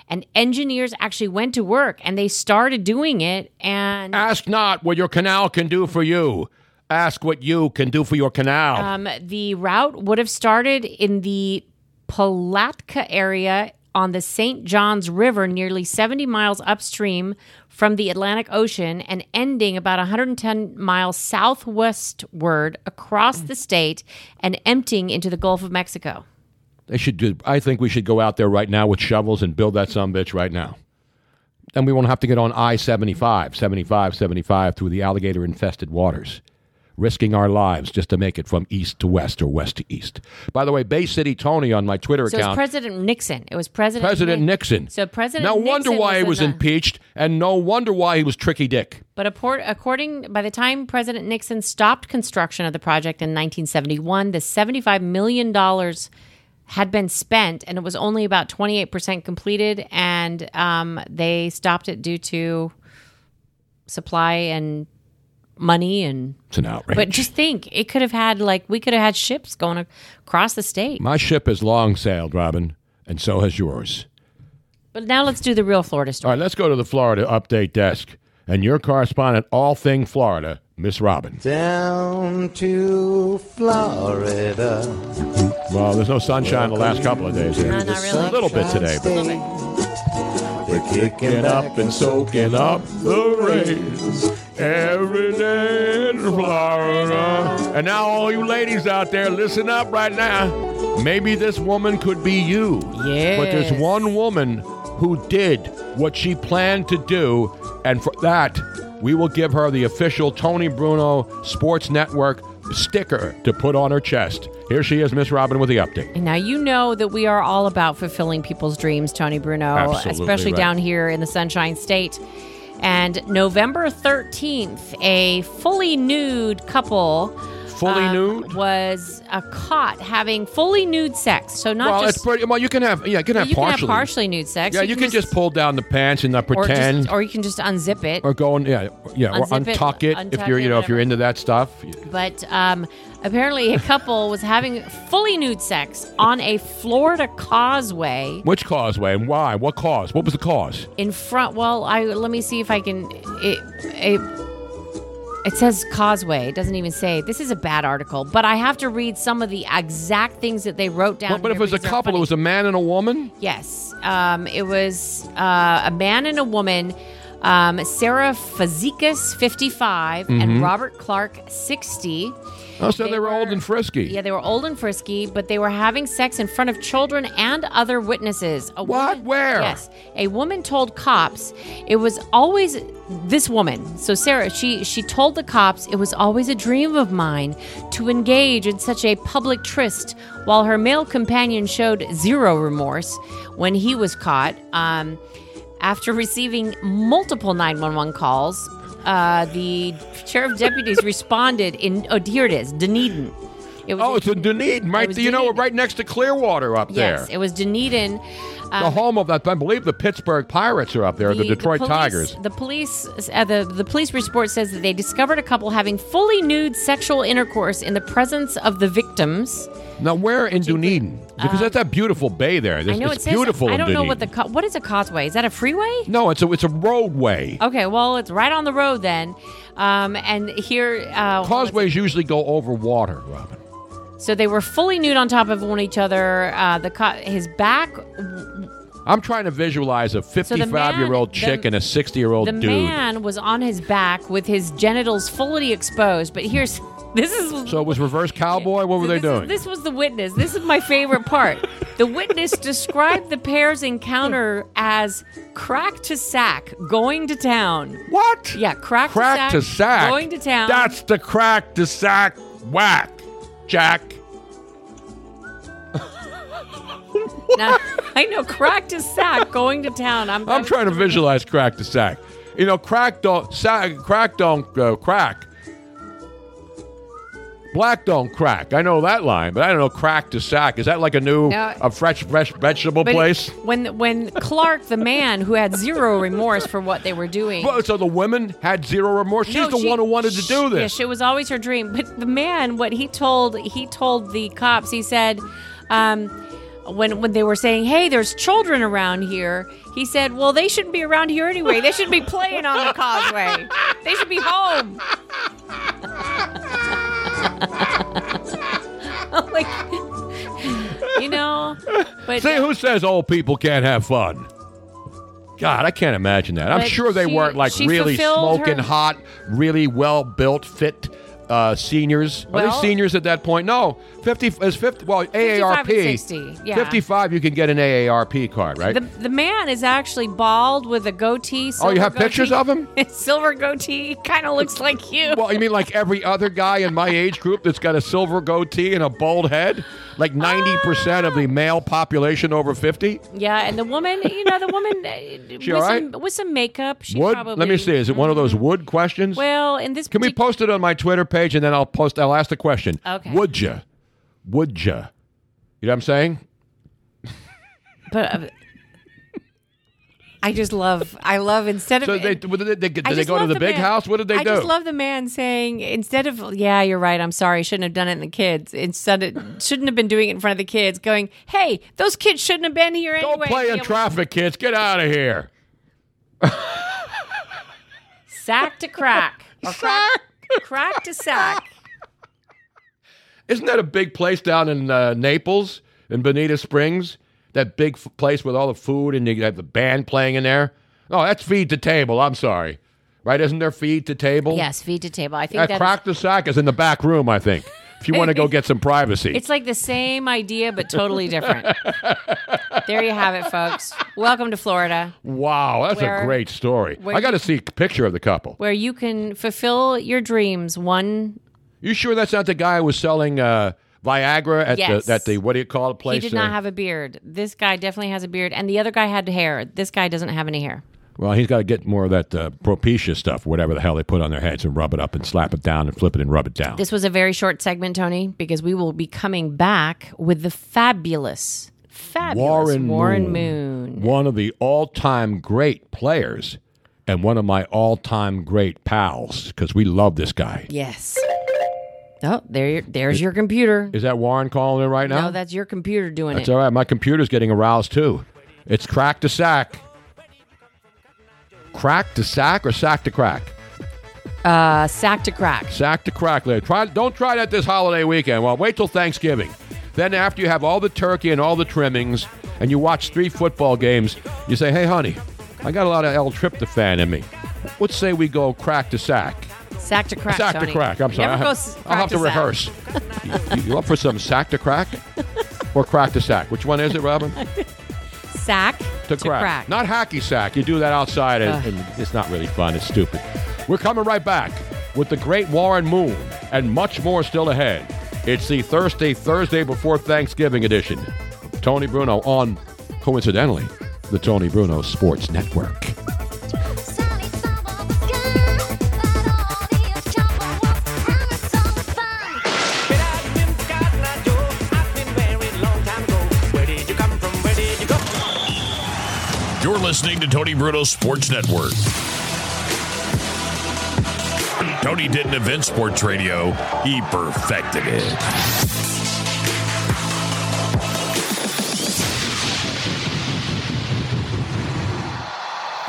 And engineers actually went to work and they started doing it. And Ask not what your canal can do for you. Ask what you can do for your canal. Um, the route would have started in the Palatka area on the St. Johns River, nearly 70 miles upstream from the Atlantic Ocean and ending about 110 miles southwestward across the state and emptying into the Gulf of Mexico. They should do. I think we should go out there right now with shovels and build that some bitch right now. Then we won't have to get on I 75, 75, 75 through the alligator infested waters, risking our lives just to make it from east to west or west to east. By the way, Bay City Tony on my Twitter So it was. President Nixon. It was President President Ni- Nixon. So President no wonder Nixon why he in was impeached, and no wonder why he was tricky dick. But according, by the time President Nixon stopped construction of the project in 1971, the 75 million dollars had been spent, and it was only about 28 percent completed, and um, they stopped it due to supply and money and. It's an outrage. But just think, it could have had like we could have had ships going across the state. My ship has long sailed, Robin, and so has yours. But now let's do the real Florida story. All right, let's go to the Florida update desk. And your correspondent, all thing Florida, Miss Robin. Down to Florida. Well, there's no sunshine the last couple of days. Here. No, not really. A little bit today. but- We're kicking up and soaking up the rain every day in Florida. And now, all you ladies out there, listen up right now. Maybe this woman could be you. Yes. But there's one woman who did what she planned to do, and for that, we will give her the official Tony Bruno Sports Network sticker to put on her chest. Here she is, Miss Robin, with the update. And now you know that we are all about fulfilling people's dreams, Tony Bruno, Absolutely especially right. down here in the Sunshine State. And November 13th, a fully nude couple Fully um, nude? was uh, caught having fully nude sex. So not well, just it's pretty. Well, you can have. Yeah, you can have you partially. can have partially nude sex. Yeah, you, can just, pull down the pants and not or, pretend, just, or you can just unzip it. or go and yeah, yeah, or Unzip it, untuck it, if untuck you're you know if you're into that stuff. But um, apparently, a couple was having fully nude sex on a Florida causeway Which causeway and why? What cause? What was the cause? in front. Well, I let me see if I can. It, it, it says causeway. It doesn't even say. This is a bad article, but I have to read some of the exact things that they wrote down. Well, but if it was a couple, it was a man and a woman. Yes. Um, it was uh, a man and a woman. Um, Sarah Fazekas, 55, Mhm. and Robert Clark, 60. Oh, so they, were, old and frisky. Yeah, they were old and frisky, but they were having sex in front of children and other witnesses. A What? Woman, Where? Yes. A woman told cops it was always this woman. So Sarah, she she told the cops it was always a dream of mine to engage in such a public tryst, while her male companion showed zero remorse when he was caught. Um, after receiving multiple 911 calls, uh, the sheriff deputies responded in, oh, here it is, Dunedin. It was Oh, it's in Dunedin, right? You know, right next to Clearwater up Yes, there. it was Dunedin. the Um, home of. I believe the Pittsburgh Pirates are up there. The, Detroit police, Tigers. The police, uh, the the police report says that they discovered a couple having fully nude sexual intercourse in the presence of the victims. Now, where in Dunedin? Because that's that beautiful bay there. I know it's it says. beautiful. I don't know what the co- what is a causeway? Is that a freeway? No, it's a it's a roadway. Okay, well, it's right on the road then. Um, and here, uh, Causeways usually go over water, Robin. so they were fully nude on top of one each other. Uh, the co- his back I'm trying to visualize a 55 year old chick the- and a 60 year old dude. the man was on his back with his genitals fully exposed. But here's this is So it was reverse cowboy. What were they doing? This was the witness. This is my favorite part. the witness described the pair's encounter as crack to sack, going to town. What? Yeah, crack, crack to to sack, sack. going to town. That's the crack to sack whack, Jack. Now, I know crack to sack, going to town. I'm, I'm trying to visualize crack to sack. You know, crack don't sack, crack don't uh, crack. Black don't crack. I know that line, but I don't know crack to sack. Is that like a new No. a fresh fresh vegetable place? When when Clark, the man who had zero remorse for what they were doing, Well, so the women had zero remorse. She's No, the she- one who wanted to do this. Yes, it was always her dream. But the man, what he told, he told the cops, he said, um, when when they were saying, "Hey, there's children around here," he said, "Well, they shouldn't be around here anyway. They should be playing on the causeway. They should be home." Oh I'm like, you know, But See, who says old people can't have fun? God, I can't imagine that. I'm But sure they she- weren't like she really fulfilled smoking her- hot, really well built, fit uh, seniors. Are Well- they seniors at that point? No, fifty is fifty. Well, 55 AARP. and 60, yeah. Fifty-five, you can get an AARP card, right? The, the man is actually bald with a goatee. oh, you have pictures of him? silver goatee. Kind of looks like you. Well, you mean like every other guy in my age group that's got a silver goatee and a bald head? Like 90% of the male population over 50? Yeah, and the woman, you know, the woman uh, with, right? some, with some makeup. She wood? probably. Let me see. Is it one of those wood questions? Well, in this Can we post it on my Twitter page and then I'll post, I'll ask the question. Okay. Would ya? Would ya? You know what I'm saying? But uh, I just love. I love instead of. So they, did they, they, did they go to love the, big man- house? What did they I do? I just love the man saying instead of yeah, you're right. I'm sorry, shouldn't have done it in the kids. Instead, it shouldn't have been doing it in front of the kids. Going, hey, those kids shouldn't have been here anyway. Don't play in traffic, kids. Get out of here. Sack to crack. Or crack, crack to sack. Isn't that a big place down in uh, Naples, in Bonita Springs? That big f- place with all the food and you have the band playing in there? Oh, that's feed to table. I'm sorry. Right? Isn't there feed to table? Yes, feed to table. I think That that's crack the sack is in the back room, I think. If you want to go get some privacy. It's like the same idea, but totally different. there you have it, folks. Welcome to Florida, wow, that's Where- a great story. I got to see a picture of the couple. where you can fulfill your dreams one You sure that's not the guy who was selling uh, Viagra at Yes. the at the what do you call it place? He did not uh, have a beard. This guy definitely has a beard, and the other guy had hair. This guy doesn't have any hair. Well, he's got to get more of that uh, Propecia stuff, whatever the hell they put on their heads, and rub it up and slap it down and flip it and rub it down. This was a very short segment, Tony, because we will be coming back with the fabulous, fabulous Warren, Moon. one of the all-time great players, and one of my all-time great pals, because we love this guy. Yes. Oh, there, there's your computer. Is that Warren calling in right now? No, that's your computer doing That's it. all right. My computer's getting aroused too. It's crack to sack. Crack to sack or sack to crack? Uh, sack to crack. Sack to crack. Try, don't try that this holiday weekend. Well, wait till Thanksgiving. Then after you have all the turkey and all the trimmings, and you watch three football games, you say, "Hey, honey, I got a lot of L-tryptophan in me. Let's say we go crack to sack." Sack to crack. sack Tony. to crack. I'm sorry. I have, I'll have crack to rehearse. you, you up for some sack to crack or crack to sack? Which one is it, Robin? Sack to, crack. Not hacky sack. You do that outside, and, and it's not really fun. It's stupid. We're coming right back with the great Warren Moon and much more still ahead. It's the Thursday, Thursday before Thanksgiving edition. Tony Bruno on, coincidentally, the Tony Bruno Sports Network. Listening to Tony Bruno Sports Network. Tony didn't invent sports radio, he perfected it.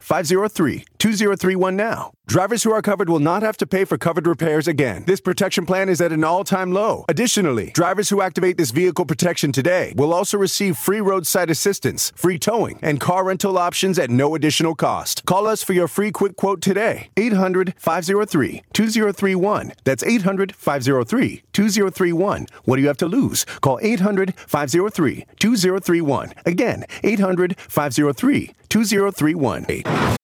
503 2031 now. Drivers who are covered will not have to pay for covered repairs again. This protection plan is at an all time low. Additionally, drivers who activate this vehicle protection today will also receive free roadside assistance, free towing, and car rental options at no additional cost. Call us for your free quick quote today. 800 503 2031. That's 800 503 2031. What do you have to lose? Call 800 503 2031. Again, 800 503 2031.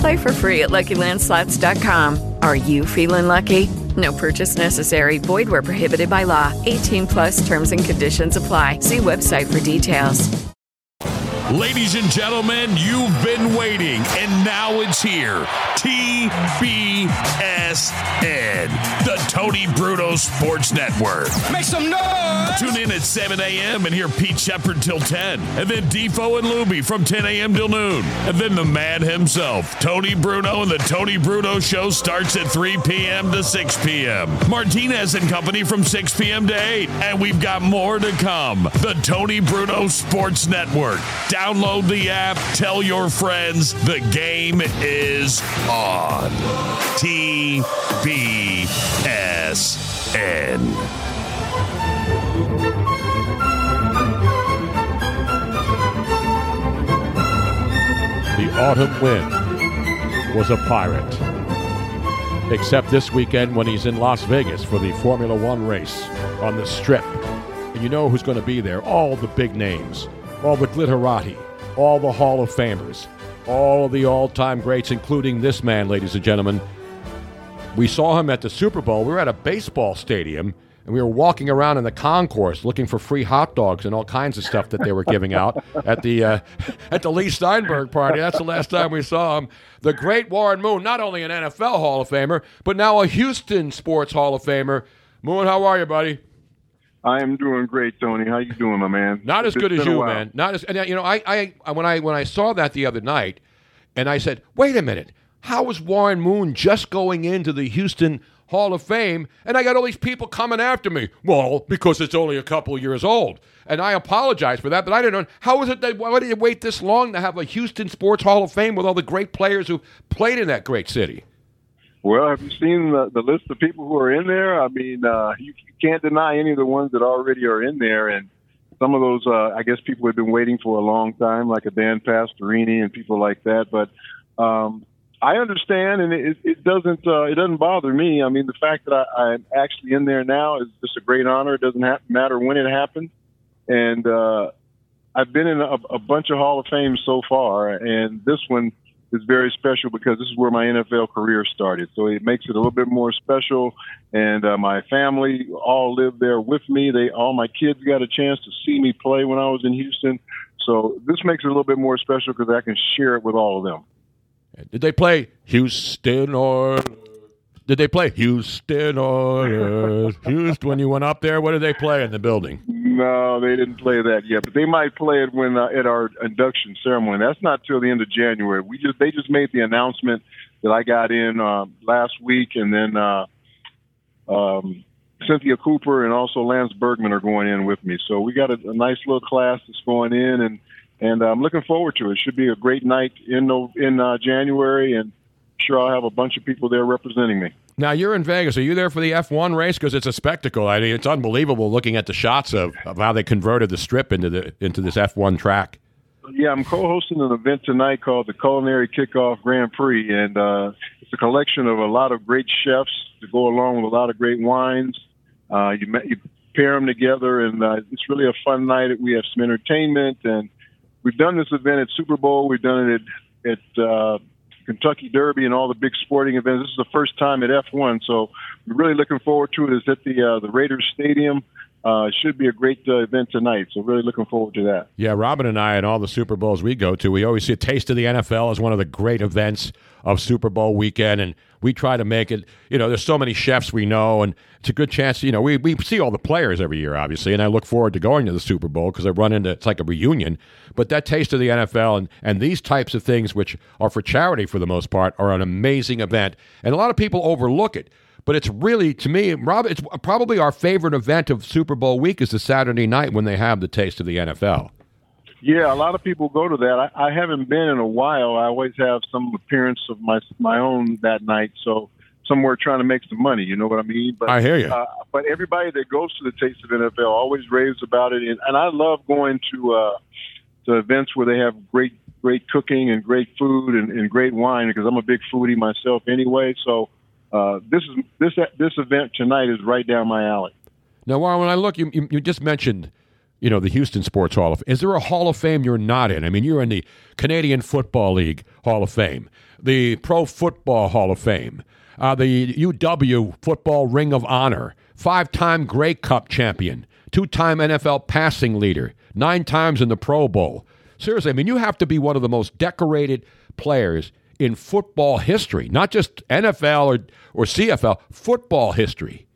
Play for free at LuckyLandSlots.com. Are you feeling lucky? No purchase necessary. Void where prohibited by law. 18 plus terms and conditions apply. See website for details. Ladies and gentlemen, you've been waiting, and now it's here. TBSN, the Tony Bruno Sports Network. Make some noise! Tune in at 7 a.m. and hear Pete Sheppard till 10. And then Defo and Luby from 10 a.m. till noon. And then the man himself, Tony Bruno, and the Tony Bruno Show starts at 3 p.m. to 6 p.m. Martinez and Company from 6 p.m. to 8. And we've got more to come. The Tony Bruno Sports Network. Download the app. Tell your friends the game is on. TBSN. The autumn wind was a pirate. Except this weekend when he's in Las Vegas for the Formula One race on the strip. And you know who's going to be there? All the big names, all the glitterati, all the Hall of Famers, all the all time greats, including this man, ladies and gentlemen. We saw him at the Super Bowl. We were at a baseball stadium and we were walking around in the concourse looking for free hot dogs and all kinds of stuff that they were giving out at the uh, at the Leigh Steinberg party. That's the last time we saw him. The great Warren Moon, not only an NFL Hall of Famer, but now a Houston Sports Hall of Famer. Moon, how are you, buddy? I am doing great, Tony. How you doing, my man? Not as It's good as you, man. Not as and, uh, you know. I, I when I when I saw that the other night, and I said, "Wait a minute, how is Warren Moon just going into the Houston Hall of Fame?" And I got all these people coming after me. Well, because it's only a couple years old, and I apologize for that. But I didn't know how is it that why did you wait this long to have a Houston Sports Hall of Fame with all the great players who played in that great city? Well, have you seen the, the list of people who are in there? I mean, uh, you, you can't deny any of the ones that already are in there, and some of those, uh, I guess, people have been waiting for a long time, like a Dan Pastorini and people like that. But um, I understand, and it, it doesn't uh, it doesn't bother me. I mean, the fact that I, I'm actually in there now is just a great honor. It doesn't have, matter when it happens, and uh, I've been in a, a bunch of Hall of Fame so far, and this one is very special because this is where my NFL career started. So it makes it a little bit more special. And uh, my family all lived there with me. They all my kids got a chance to see me play when I was in Houston. So this makes it a little bit more special because I can share it with all of them. Did they play Houston or did they play Houston or Houston when you went up there? What did they play in the building? No, they didn't play that yet, but they might play it when uh, at our induction ceremony. That's not till the end of January. We just they just made the announcement that I got in uh, last week, and then uh, um, Cynthia Cooper and also Lance Berkman are going in with me. So we got a, a nice little class that's going in, and and I'm looking forward to it. It should be a great night in in uh, January, and sure I'll have a bunch of people there representing me. Now you're in Vegas. Are you there for the F1 race? Because it's a spectacle. I mean, it's unbelievable looking at the shots of, of how they converted the strip into the into this F1 track. Yeah, I'm co-hosting an event tonight called the Culinary Kickoff Grand Prix, and uh, it's a collection of a lot of great chefs to go along with a lot of great wines. Uh, you, you pair them together, and uh, it's really a fun night. We have some entertainment, and we've done this event at Super Bowl. We've done it at, at uh, Kentucky Derby and all the big sporting events. This is the first time at F1, so we're really looking forward to it. It's at the uh, the Raiders Stadium uh, should be a great uh, event tonight. So really looking forward to that. Yeah, Robin and I, and all the Super Bowls we go to, we always see a taste of the NFL as one of the great events of Super Bowl weekend, and we try to make it. You know, there's so many chefs we know, and it's a good chance. You know, we we see all the players every year, obviously, and I look forward to going to the Super Bowl because I run into it's like a reunion. But that taste of the NFL and and these types of things, which are for charity for the most part, are an amazing event, and a lot of people overlook it. But it's really, to me, Rob, it's probably our favorite event of Super Bowl week is the Saturday night when they have the taste of the NFL. Yeah, a lot of people go to that. I, I haven't been in a while. I always have some appearance of my my own that night, so somewhere trying to make some money. You know what I mean? But I hear you. Uh, but everybody that goes to the Taste of NFL always raves about it, and, and I love going to uh, to events where they have great great cooking and great food and, and great wine because I'm a big foodie myself anyway. So uh, this is this this event tonight is right down my alley. Now, Warren, when I look, you, you, you just mentioned, you know, the Houston Sports Hall of Is there a Hall of Fame you're not in? I mean, you're in the Canadian Football League Hall of Fame, the Pro Football Hall of Fame, uh, the UW Football Ring of Honor, five time Grey Cup champion, two time NFL passing leader, nine times in the Pro Bowl. Seriously, I mean, you have to be one of the most decorated players in football history, not just NFL or, or CFL, football history.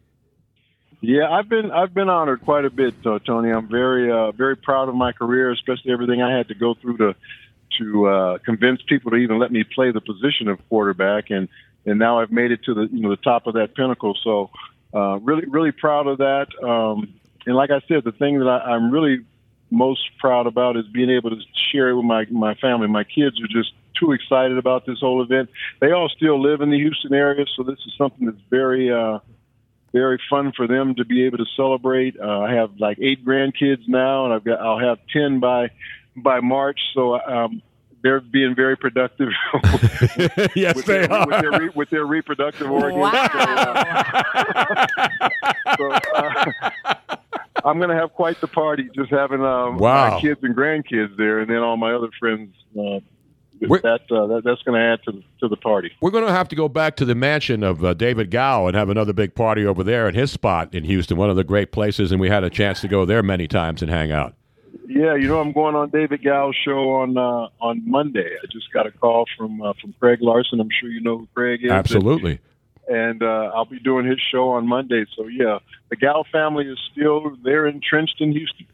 Yeah, I've been I've been honored quite a bit, uh, Tony. I'm very uh, very proud of my career, especially everything I had to go through to to uh, convince people to even let me play the position of quarterback, and and now I've made it to the you know the top of that pinnacle. So uh, really really proud of that. Um, and like I said, the thing that I, I'm really most proud about is being able to share it with my my family. My kids are just too excited about this whole event. They all still live in the Houston area, so this is something that's very uh, very fun for them to be able to celebrate. Uh, I have like eight grandkids now, and I've got I'll have ten by by March. So um, they're being very productive. yes, with they their, are. with their, re- with their reproductive organs. So, uh, so, uh, I'm going to have quite the party, just having um, Wow. my kids and grandkids there, and then all my other friends. Uh, that, uh, that that's going to add to the, to the party. We're going to have to go back to the mansion of uh, David Gow and have another big party over there at his spot in Houston, one of the great places, and we had a chance to go there many times and hang out. Yeah, you know I'm going on David Gow's show on uh, on Monday. I just got a call from uh, from Craig Larson. I'm sure you know who Craig is. Absolutely. And uh, I'll be doing his show on Monday. So yeah, the Gow family is still there entrenched in Houston.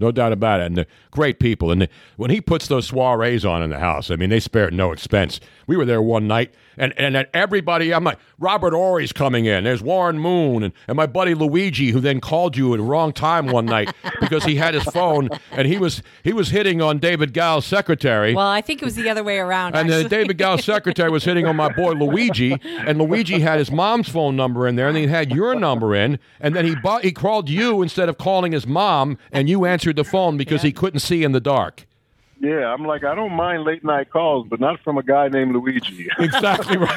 No doubt about it. And they're great people. And when he puts those soirees on in the house, I mean, they spare no expense. We were there one night, and, and then everybody, I'm like, Robert Horry's coming in. There's Warren Moon, and, and my buddy Luigi, who then called you at the wrong time one night because he had his phone, and he was he was hitting on David Gow's secretary. Well, I think it was the other way around. And then. David Gow's secretary was hitting on my boy Luigi, and Luigi had his mom's phone number in there, and he had your number in, and then he bought, he called you instead of calling his mom, and you answered the phone because he couldn't see in the dark. Yeah, I'm like I don't mind late night calls, but not from a guy named Luigi. Exactly right.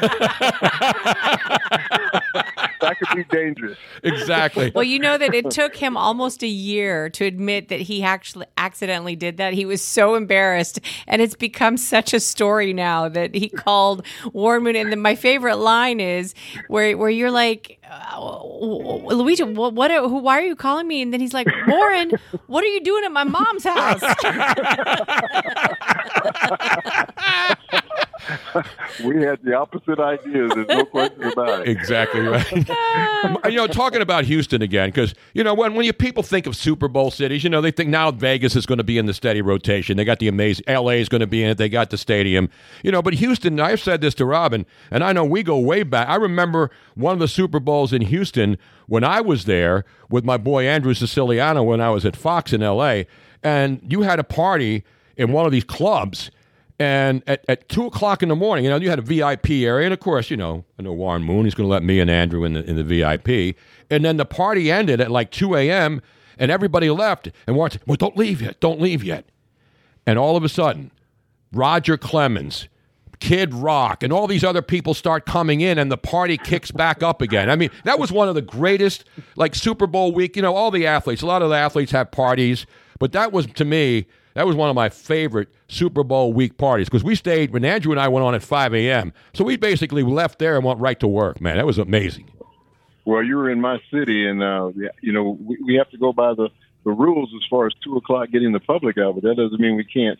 that could be dangerous. Exactly. Well, you know that it took him almost a year to admit that he actually accidentally did that. He was so embarrassed, and it's become such a story now that he called Warren Moon. And then my favorite line is where where you're like, uh, Luigi, what, what? Who? Why are you calling me? And then he's like, Warren, what are you doing at my mom's house? we had the opposite ideas. There's no question about it. Exactly right. you know, talking about Houston again, because you know when when you people think of Super Bowl cities, you know they think now Vegas is going to be in the steady rotation. They got the amazing L.A. is going to be in it. They got the stadium, you know. But Houston, I've said this to Robin, and I know we go way back. I remember one of the Super Bowls in Houston when I was there with my boy Andrew Siciliano when I was at Fox in L.A. And you had a party in one of these clubs. And at, at two o'clock in the morning, you know, you had a VIP area, and of course, you know, I know Warren Moon. He's going to let me and Andrew in the in the VIP. And then the party ended at like two a.m. and everybody left. And Warren said, "Well, don't leave yet. Don't leave yet." And all of a sudden, Roger Clemens, Kid Rock, and all these other people start coming in, and the party kicks back up again. I mean, that was one of the greatest, like Super Bowl week. You know, all the athletes. A lot of the athletes have parties, but that was to me. That was one of my favorite Super Bowl week parties because we stayed when Andrew and I went on at 5 a.m. So we basically left there and went right to work, man. That was amazing. Well, you were in my city, and uh, you know we, we have to go by the the rules as far as two o'clock getting the public out, but that doesn't mean we can't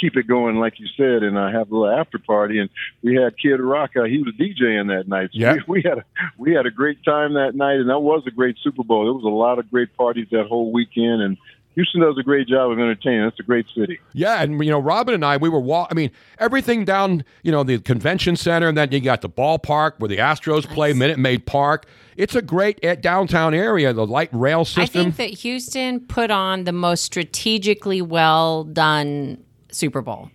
keep it going like you said and uh, have a little after party and we had kid rock uh, he was djing that night so Yeah. we, we had a we had a great time that night and that was a great super bowl there was a lot of great parties that whole weekend and houston does a great job of entertaining it's a great city Yeah, and you know, Robin and I, we were walk. I mean, everything down, you know, the convention center, and then you got the ballpark where the Astros play, Minute Maid Park. It's a great eh, downtown area. The light rail system. I think that Houston put on the most strategically well done Super Bowl.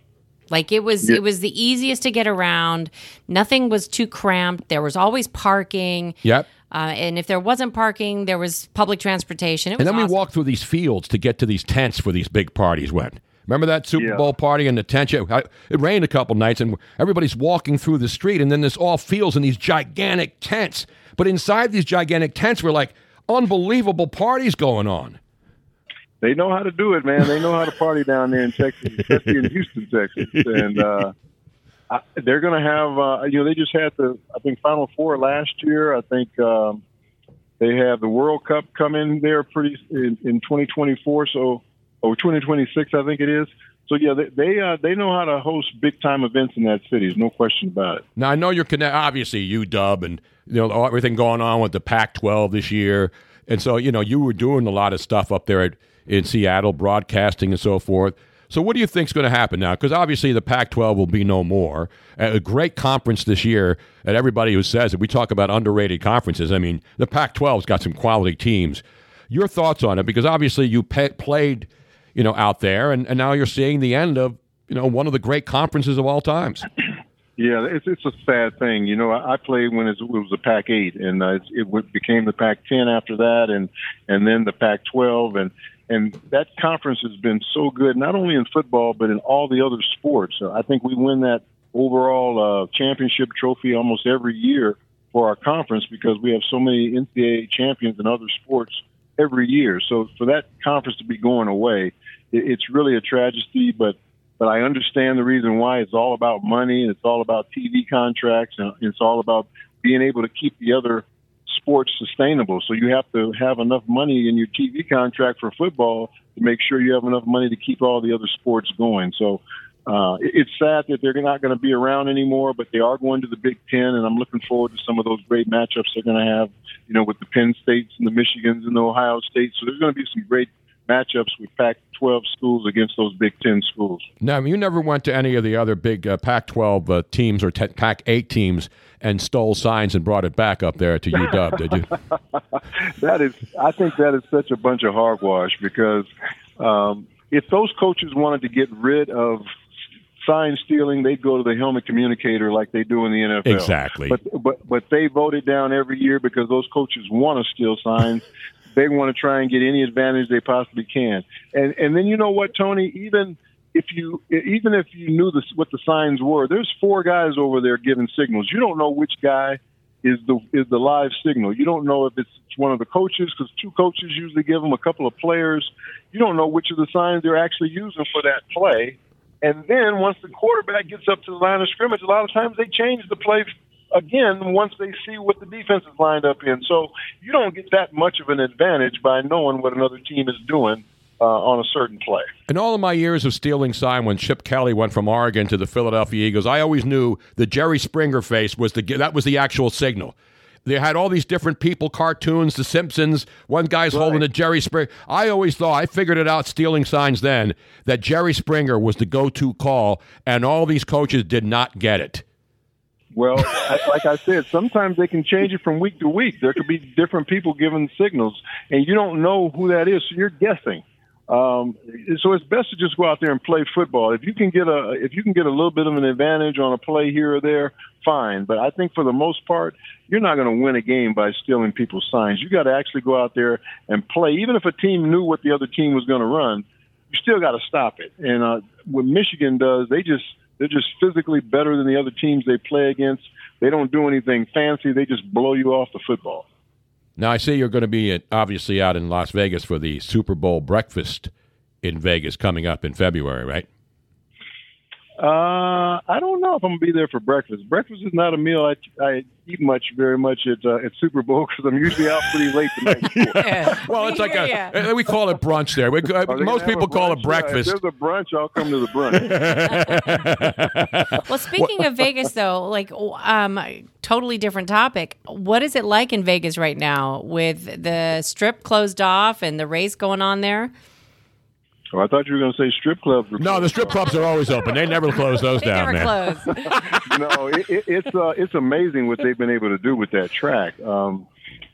Like it was, Yeah. it was the easiest to get around. Nothing was too cramped. There was always parking. Yep. Uh, and if there wasn't parking, there was public transportation. It was and then awesome. we walked through these fields to get to these tents where these big parties went. Remember that Super Bowl party and the tent? It it rained a couple nights, and everybody's walking through the street, and then there's all fields and these gigantic tents. But inside these gigantic tents were like unbelievable parties going on. they know how to do it man they know how to party down there in texas especially in houston texas and uh I, they're going to have uh you know they just had the i think final four last year i think um they have the world cup coming there pretty in, in 2024 so or 2026 i think it is so yeah they they, uh, they know how to host big time events in that city there's no question about it Now I know you're connected. Obviously, you UW and you know everything going on with the Pac-12 this year, and so you know you were doing a lot of stuff up there at, in Seattle, broadcasting and so forth. So what do you think is going to happen now? Because obviously the Pac-12 will be no more. A great conference this year, and everybody who says it, we talk about underrated conferences. I mean, the Pac-12's got some quality teams. Your thoughts on it? Because obviously you pa played, you know, out there, and, and now you're seeing the end of you know one of the great conferences of all times. Yeah, it's it's a sad thing. You know, I, I played when it was the Pac-8, and uh, it, it became the Pac-10 after that, and and then the Pac-12, and and that conference has been so good, not only in football but in all the other sports. I think we win that overall uh, championship trophy almost every year for our conference because we have so many NCAA champions in other sports every year. So for that conference to be going away, it, it's really a tragedy. But but I understand the reason why. It's all about money, it's all about TV contracts, and it's all about being able to keep the other sports sustainable. So you have to have enough money in your TV contract for football to make sure you have enough money to keep all the other sports going. So uh, it's sad that they're not going to be around anymore, but they are going to the Big Ten, and I'm looking forward to some of those great matchups they're going to have, you know, with the Penn States and the Michigans and the Ohio States. So there's going to be some great matchups with Pac-12 schools against those Big Ten schools. Now, you never went to any of the other big uh, Pac-12 uh, teams or te- Pac-8 teams and stole signs and brought it back up there to UW, did you? that is, I think that is such a bunch of hogwash because um, if those coaches wanted to get rid of sign stealing, they'd go to the helmet communicator like they do in the NFL. Exactly. But but but they vote it down every year because those coaches want to steal signs. They want to try and get any advantage they possibly can. And and then you know what, Tony, even if you even if you knew this, what the signs were, there's four guys over there giving signals. You don't know which guy is the is the live signal. You don't know if it's one of the coaches because two coaches usually give them a couple of players. You don't know which of the signs they're actually using for that play. And then once the quarterback gets up to the line of scrimmage, a lot of times they change the play again once they see what the defense is lined up in. So you don't get that much of an advantage by knowing what another team is doing uh, on a certain play. In all of my years of stealing sign, when Chip Kelly went from Oregon to the Philadelphia Eagles, I always knew the Jerry Springer face was the that was the actual signal. They had all these different people, cartoons, The Simpsons. One guy's holding a Jerry Springer. I always thought I figured it out stealing signs then that Jerry Springer was the go-to call, and all these coaches did not get it. Well, like I said, sometimes they can change it from week to week. There could be different people giving signals, and you don't know who that is, so you're guessing. Um, so it's best to just go out there and play football. If you can get a if you can get a little bit of an advantage on a play here or there, fine. But I think for the most part, you're not going to win a game by stealing people's signs. You got to actually go out there and play. Even if a team knew what the other team was going to run, you still got to stop it. And uh, what Michigan does, they just they're just physically better than the other teams they play against. They don't do anything fancy. They just blow you off the football. Now I see you're going to be obviously out in Las Vegas for the Super Bowl breakfast in Vegas coming up in February, right? Uh, I don't know if I'm gonna be there for breakfast. Breakfast is not a meal I, I eat much, very much at uh, at Super Bowl because I'm usually out pretty late the night before. well, it's like a, uh, we call it brunch there. We, uh, Are they gonna most people call it brunch? Yeah, breakfast. if there's a brunch, I'll come to the brunch. Well, speaking of Vegas, though, like um, totally different topic. What is it like in Vegas right now with the strip closed off and the race going on there? Oh, I thought you were going to say strip clubs. Were no, the strip clubs are always open. They never close those They down, never man. close. no, it, it, it's uh, it's amazing what they've been able to do with that track. Um,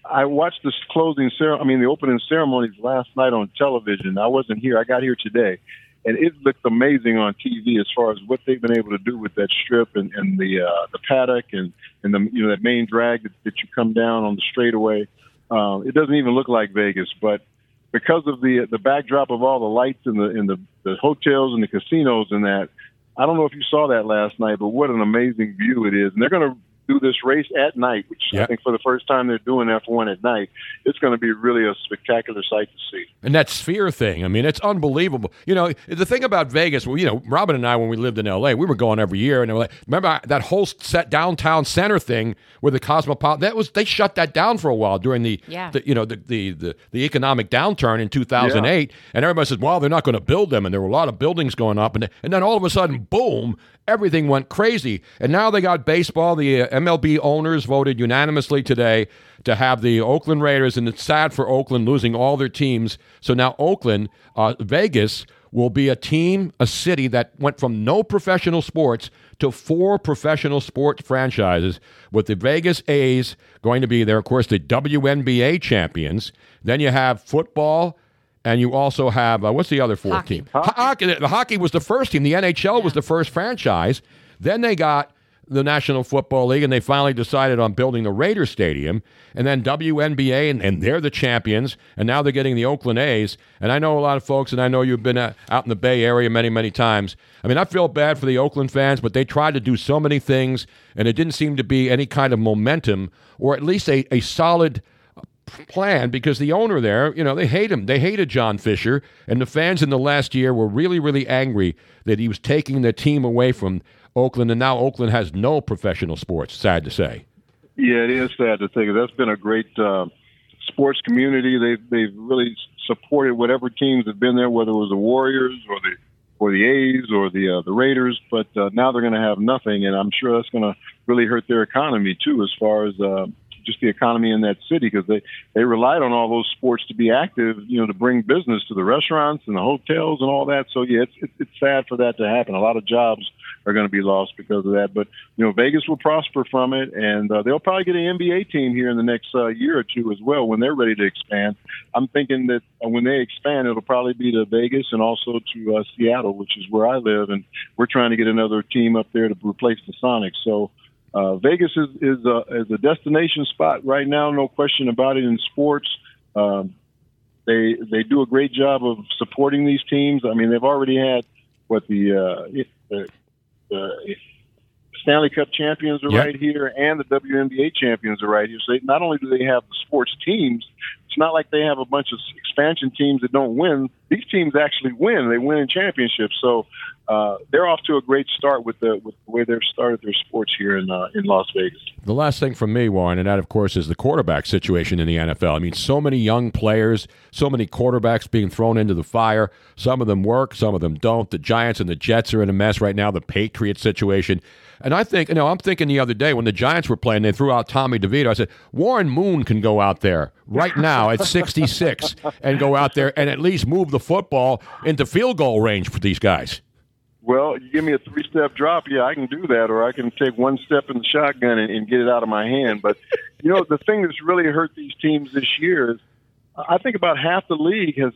I watched the closing ceremony. I mean, the opening ceremonies last night on television. I wasn't here. I got here today, and it looked amazing on TV as far as what they've been able to do with that strip and, and the uh, the paddock and and the you know that main drag that, that you come down on the straightaway. Um, it doesn't even look like Vegas, but because of the the backdrop of all the lights in the in the, the hotels and the casinos and that. I don't know if you saw that last night, but what an amazing view it is. And they're going to do this race at night, which I think for the first time they're doing F1 at night. It's going to be really a spectacular sight to see. And that sphere thing, I mean, it's unbelievable. You know, the thing about Vegas, well, you know, Robin and I, when we lived in L.A., we were going every year, and they were like, remember that whole set downtown center thing with the Cosmopolitan? That was they shut that down for a while during the, Yeah. the you know, the, the the the economic downturn in 2008, and everybody said, well, they're not going to build them, and there were a lot of buildings going up, and and then all of a sudden, boom, everything went crazy, and now they got baseball. The uh, MLB owners voted unanimously today to have the Oakland Raiders, and it's sad for Oakland losing all their teams. So now Oakland, uh, Vegas will be a team, a city that went from no professional sports to four professional sports franchises, with the Vegas A's going to be there. Of course, the WNBA champions. Then you have football. And you also have uh, what's the other fourth Hockey. team? Hockey. The hockey was the first team. The NHL was the first franchise. Then they got the National Football League, and they finally decided on building the Raider Stadium. And then WNBA, and, and they're the champions. And now they're getting the Oakland A's. And I know a lot of folks, and I know you've been uh, out in the Bay Area many, many times. I mean, I feel bad for the Oakland fans, but they tried to do so many things, and it didn't seem to be any kind of momentum or at least a, a solid plan because the owner there, you know, they hate him. They hated John Fisher, and the fans in the last year were really, really angry that he was taking the team away from Oakland, and now Oakland has no professional sports. Sad to say. Yeah, it is sad to think. That's been a great uh, sports community. They've they've really supported whatever teams have been there, whether it was the Warriors or the or the A's or the uh, the Raiders. But uh, now they're going to have nothing, and I'm sure that's going to really hurt their economy too, as far as uh, just the economy in that city, because they they relied on all those sports to be active, you know, to bring business to the restaurants and the hotels and all that. So yeah, it's it's, it's sad for that to happen. A lot of jobs are going to be lost because of that. But you know, Vegas will prosper from it, and uh, they'll probably get an NBA team here in the next uh, year or two as well when they're ready to expand. I'm thinking that uh, when they expand, it'll probably be to Vegas and also to uh, Seattle, which is where I live, and we're trying to get another team up there to replace the Sonics. So. Uh, Vegas is is a, is a destination spot right now, no question about it. In sports, um, they they do a great job of supporting these teams. I mean, they've already had what the uh, it- Uh, the, the Stanley Cup champions are Yep. right here, and the WNBA champions are right here. So they, not only do they have the sports teams, it's not like they have a bunch of expansion teams that don't win. These teams actually win; they win in championships. So uh, they're off to a great start with the with the way they've started their sports here in uh, in Las Vegas. The last thing from me, Warren, and that, of course, is the quarterback situation in the NFL. I mean, so many young players, so many quarterbacks being thrown into the fire. Some of them work, some of them don't. The Giants and the Jets are in a mess right now, the Patriots situation. And I think, you know, I'm thinking the other day when the Giants were playing, they threw out Tommy DeVito. I said, Warren Moon can go out there right now at 66 and go out there and at least move the football into field goal range for these guys. Well, you give me a three step drop, yeah, I can do that, or I can take one step in the shotgun and, and get it out of my hand. But, you know, the thing that's really hurt these teams this year is I think about half the league has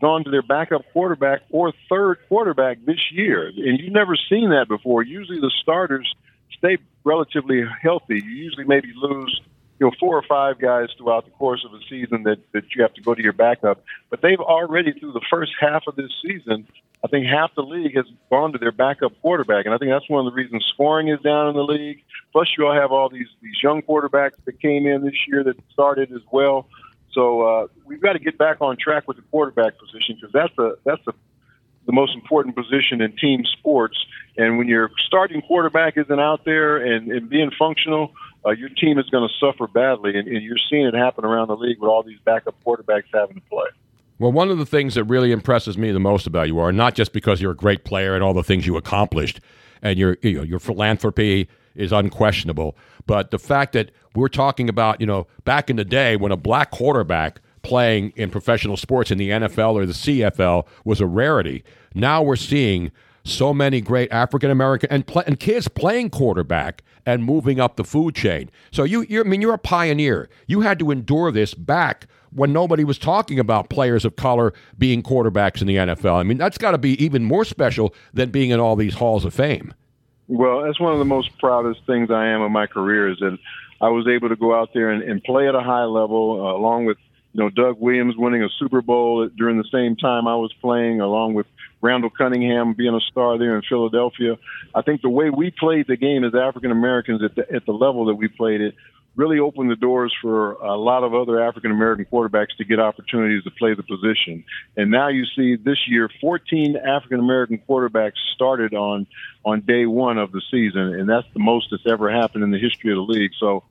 gone to their backup quarterback or third quarterback this year. And you've never seen that before. Usually the starters stay relatively healthy. You usually maybe lose you know four or five guys throughout the course of a season that that you have to go to your backup. But they've already through the first half of this season, I think half the league has gone to their backup quarterback, and I think that's one of the reasons scoring is down in the league. Plus, you all have all these these young quarterbacks that came in this year that started as well. So uh, we've got to get back on track with the quarterback position because that's a that's a the most important position in team sports. And when your starting quarterback isn't out there and, and being functional, uh, your team is going to suffer badly. And, and you're seeing it happen around the league with all these backup quarterbacks having to play. Well, one of the things that really impresses me the most about you are not just because you're a great player and all the things you accomplished, and your you know, your philanthropy is unquestionable, but the fact that we're talking about you know back in the day when a black quarterback playing in professional sports in the NFL or the CFL was a rarity. Now we're seeing so many great African American and, and kids playing quarterback and moving up the food chain. So you, you, I mean, you're a pioneer. You had to endure this back when nobody was talking about players of color being quarterbacks in the NFL. I mean, that's got to be even more special than being in all these halls of fame. Well, that's one of the most proudest things I am of my career is that I was able to go out there and, and play at a high level, uh, along with you know Doug Williams winning a Super Bowl during the same time I was playing, along with Randall Cunningham being a star there in Philadelphia. I think the way we played the game as African Americans at the, at the level that we played it really opened the doors for a lot of other African American quarterbacks to get opportunities to play the position. And now you see this year 14 African American quarterbacks started on on day 1 of the season and that's the most that's ever happened in the history of the league. So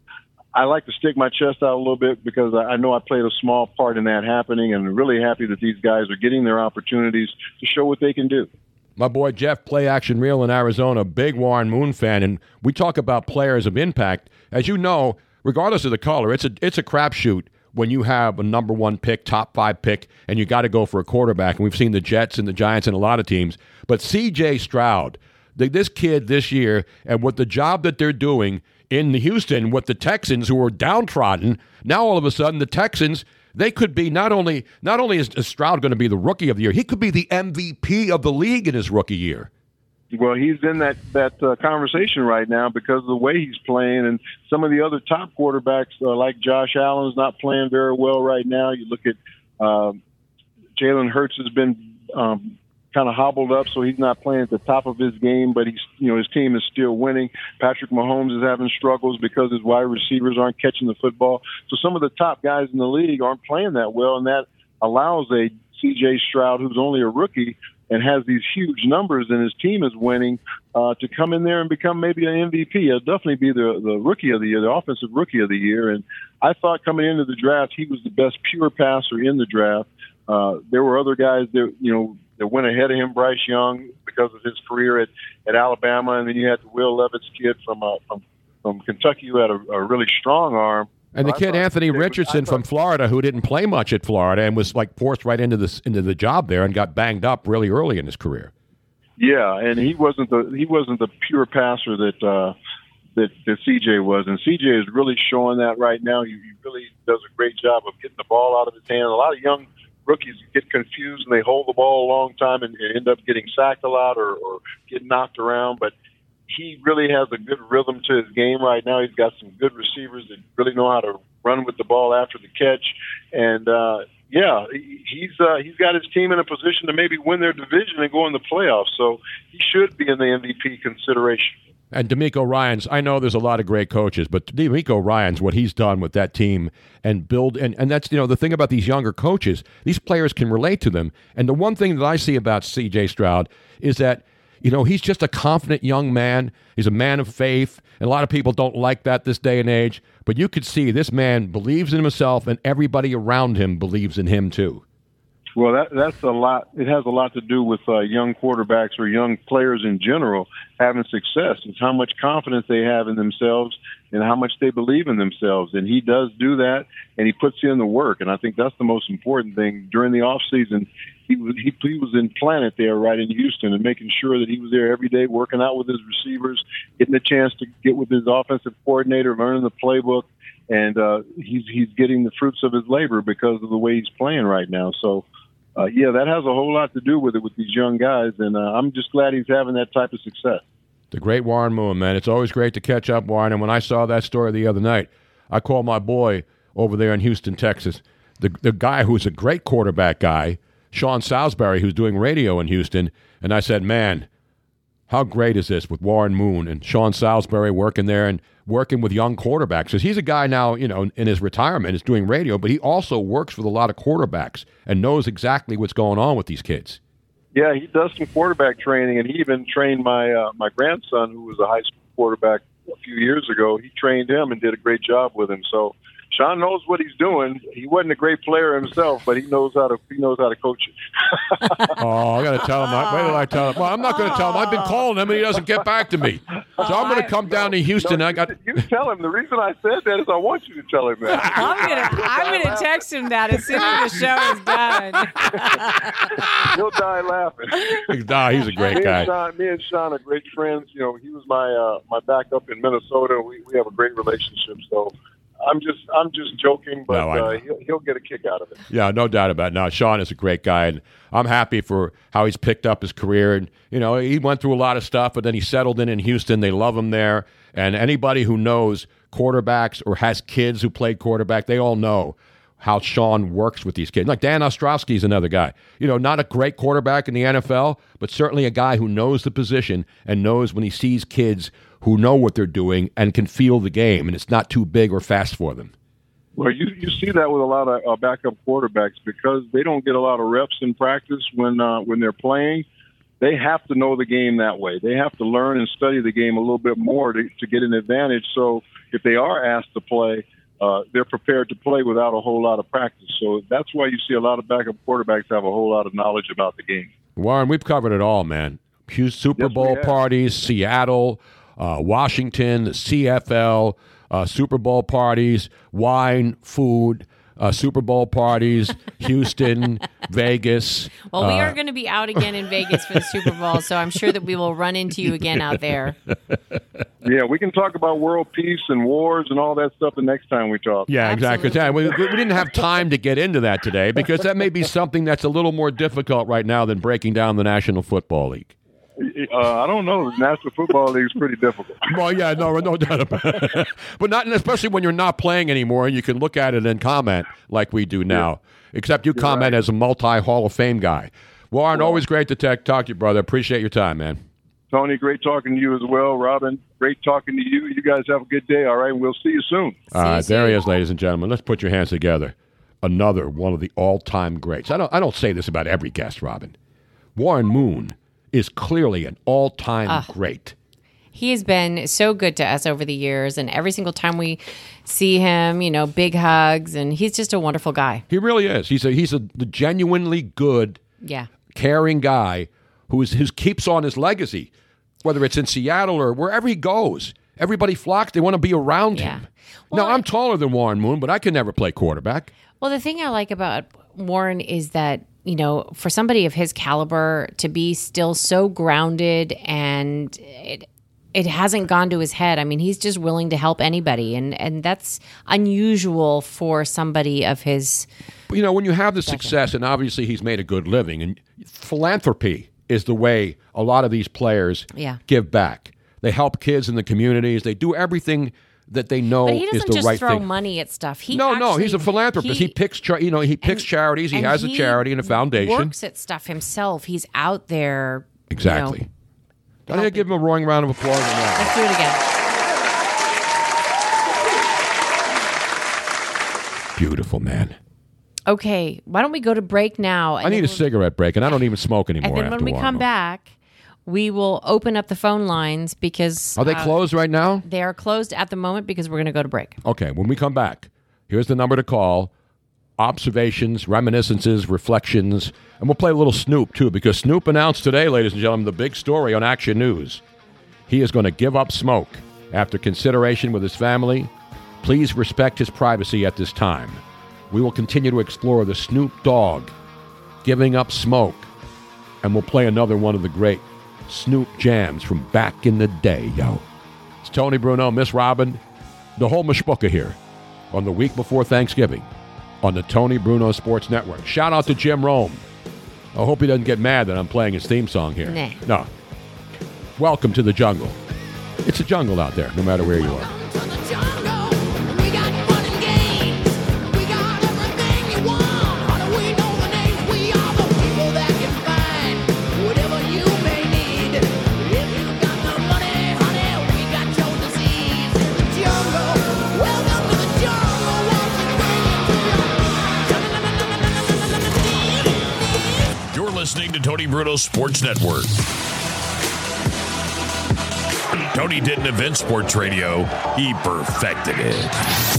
I like to stick my chest out a little bit because I know I played a small part in that happening and I'm really happy that these guys are getting their opportunities to show what they can do. My boy Jeff, play action real in Arizona, big Warren Moon fan, and we talk about players of impact. As you know, regardless of the color, it's a it's a crapshoot when you have a number one pick, top five pick, and you got to go for a quarterback. And we've seen the Jets and the Giants and a lot of teams. But C.J. Stroud, the, this kid this year, and what the job that they're doing in Houston with the Texans, who are downtrodden, now all of a sudden the Texans they could be not only not only is, is Stroud going to be the rookie of the year, he could be the MVP of the league in his rookie year. Well, he's in that that uh, conversation right now because of the way he's playing, and some of the other top quarterbacks uh, like Josh Allen's not playing very well right now. You look at uh, Jalen Hurts has been um, kind of hobbled up, so he's not playing at the top of his game. But he's, you know, his team is still winning. Patrick Mahomes is having struggles because his wide receivers aren't catching the football. So some of the top guys in the league aren't playing that well, and that allows a C.J. Stroud, who's only a rookie and has these huge numbers, and his team is winning, uh, to come in there and become maybe an MVP. He'll definitely be the the rookie of the year, the offensive rookie of the year. And I thought coming into the draft, he was the best pure passer in the draft. Uh, there were other guys that you know that went ahead of him, Bryce Young, because of his career at, at Alabama, and then you had the Will Levis kid from uh, from from Kentucky who had a, a really strong arm. And the I kid Anthony Richardson from Florida, who didn't play much at Florida and was like forced right into this into the job there and got banged up really early in his career. Yeah, and he wasn't the he wasn't the pure passer that uh, that that CJ was, and CJ is really showing that right now. He, he really does a great job of getting the ball out of his hand. A lot of young rookies get confused and they hold the ball a long time and, and end up getting sacked a lot or, or get knocked around, but. He really has a good rhythm to his game right now. He's got some good receivers that really know how to run with the ball after the catch, and uh, yeah, he- he's uh, he's got his team in a position to maybe win their division and go in the playoffs. So he should be in the MVP consideration. And DeMeco Ryans, I know there's a lot of great coaches, but DeMeco Ryans, what he's done with that team and build, and, and that's, you know, the thing about these younger coaches, these players can relate to them. And the one thing that I see about CJ Stroud is that, you know, he's just a confident young man. He's a man of faith. And a lot of people don't like that this day and age. But you could see this man believes in himself, and everybody around him believes in him too. Well, that that's a lot. It has a lot to do with uh, young quarterbacks or young players in general having success. It's how much confidence they have in themselves and how much they believe in themselves. And he does do that, and he puts in the work. And I think that's the most important thing during the off season. He he, he was in Planet there, right in Houston, and making sure that he was there every day, working out with his receivers, getting a chance to get with his offensive coordinator, learning the playbook and uh, he's he's getting the fruits of his labor because of the way he's playing right now. So, uh, yeah, that has a whole lot to do with it with these young guys, and uh, I'm just glad he's having that type of success. The great Warren Moon, man. It's always great to catch up, Warren. And when I saw that story the other night, I called my boy over there in Houston, Texas, the, the guy who's a great quarterback guy, Sean Salisbury, who's doing radio in Houston. And I said, man, how great is this with Warren Moon and Sean Salisbury working there and working with young quarterbacks? Because he's a guy now, you know, in his retirement is doing radio, but he also works with a lot of quarterbacks and knows exactly what's going on with these kids. Yeah, he does some quarterback training, and he even trained my uh, my grandson, who was a high school quarterback a few years ago. He trained him and did a great job with him. So Sean knows what he's doing. He wasn't a great player himself, but he knows how to he knows how to coach it. Oh, I got to tell him. Wait till I tell him. Well, I'm not going to tell him. I've been calling him and he doesn't get back to me. So I'm going to come down to Houston. I got. You tell him. The reason I said that is I want you to tell him that. I'm gonna I'm gonna text him that as soon as the show is done. He'll die laughing. Nah, he's a great me guy. And Sean, me and Sean are great friends. You know, he was my uh, my backup in Minnesota. We we have a great relationship. So I'm just I'm just joking, but No, uh, he'll he'll get a kick out of it. Yeah, no doubt about it. Now, Sean is a great guy, and I'm happy for how he's picked up his career. And you know, he went through a lot of stuff, but then he settled in in Houston. They love him there, and anybody who knows quarterbacks or has kids who played quarterback, they all know how Sean works with these kids. Like Dan Ostrowski is another guy. You know, not a great quarterback in the NFL, but certainly a guy who knows the position and knows when he sees kids who know what they're doing and can feel the game, and it's not too big or fast for them. Well, you you see that with a lot of uh, backup quarterbacks because they don't get a lot of reps in practice when uh, when they're playing. They have to know the game that way. They have to learn and study the game a little bit more to, to get an advantage. So if they are asked to play, uh, they're prepared to play without a whole lot of practice. So that's why you see a lot of backup quarterbacks have a whole lot of knowledge about the game. Warren, we've covered it all, man. Super Yes, Bowl parties, Seattle, uh, Washington, the CFL, uh, Super Bowl parties, wine, food, uh, Super Bowl parties, Houston, Vegas. Well, we uh, are going to be out again in Vegas for the Super Bowl, so I'm sure that we will run into you again out there. Yeah, we can talk about world peace and wars and all that stuff the next time we talk. Yeah, exactly. Yeah, we, we didn't have time to get into that today because that may be something that's a little more difficult right now than breaking down the National Football League. Uh, I don't know. The National Football League is pretty difficult. Well, yeah, no, no doubt about it. but not especially when you're not playing anymore and you can look at it and comment like we do now. Except you comment as a multi Hall of Fame guy. Warren, always great to tech, talk to you, brother. Appreciate your time, man. Tony, great talking to you as well. Robin, great talking to you. You guys have a good day. All right, we'll see you soon. All right, there he is, ladies and gentlemen. Let's put your hands together. Another one of the all-time greats. I don't. I don't say this about every guest, Robin. Warren Moon is clearly an all-time Ah. great. He has been so good to us over the years, and every single time we see him, you know, big hugs, and he's just a wonderful guy. He really is. He's a he's a genuinely good, Yeah. caring guy who is who keeps on his legacy, whether it's in Seattle or wherever he goes. Everybody flocks. They want to be around him. now I'm taller than Warren Moon, but I can never play quarterback. Well, the thing I like about Warren is that, you know, for somebody of his caliber to be still so grounded and it, it hasn't gone to his head. I mean, he's just willing to help anybody and and that's unusual for somebody of his you know, when you have the success, and obviously he's made a good living, and philanthropy is the way a lot of these players Yeah. give back. They help kids in the communities. They do everything that they know But he is doesn't the just right throw thing. money at stuff. He no, no, he's a philanthropist. He, picks, char- you know, he picks charities. He and has a charity and a foundation. He works at stuff himself. He's out there. you Exactly. know. Don't you give him a roaring round of applause? Let's do it again. Beautiful man. Okay, why don't we go to break now? I need a cigarette break, and I don't even smoke anymore. And then after when we come back, we will open up the phone lines because Are they uh, closed right now? They are closed at the moment because we're going to go to break. Okay, when we come back, here's the number to call. Observations, reminiscences, reflections, and we'll play a little Snoop too, because Snoop announced today, ladies and gentlemen, the big story on Action News. He is going to give up smoke after consideration with his family. Please respect his privacy at this time. We will continue to explore the Snoop Dogg giving up smoke, and we'll play another one of the great Snoop jams from back in the day, yo. It's Tony Bruno, Miss Robin, the whole mishpucha here on the week before Thanksgiving on the Tony Bruno Sports Network. Shout out to Jim Rome. I hope he doesn't get mad that I'm playing his theme song here. Nah. No. Welcome to the jungle. It's a jungle out there, no matter where you are. Tony Bruno Sports Network. Tony didn't invent sports radio, he perfected it.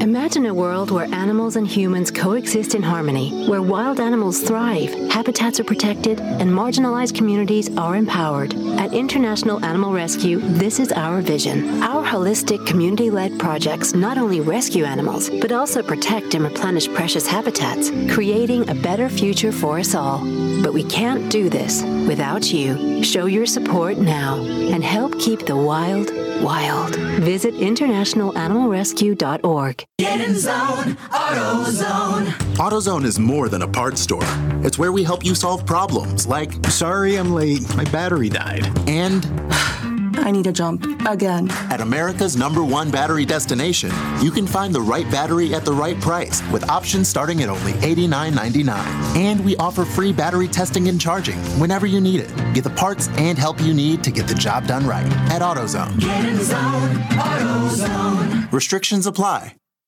Imagine a world where animals and humans coexist in harmony, where wild animals thrive, habitats are protected, and marginalized communities are empowered. At International Animal Rescue, this is our vision. Our holistic, community led projects not only rescue animals, but also protect and replenish precious habitats, creating a better future for us all. But we can't do this without you. Show your support now and help keep the wild wild. Visit internationalanimalrescue.org. Get in zone, AutoZone. AutoZone is more than a parts store. It's where we help you solve problems like, sorry I'm late, my battery died. And, I need a jump again. At America's number one battery destination, you can find the right battery at the right price with options starting at only $89.99. And we offer free battery testing and charging whenever you need it. Get the parts and help you need to get the job done right at AutoZone. Get in zone, AutoZone. Restrictions apply.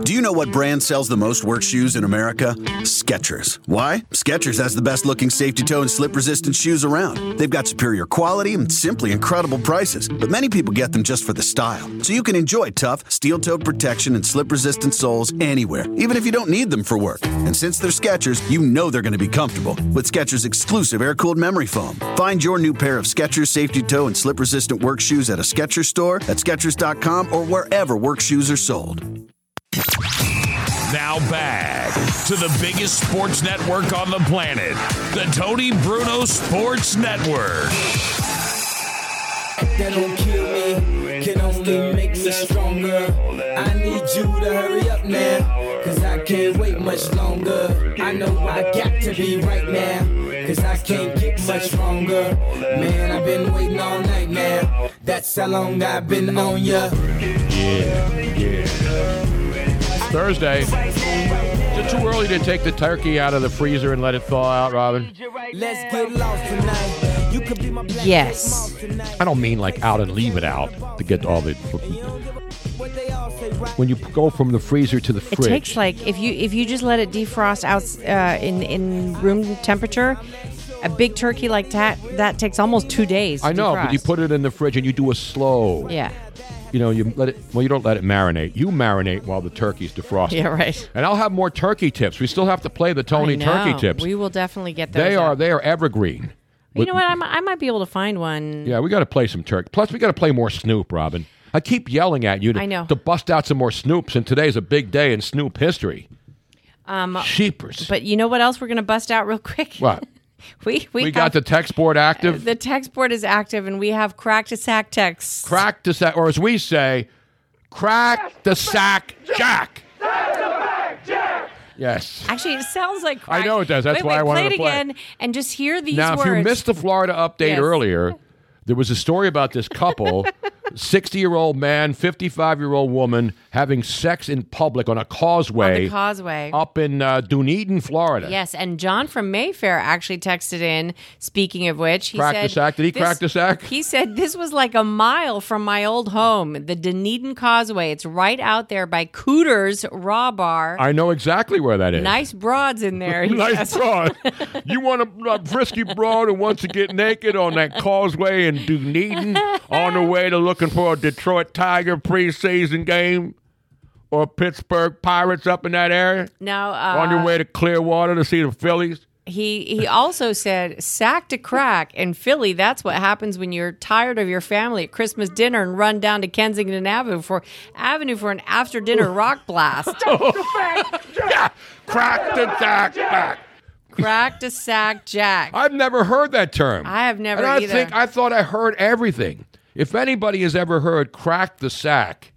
Do you know what brand sells the most work shoes in America? Skechers. Why? Skechers has the best looking safety toe and slip resistant shoes around. They've got superior quality and simply incredible prices, but many people get them just for the style. So you can enjoy tough, steel toed protection and slip resistant soles anywhere, even if you don't need them for work. And since they're Skechers, you know they're going to be comfortable with Skechers exclusive air cooled memory foam. Find your new pair of Skechers safety toe and slip resistant work shoes at a Skechers store, at Skechers.com, or wherever work shoes are sold. Now back to the biggest sports network on the planet, the Tony Bruno Sports Network. That don't kill me, can only make me stronger. I need you to hurry up now, cause I can't wait much longer. I know I got to be right now, cause I can't get much stronger. Man, I've been waiting all night now. That's how long I've been on ya. Yeah, yeah. It's Thursday. Is it too early to take the turkey out of the freezer and let it thaw out, Robin? Let's get lost tonight. You could be my Yes. I don't mean like out and leave it out to get all the. When you go from the freezer to the fridge, It takes like if you if you just let it defrost out uh, in in room temperature, a big turkey like that that takes almost two days. To I know, but you put it in the fridge and you do a slow. Yeah. You know, you let it. Well, you don't let it marinate. You marinate while the turkey's defrosting. Yeah, right. And I'll have more turkey tips. We still have to play the Tony turkey tips. We will definitely get those. they are up. they are evergreen. You know what? I might, I might be able to find one. Yeah, we got to play some turkey. Plus, we got to play more Snoop, Robin. I keep yelling at you to, I know. to bust out some more Snoops, and today's a big day in Snoop history. Um, Sheepers. But you know what else we're going to bust out real quick? What? we we, We, have, got the text board active. the text board is active, and we have cracked a sack text. crack the sack, or as we say, crack the sack jack. Yes. Actually, it sounds like I know it does. That's wait, why wait, I wanted play to it play. again and just hear these now, words. if you missed the Florida update Yes. earlier, there was a story about this couple, 60 year old man, 55 year old woman, having sex in public on a on causeway the causeway. up in uh, Dunedin, Florida. Yes, and John from Mayfair actually texted in. Speaking of which, he Crack said, the sack? Did he this- crack the sack? He said this was like a mile from my old home, the Dunedin Causeway. It's right out there by Cooter's Raw Bar. I know exactly where that is. Nice broads in there. nice broad. you want a, a frisky broad who wants to get naked on that causeway in Dunedin on the way to looking for a Detroit Tiger preseason game or Pittsburgh Pirates up in that area? Now, uh, on your way to Clearwater to see the Phillies? He he also said sack to crack in Philly. That's what happens when you're tired of your family at Christmas dinner and run down to Kensington Avenue for Avenue for an after dinner rock blast. yeah, crack the sack back. Crack to sack jack. I've never heard that term. I have never and I either. think I thought I heard everything. If anybody has ever heard crack the sack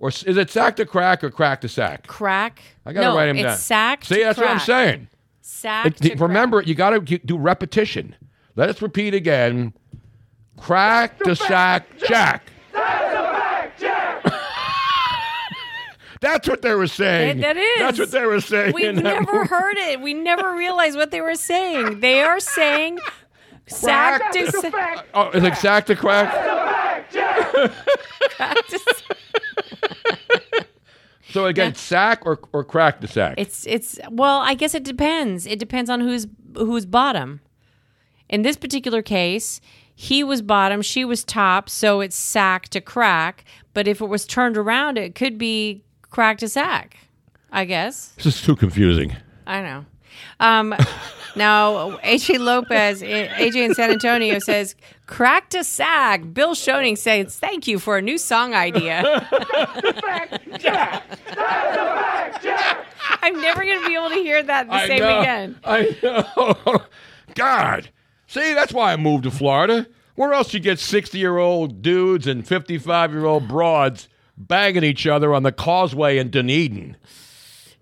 Or is it sack to crack or crack to sack? Crack. I got to no, write him it's down. sack. See, to that's what I'm saying. Sack. It- to remember, you got to do repetition. Let us repeat again. Crack to sack jack. That's what they were saying. That- is. That's what they were saying. That never heard it. We never realized what they were saying. They are saying sack to sack. Oh, is it sack to crack? So again, sack or, or crack the sack? It's it's well, I guess it depends. It depends on who's who's bottom. In this particular case, he was bottom, she was top, so it's sack to crack. But if it was turned around, it could be crack to sack. I guess. This is too confusing. I know. Um, now, AJ Lopez, AJ in San Antonio says, crack to sack. Bill Schoening says, thank you for a new song idea. I'm never going to be able to hear that the I same know. again. I know. God. See, that's why I moved to Florida. Where else you get 60 year old dudes and 55 year old broads banging each other on the causeway in Dunedin?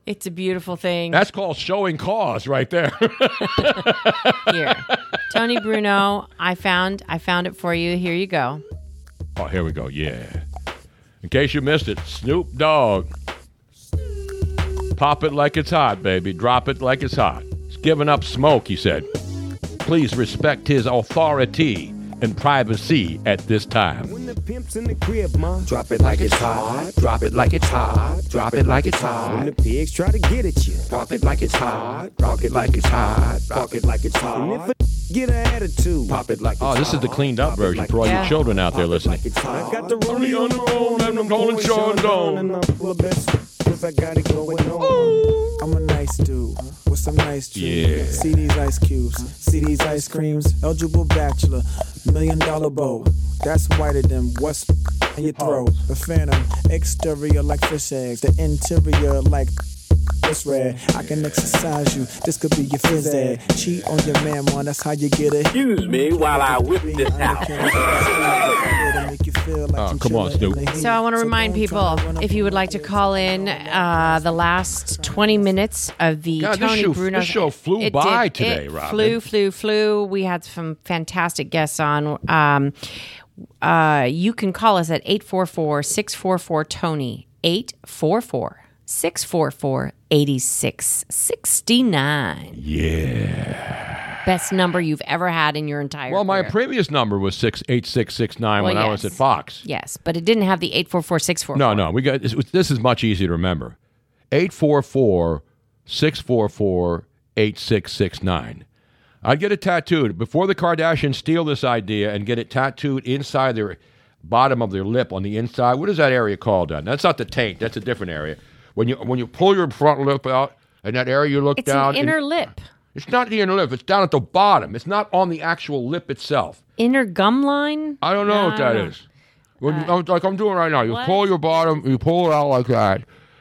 It's a beautiful thing. That's called showing cause right there. Here. Tony Bruno, I found I found it for you. Here you go. oh, here we go. Yeah. In case you missed it, Snoop Dogg. Pop it like it's hot, baby. Drop it like it's hot. He's giving up smoke, he said. Please respect his authority and privacy at this time. When the pimp's in the crib, ma, drop it like it's hot. Drop it like it's hot. Drop it like it's hot. When the pigs try to get at you, drop it like it's hot. Drop it like it's hot. Drop it like it's hot. And if a get an attitude, pop it like oh, it's Oh, this is the cleaned up version for all you Yeah. children out there listening. I got the rollie on the road and I'm going Sean Don. And I'm full of best cause I got it going on. I'm a nice dude with some nice dreams. Yeah. See these ice cubes, see these ice creams. Eligible bachelor, million dollar bow. That's whiter than what's in your throat. The phantom, exterior like fish eggs, the interior like it's red. I can exercise you. This could be your phys ed. Cheat on your man, man. That's how you get it. Excuse me while I whip this out. Oh, come on, Snoop. So I want to remind people if you would like to call in uh, the last 20 minutes of the God, this Tony show- Bruno this show flew It by did. today, it Robin. Flew, flew, flew. We had some fantastic guests on. Um, uh, you can call us at 844-644-TONY, 844 644 Tony. 844 644 8669. Yeah. Best number you've ever had in your entire life. Well, my career. previous number was six eight six six nine Well, when I was at Fox. Yes, but it didn't have the 844 No, no, we got this. This is much easier to remember. 844-644-8669. I'd get it tattooed before the Kardashians steal this idea and get it tattooed inside their bottom of their lip on the inside. What is that area called? Then that's not the taint. That's a different area. When you when you pull your front lip out and that area you look It's down. an and- inner lip. it's not the inner lip. It's down at the bottom. It's not on the actual lip itself. Inner gum line? I don't know what that No. is. When, uh, I'm- like I'm doing right now. You pull your bottom, you pull it out like that,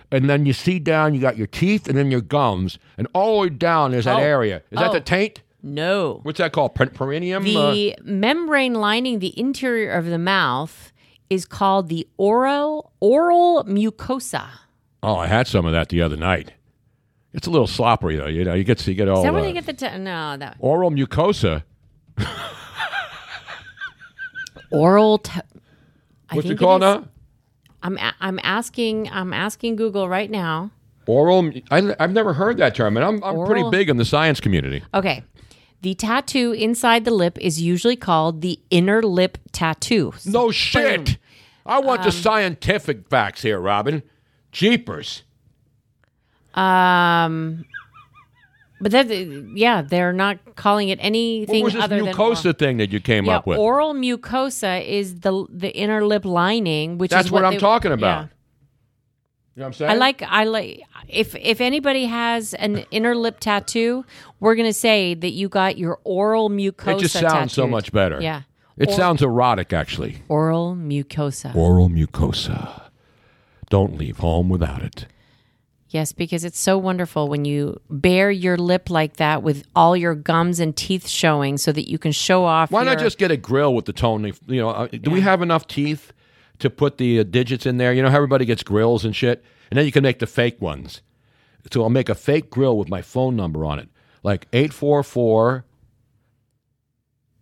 and then you see down. You got your teeth and then your gums, and all the way down is that Oh. area. Is that Oh. the taint? No. What's that called? Per- perineum. The uh? membrane lining the interior of the mouth is called the oral oral mucosa. Oh, I had some of that the other night. It's a little sloppery though. You know, you get you get all Is that where uh, they get the t- no that oral mucosa. oral? T- I What's it think called now? I'm a- I'm asking I'm asking Google right now. Oral. I, I've never heard that term, and I'm I'm pretty big in the science community. Okay. The tattoo inside the lip is usually called the inner lip tattoo. No shit. I want the Um, scientific facts here, Robin. Jeepers. Um, but that yeah, they're not calling it anything What was this other than mucosa thing that you came yeah, up with? oral mucosa is the the inner lip lining, which That's is what, I'm they- talking yeah. about. You know what I'm saying? I like I like if if anybody has an inner lip tattoo, we're gonna say that you got your oral mucosa. It just sounds so much better. Yeah, It Or- sounds erotic, actually. oral mucosa. Oral mucosa. Don't leave home without it. Yes, because it's so wonderful when you bare your lip like that with all your gums and teeth showing, so that you can show off. Why not just get a grill with the tone? You know, uh, do we have enough teeth to put the uh, digits in there. You know how everybody gets grills and shit, and then you can make the fake ones. So I'll make a fake grill with my phone number on it, like eight four four.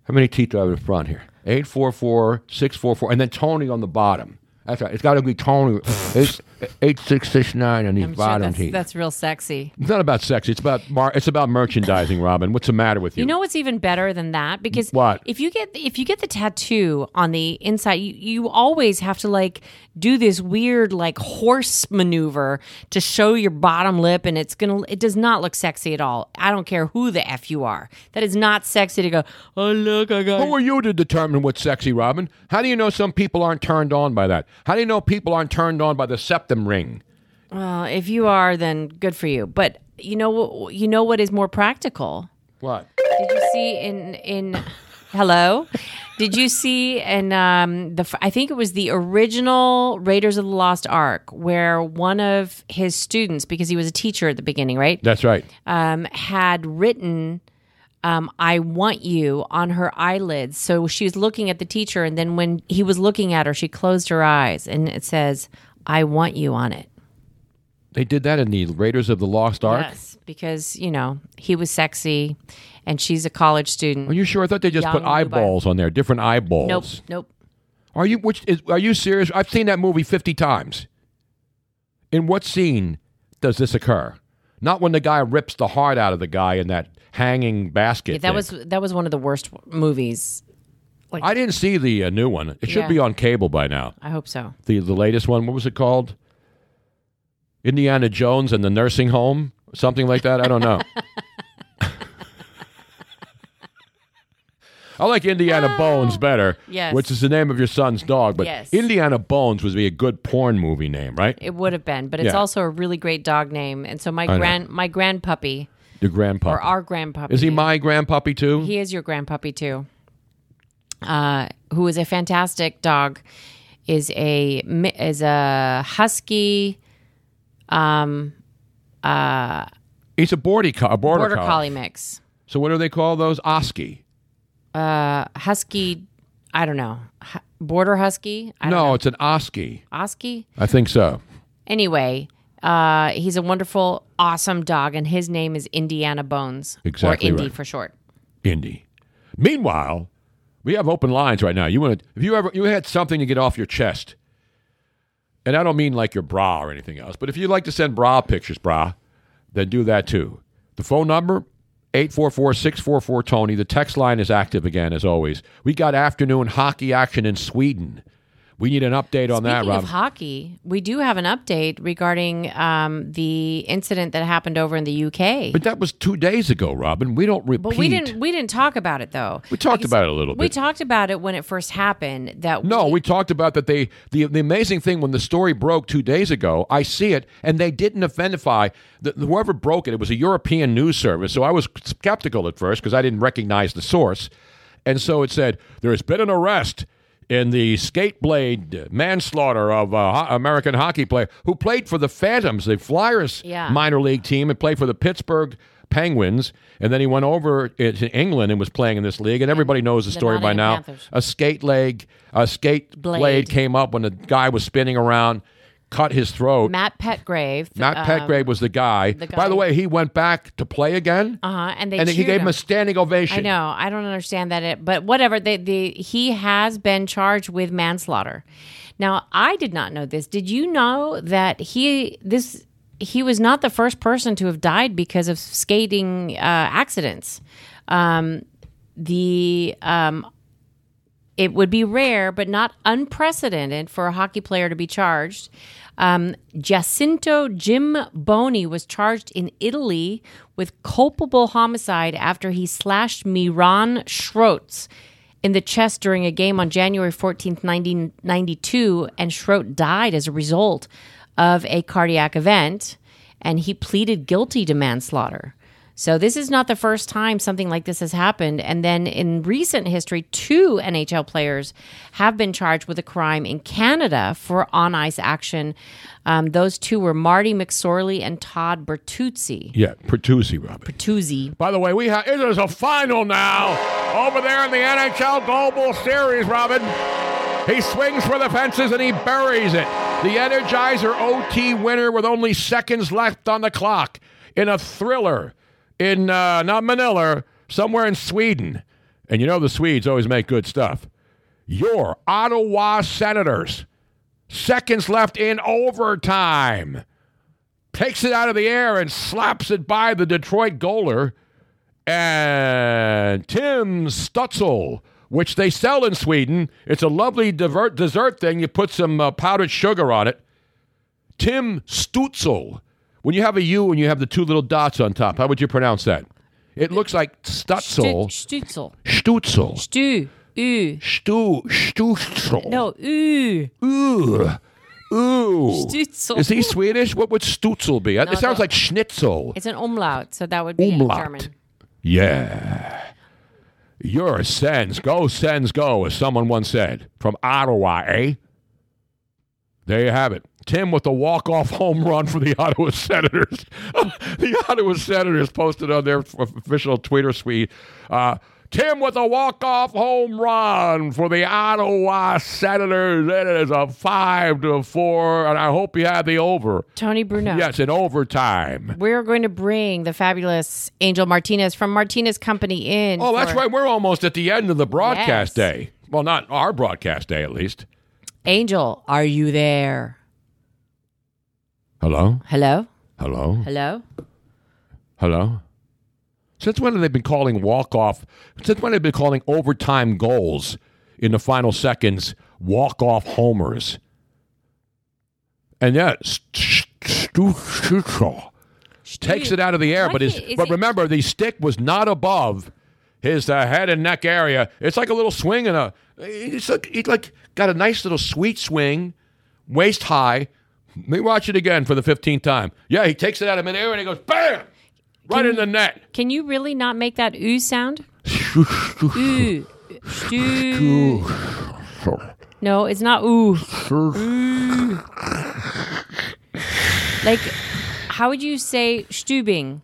How many teeth do I have in front here? 844-644, and then Tony on the bottom. That's right. It's got to be Tony. It's eight six six nine on these I'm sure bottom that's, teeth. that's real sexy. It's not about sex. It's about mar- it's about merchandising, Robin. What's the matter with you? You know what's even better than that? Because What? if you get if you get the tattoo on the inside, you, you always have to like do this weird like horse maneuver to show your bottom lip, and it's gonna it does not look sexy at all. I don't care who the f you are. That is not sexy to go. Oh look, I got. Who are you to determine what's sexy, Robin? How do you know some people aren't turned on by that? How do you know people aren't turned on by the septum ring? Well, if you are, then good for you. But you know what? You know what is more practical. What? Did you see in in hello? Did you see in um the I think it was the original Raiders of the Lost Ark where one of his students because he was a teacher at the beginning, right? That's right. Um had written um, I want you on her eyelids. So she was looking at the teacher, and then when he was looking at her, she closed her eyes, and it says, I want you on it. They did that in the Raiders of the Lost Ark. Yes, because you know he was sexy, and she's a college student. Are you sure? I thought they just put Young, eyeballs on there, different eyeballs. Nope, nope. Are you which is are you serious? I've seen that movie 50 times. In what scene does this occur? Not when the guy rips the heart out of the guy in that hanging basket. Yeah, that thing. was that was one of the worst movies. Like I didn't see the uh, new one. It should Yeah. be on cable by now. I hope so. The the latest one, what was it called? Indiana Jones and the nursing home, something like that. I don't know. I like Indiana Bones better, Yes. which is the name of your son's dog. But Yes. Indiana Bones would be a good porn movie name, right? It would have been, but it's Yeah. also a really great dog name. And so my grand my grandpuppy Your grandpa. or our grandpuppy. Is he my grandpuppy too? He is your grandpuppy too. Uh, who is a fantastic dog. Is a is a husky, um, uh, He's a border, co- a border, border collie. collie mix. So what do they call those? Oski. Uh, husky. I don't know. Hu- Border husky. I don't No, know. it's an Oski. Oski. I think so. Anyway, uh, he's a wonderful, awesome dog, and his name is Indiana Bones, Exactly or Indy right. for short. Indy. Meanwhile, we have open lines right now. You want to, if you ever you had something to get off your chest, and I don't mean like your bra or anything else, but if you'd like to send bra pictures, bra, then do that too. The phone number 844-644 Tony. The text line is active again as always. We got afternoon hockey action in Sweden. We need an update on that, Speaking Rob. of hockey, we do have an update regarding um, the incident that happened over in the UK. but that was 2 days ago, Robin. We don't repeat. But we didn't we didn't talk about it though. We talked Because about it a little bit. We talked about it when it first happened. That No, we talked about that. They the the amazing thing when the story broke two days ago, I see it, and they didn't identify the, whoever broke it. It was a European news service, so I was skeptical at first because I didn't recognize the source, and so it said there has been an arrest in the skate blade manslaughter of a ho- American hockey player who played for the Phantoms, the Flyers Yeah. minor league team, and played for the Pittsburgh. Penguins, and then he went over to England and was playing in this league, and everybody knows the The story by now Panthers. a skate leg, a skate blade. Blade. came up when the guy was spinning around, cut his throat. Matt Petgrave. Matt um, Petgrave was the guy. the By the way, he went back to play again, Uh huh. And they and he gave him a standing ovation. I know. I don't understand that. It, but whatever. They, they, he has been charged with manslaughter. Now, I did not know this. Did you know that he this he was not the first person to have died because of skating uh, accidents? Um, the um, it would be rare, but not unprecedented, for a hockey player to be charged. Um, Jacinto Jim Boni was charged in Italy with culpable homicide after he slashed Miran Schroetz in the chest during a game on January 14th, 1992, and Schrott died as a result of a cardiac event, and he pleaded guilty to manslaughter. So this is not the first time something like this has happened. And then in recent history, two NHL players have been charged with a crime in Canada for on ice action. Um, those two were Marty McSorley and Todd Bertuzzi. Yeah, Pertuzzi, Robin. Bertuzzi. By the way, we have it is a final now over there in the NHL Global Series, Robin. He swings for the fences and he buries it. The Energizer OT winner with only seconds left on the clock in a thriller in uh, not Manila, somewhere in Sweden. And you know the Swedes always make good stuff. Your Ottawa Senators, seconds left in overtime, takes it out of the air and slaps it by the Detroit goaler. And Tim Stutzel, which they sell in Sweden. It's a lovely dessert thing. You put some uh, powdered sugar on it. Tim Stutzel. When you have a U and you have the two little dots on top, how would you pronounce that? It looks like Stutzel. Stutzel. Stutzel. Stu. U. Stu. Stutzel. No, U. Ooh. Ooh. Stutzel. Is he Swedish? What would Stutzel be? No, it sounds like Schnitzel. It's an umlaut, so that would be Umlaut. German. Yeah. Your Sens, go Sens, go, as someone once said. From Ottawa, eh? There you have it. Tim with the walk-off home run for the Ottawa Senators. the Ottawa Senators posted on their official Twitter suite. Uh, Tim with a walk-off home run for the Ottawa Senators. It is a five to four, and I hope you had the over. Tony Bruno. Yes, in overtime. We're going to bring the fabulous Angel Martinez from Martinez Company in. Oh, that's for- right. We're almost at the end of the broadcast Yes. day. Well, not our broadcast day, at least. Angel, are you there? Hello? Hello? Hello? Hello? Hello? Since when have they been calling walk-off? Since when have they been calling overtime goals in the final seconds walk-off homers? And yeah, St- Stu- Stutzel takes it out of the air, but his is but remember the stick was not above his uh, head and neck area. It's like a little swing and a it's like it's like got a nice little sweet swing, waist high. Let me watch it again for the fifteenth time. Yeah, he takes it out of midair and he goes bam, right in the net. Can you really not make that ooh sound? ooh. No, it's not ooh. Ooh. like, how would you say Stubing?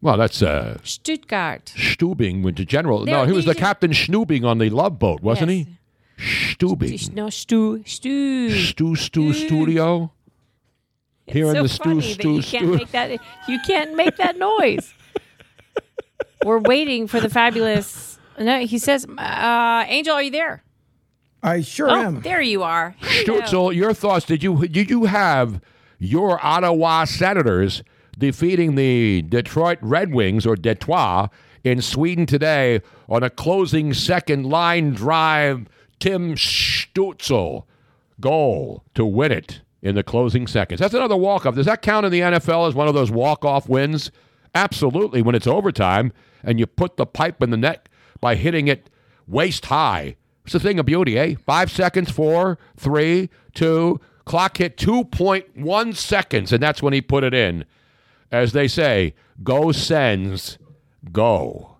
Well, that's uh, Stuttgart. Stubing went to general. no, he was the captain Schnoobing on the Love Boat, wasn't Yes. he? Stubing. No, Stu. Stu. Stu Stu Studio. Here in so the Stu funny that Stu you can't make that. You can't make that noise. We're waiting for the fabulous. No, he says, uh, "Angel, are you there?" I sure oh, am. there you are. Stutzel, your thoughts? Did you did you have your Ottawa Senators defeating the Detroit Red Wings or Detroit in Sweden today on a closing second line drive? Tim Stutzel goal to win it in the closing seconds. That's another walk off. Does that count in the NFL as one of those walk off wins? Absolutely. When it's overtime and you put the pipe in the net by hitting it waist high. It's a thing of beauty, eh? Five seconds, four, three, two. Clock hit 2.1 seconds, and that's when he put it in. As they say, go Sens, go.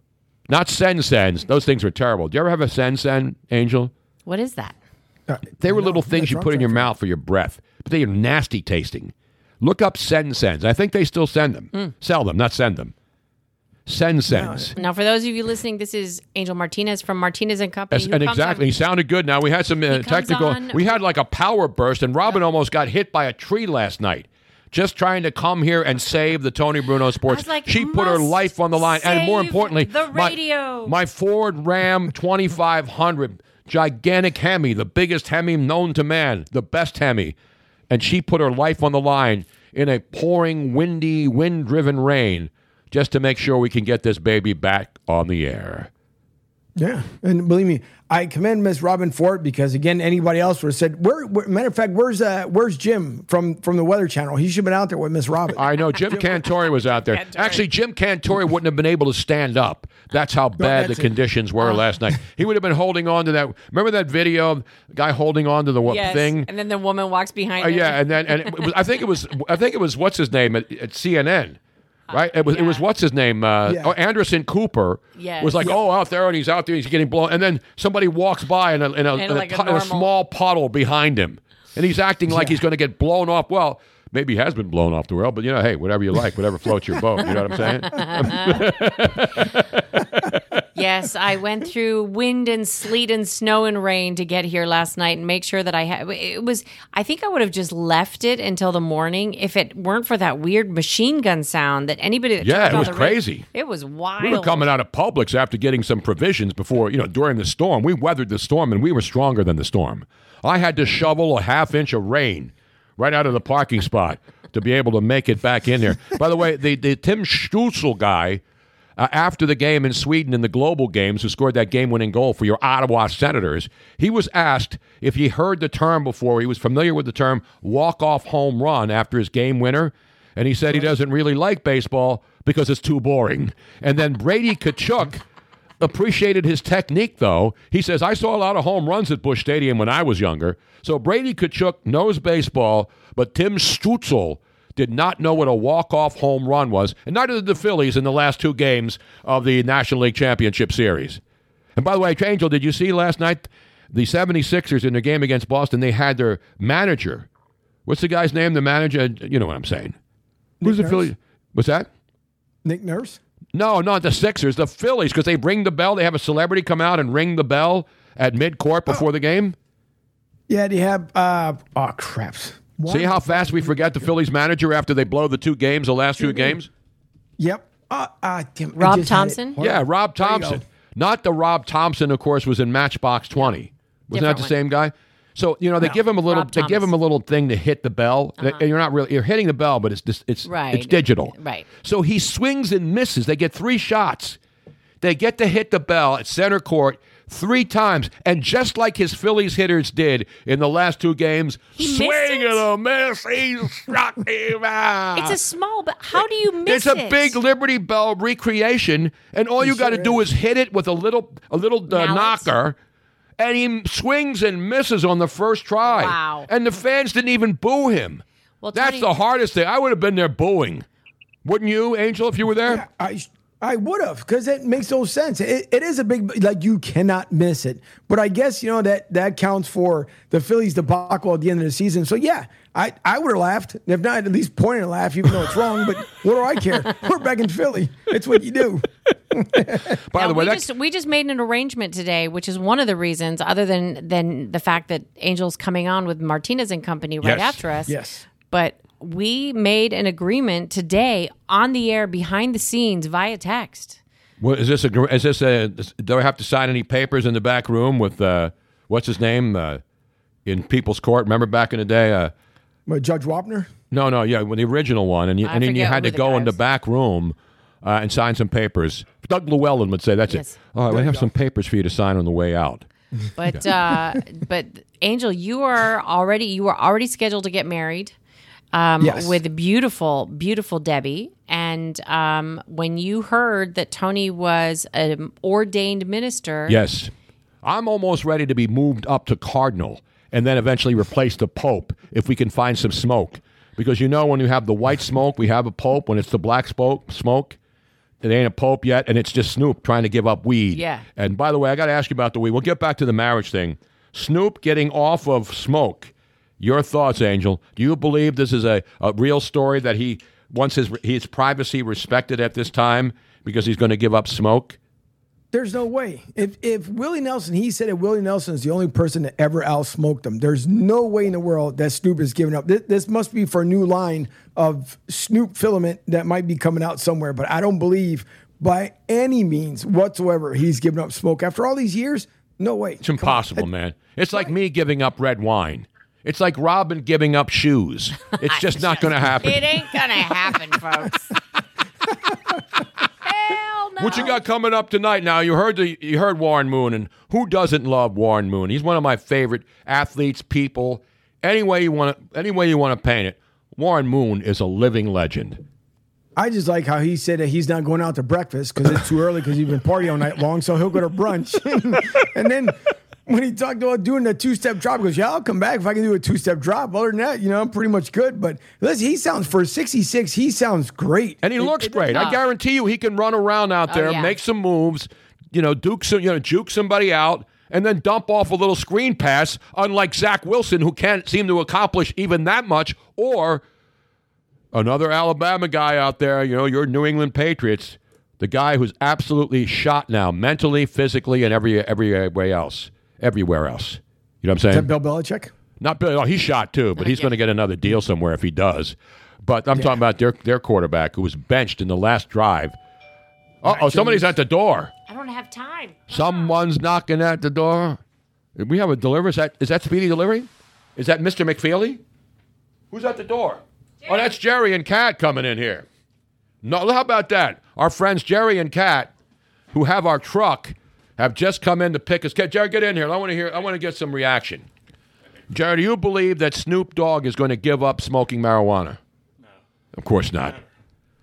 Not send sends. Those things were terrible. Do you ever have a send send, Angel? What is that? They were little things you put in your mouth for your breath, but they are nasty tasting. Look up Sen-Sens. I think they still send them. Mm. Sell them, not send them. Sen-Sens. Now, for those of you listening, this is Angel Martinez from Martinez and Company. As- and exactly, on- he sounded good. Now we had some uh, technical. on- We had like a power burst, and Robin almost got hit by a tree last night, just trying to come here and save the Tony Bruno Sports. like, she put her life on the line, and more importantly, the my- radio. My, Ford Ram 2500, gigantic Hemi, the biggest Hemi known to man, the best Hemi, and she put her life on the line in a pouring, windy, wind-driven rain, just to make sure we can get this baby back on the air. Yeah, and believe me, I commend Miss Robin for it because again, anybody else would have said, "Where?" where matter of fact, where's uh, where's Jim from from the Weather Channel? He should have been out there with Miss Robin. I know Jim Cantore was out there. Actually, Jim Cantore wouldn't have been able to stand up. That's how bad the that's it. conditions were last night. He would have been holding on to that. Remember that video, the guy holding on to the yes, thing? and then the woman walks behind Uh, him. yeah, and then and it was, I think it was I think it was what's his name at, at CNN. Right, it was it was what's his name? Uh, Yeah. oh, Anderson Cooper Yes. was like, Yeah. oh, out there, and he's out there, he's getting blown, and then somebody walks by in a in a, In in a a pu- a small puddle behind him, and he's acting like he's going to get blown off. Well, maybe he has been blown off the world, but you know, hey, whatever you like, whatever floats your boat. You know what I'm saying? yes, I went through wind and sleet and snow and rain to get here last night and make sure that I had. It was. I think I would have just left it until the morning if it weren't for that weird machine gun sound that anybody. That Yeah, it was crazy. it was wild. We were coming out of Publix after getting some provisions before, you know, during the storm. We weathered the storm and we were stronger than the storm. I had to shovel a half inch of rain right out of the parking spot to be able to make it back in there. By the way, the, the Tim Stutzel guy, uh, after the game in Sweden in the global games, who scored that game winning goal for your Ottawa Senators, he was asked if he heard the term before. He was familiar with the term walk off home run after his game winner. And he said he doesn't really like baseball because it's too boring. And then Brady Tkachuk appreciated his technique, though. He says, I saw a lot of home runs at Busch Stadium when I was younger. So Brady Tkachuk knows baseball, but Tim Stutzel did not know what a walk-off home run was, and neither did the Phillies in the last two games of the National League Championship Series. And by the way, Angel, did you see last night the 76ers in their game against Boston? They had their manager. What's the guy's name? The manager, you know what I'm saying. Who's the Phillies? What's that? Nick Nurse. No, not the Sixers, the Phillies, because they ring the bell. They have a celebrity come out and ring the bell at mid-court before the game. Yeah, they have. Uh, oh craps. See how fast we forget the Phillies manager after they blow the two games, the last two games? Yep. Uh, uh, damn, Rob just had it. Thomson? Yeah. Rob There you go. Thomson. Not the Rob Thompson, of course, was in Matchbox 20. Wasn't that the one. same guy? So you know they No. give him a little. Rob They give him a little thing to hit the bell. Uh-huh. And you're not really. You're hitting the bell, but it's just. It's Right. It's digital. Right. So he swings and misses. They get three shots. They get to hit the bell at center court three times, and just like his Phillies hitters did in the last two games, He swing and it? a miss. He struck him out. It's a small, but how do you miss It's a it? big Liberty Bell recreation, and all you got to do is hit it with a little a little uh, knocker, and he swings and misses on the first try. Wow. And the fans didn't even boo him. Well, That's Tony- the hardest thing. I would have been there booing, wouldn't you, Angel, if you were there? I I would have because it makes no sense. It, it is a big like you cannot miss it. But I guess you know that that counts for the Phillies debacle at the end of the season. So yeah, I I would have laughed if not at least pointed a laugh, even though it's wrong. But what do I care? We're back in Philly. It's what you do. By Now, the way, we just we just made an arrangement today, which is one of the reasons, other than than the fact that Angel's coming on with Martinez and Company right Yes. after us. Yes. But we made an agreement today on the air, behind the scenes, via text. What, is this a? Is this a? Do I have to sign any papers in the back room with uh, what's his name uh, in People's Court? Remember back in the day? Uh, But Judge Wapner. No, no, yeah, well, the original one, and you, I and then you had to go guy in the back room uh, and sign some papers. Doug Llewellyn would say, "That's Yes. it. All right, we have some papers for you to sign on the way out." But uh, but Angel, you are already you are already scheduled to get married. Um, Yes. with beautiful, beautiful Debbie. And um, when you heard that Tony was an ordained minister, Yes, I'm almost ready to be moved up to cardinal, and then eventually replace the pope if we can find some smoke. Because you know, when you have the white smoke, we have a pope. When it's the black smoke, smoke, it ain't a pope yet, and it's just Snoop trying to give up weed. Yeah. And by the way, I got to ask you about the weed. We'll get back to the marriage thing. Snoop getting off of smoke. Your thoughts, Angel? Do you believe this is a, a real story that he wants his his privacy respected at this time because he's going to give up smoke? There's no way. If if Willie Nelson, he said that Willie Nelson is the only person that ever outsmoked him. There's no way in the world that Snoop is giving up. This, this must be for a new line of Snoop filament that might be coming out somewhere. But I don't believe by any means whatsoever he's giving up smoke after all these years. No way. It's impossible, man. It's like me giving up red wine. It's like Robin giving up shoes. It's just not going to happen. it ain't gonna happen, folks. Hell no. What you got coming up tonight? Now you heard the you heard Warren Moon, and who doesn't love Warren Moon? He's one of my favorite athletes, people. Any way you want to, any way you want to paint it, Warren Moon is a living legend. I just like how he said that he's not going out to breakfast because it's too early because he's been partying all night long, so he'll go to brunch. and then when he talked about doing the two step drop, he goes, "Yeah, I'll come back if I can do a two step drop." Other than that, you know, I'm pretty much good. But listen, he sounds for 66, he sounds great, And he looks great. I guarantee you, he can run around out Oh, there, yeah. make some moves, you know, duke some, you know, juke somebody out, and then dump off a little screen pass. Unlike Zach Wilson, who can't seem to accomplish even that much, or another Alabama guy out there, you know, your New England Patriots, The guy who's absolutely shot now, mentally, physically, and every every way else, everywhere else. You know what I'm Is saying? that Bill Belichick? Not Bill. Oh, he's shot too, but he's going to get another deal somewhere if he does. But I'm talking about their their quarterback who was benched in the last drive. Uh oh, somebody's at the door. I don't have time. Someone's knocking at the door. We have a delivery. Is that, is that Speedy Delivery? Is that Mr. McFeely? Who's at the door? Oh, that's Jerry and Kat coming in here. No, how about that? Our friends Jerry and Kat, who have our truck, have just come in to pick us. Jerry, get in here. I want to hear. I want to get some reaction. Jerry, do you believe that Snoop Dogg is going to give up smoking marijuana? No. Of course not.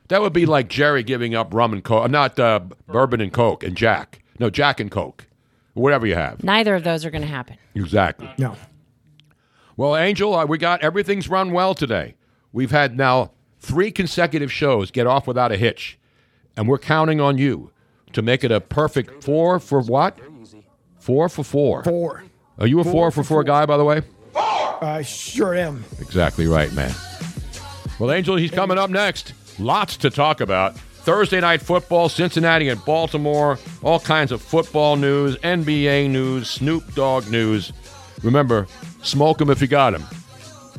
That would be like Jerry giving up rum and coke, not uh, bourbon and coke and Jack. No, Jack and Coke, whatever you have. Neither of those are going to happen. Exactly. No. Well, Angel, uh, we got everything's run well today. We've had now three consecutive shows get off without a hitch, and we're counting on you to make it a perfect four for what? Four for four. Four. Are you a four, for four, guy, by the way? Four. I sure am. Exactly right, man. Well, Angel, he's coming up next. Lots to talk about. Thursday night football, Cincinnati and Baltimore, all kinds of football news, NBA news, Snoop Dogg news. Remember, smoke them if you got them.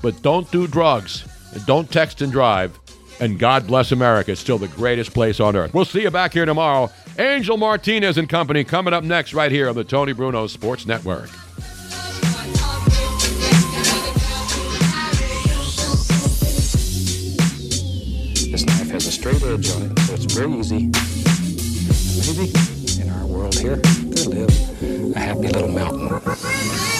But don't do drugs. And don't text and drive. And God bless America. It's still the greatest place on earth. We'll see you back here tomorrow. Angel Martinez and company coming up next right here on the Tony Bruno Sports Network. This knife has a straight edge on it, so it's very easy. Maybe in our world here, there live a happy little mountain.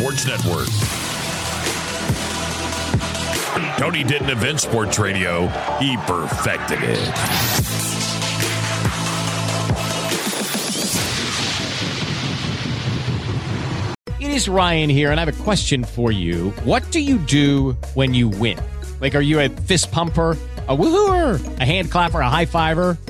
Sports Network. Tony didn't invent sports radio, he perfected it. It is Ryan here, and I have a question for you. What do you do when you win? Like, are you a fist pumper? A woohooer, a hand clapper, a high fiver.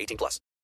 18 plus.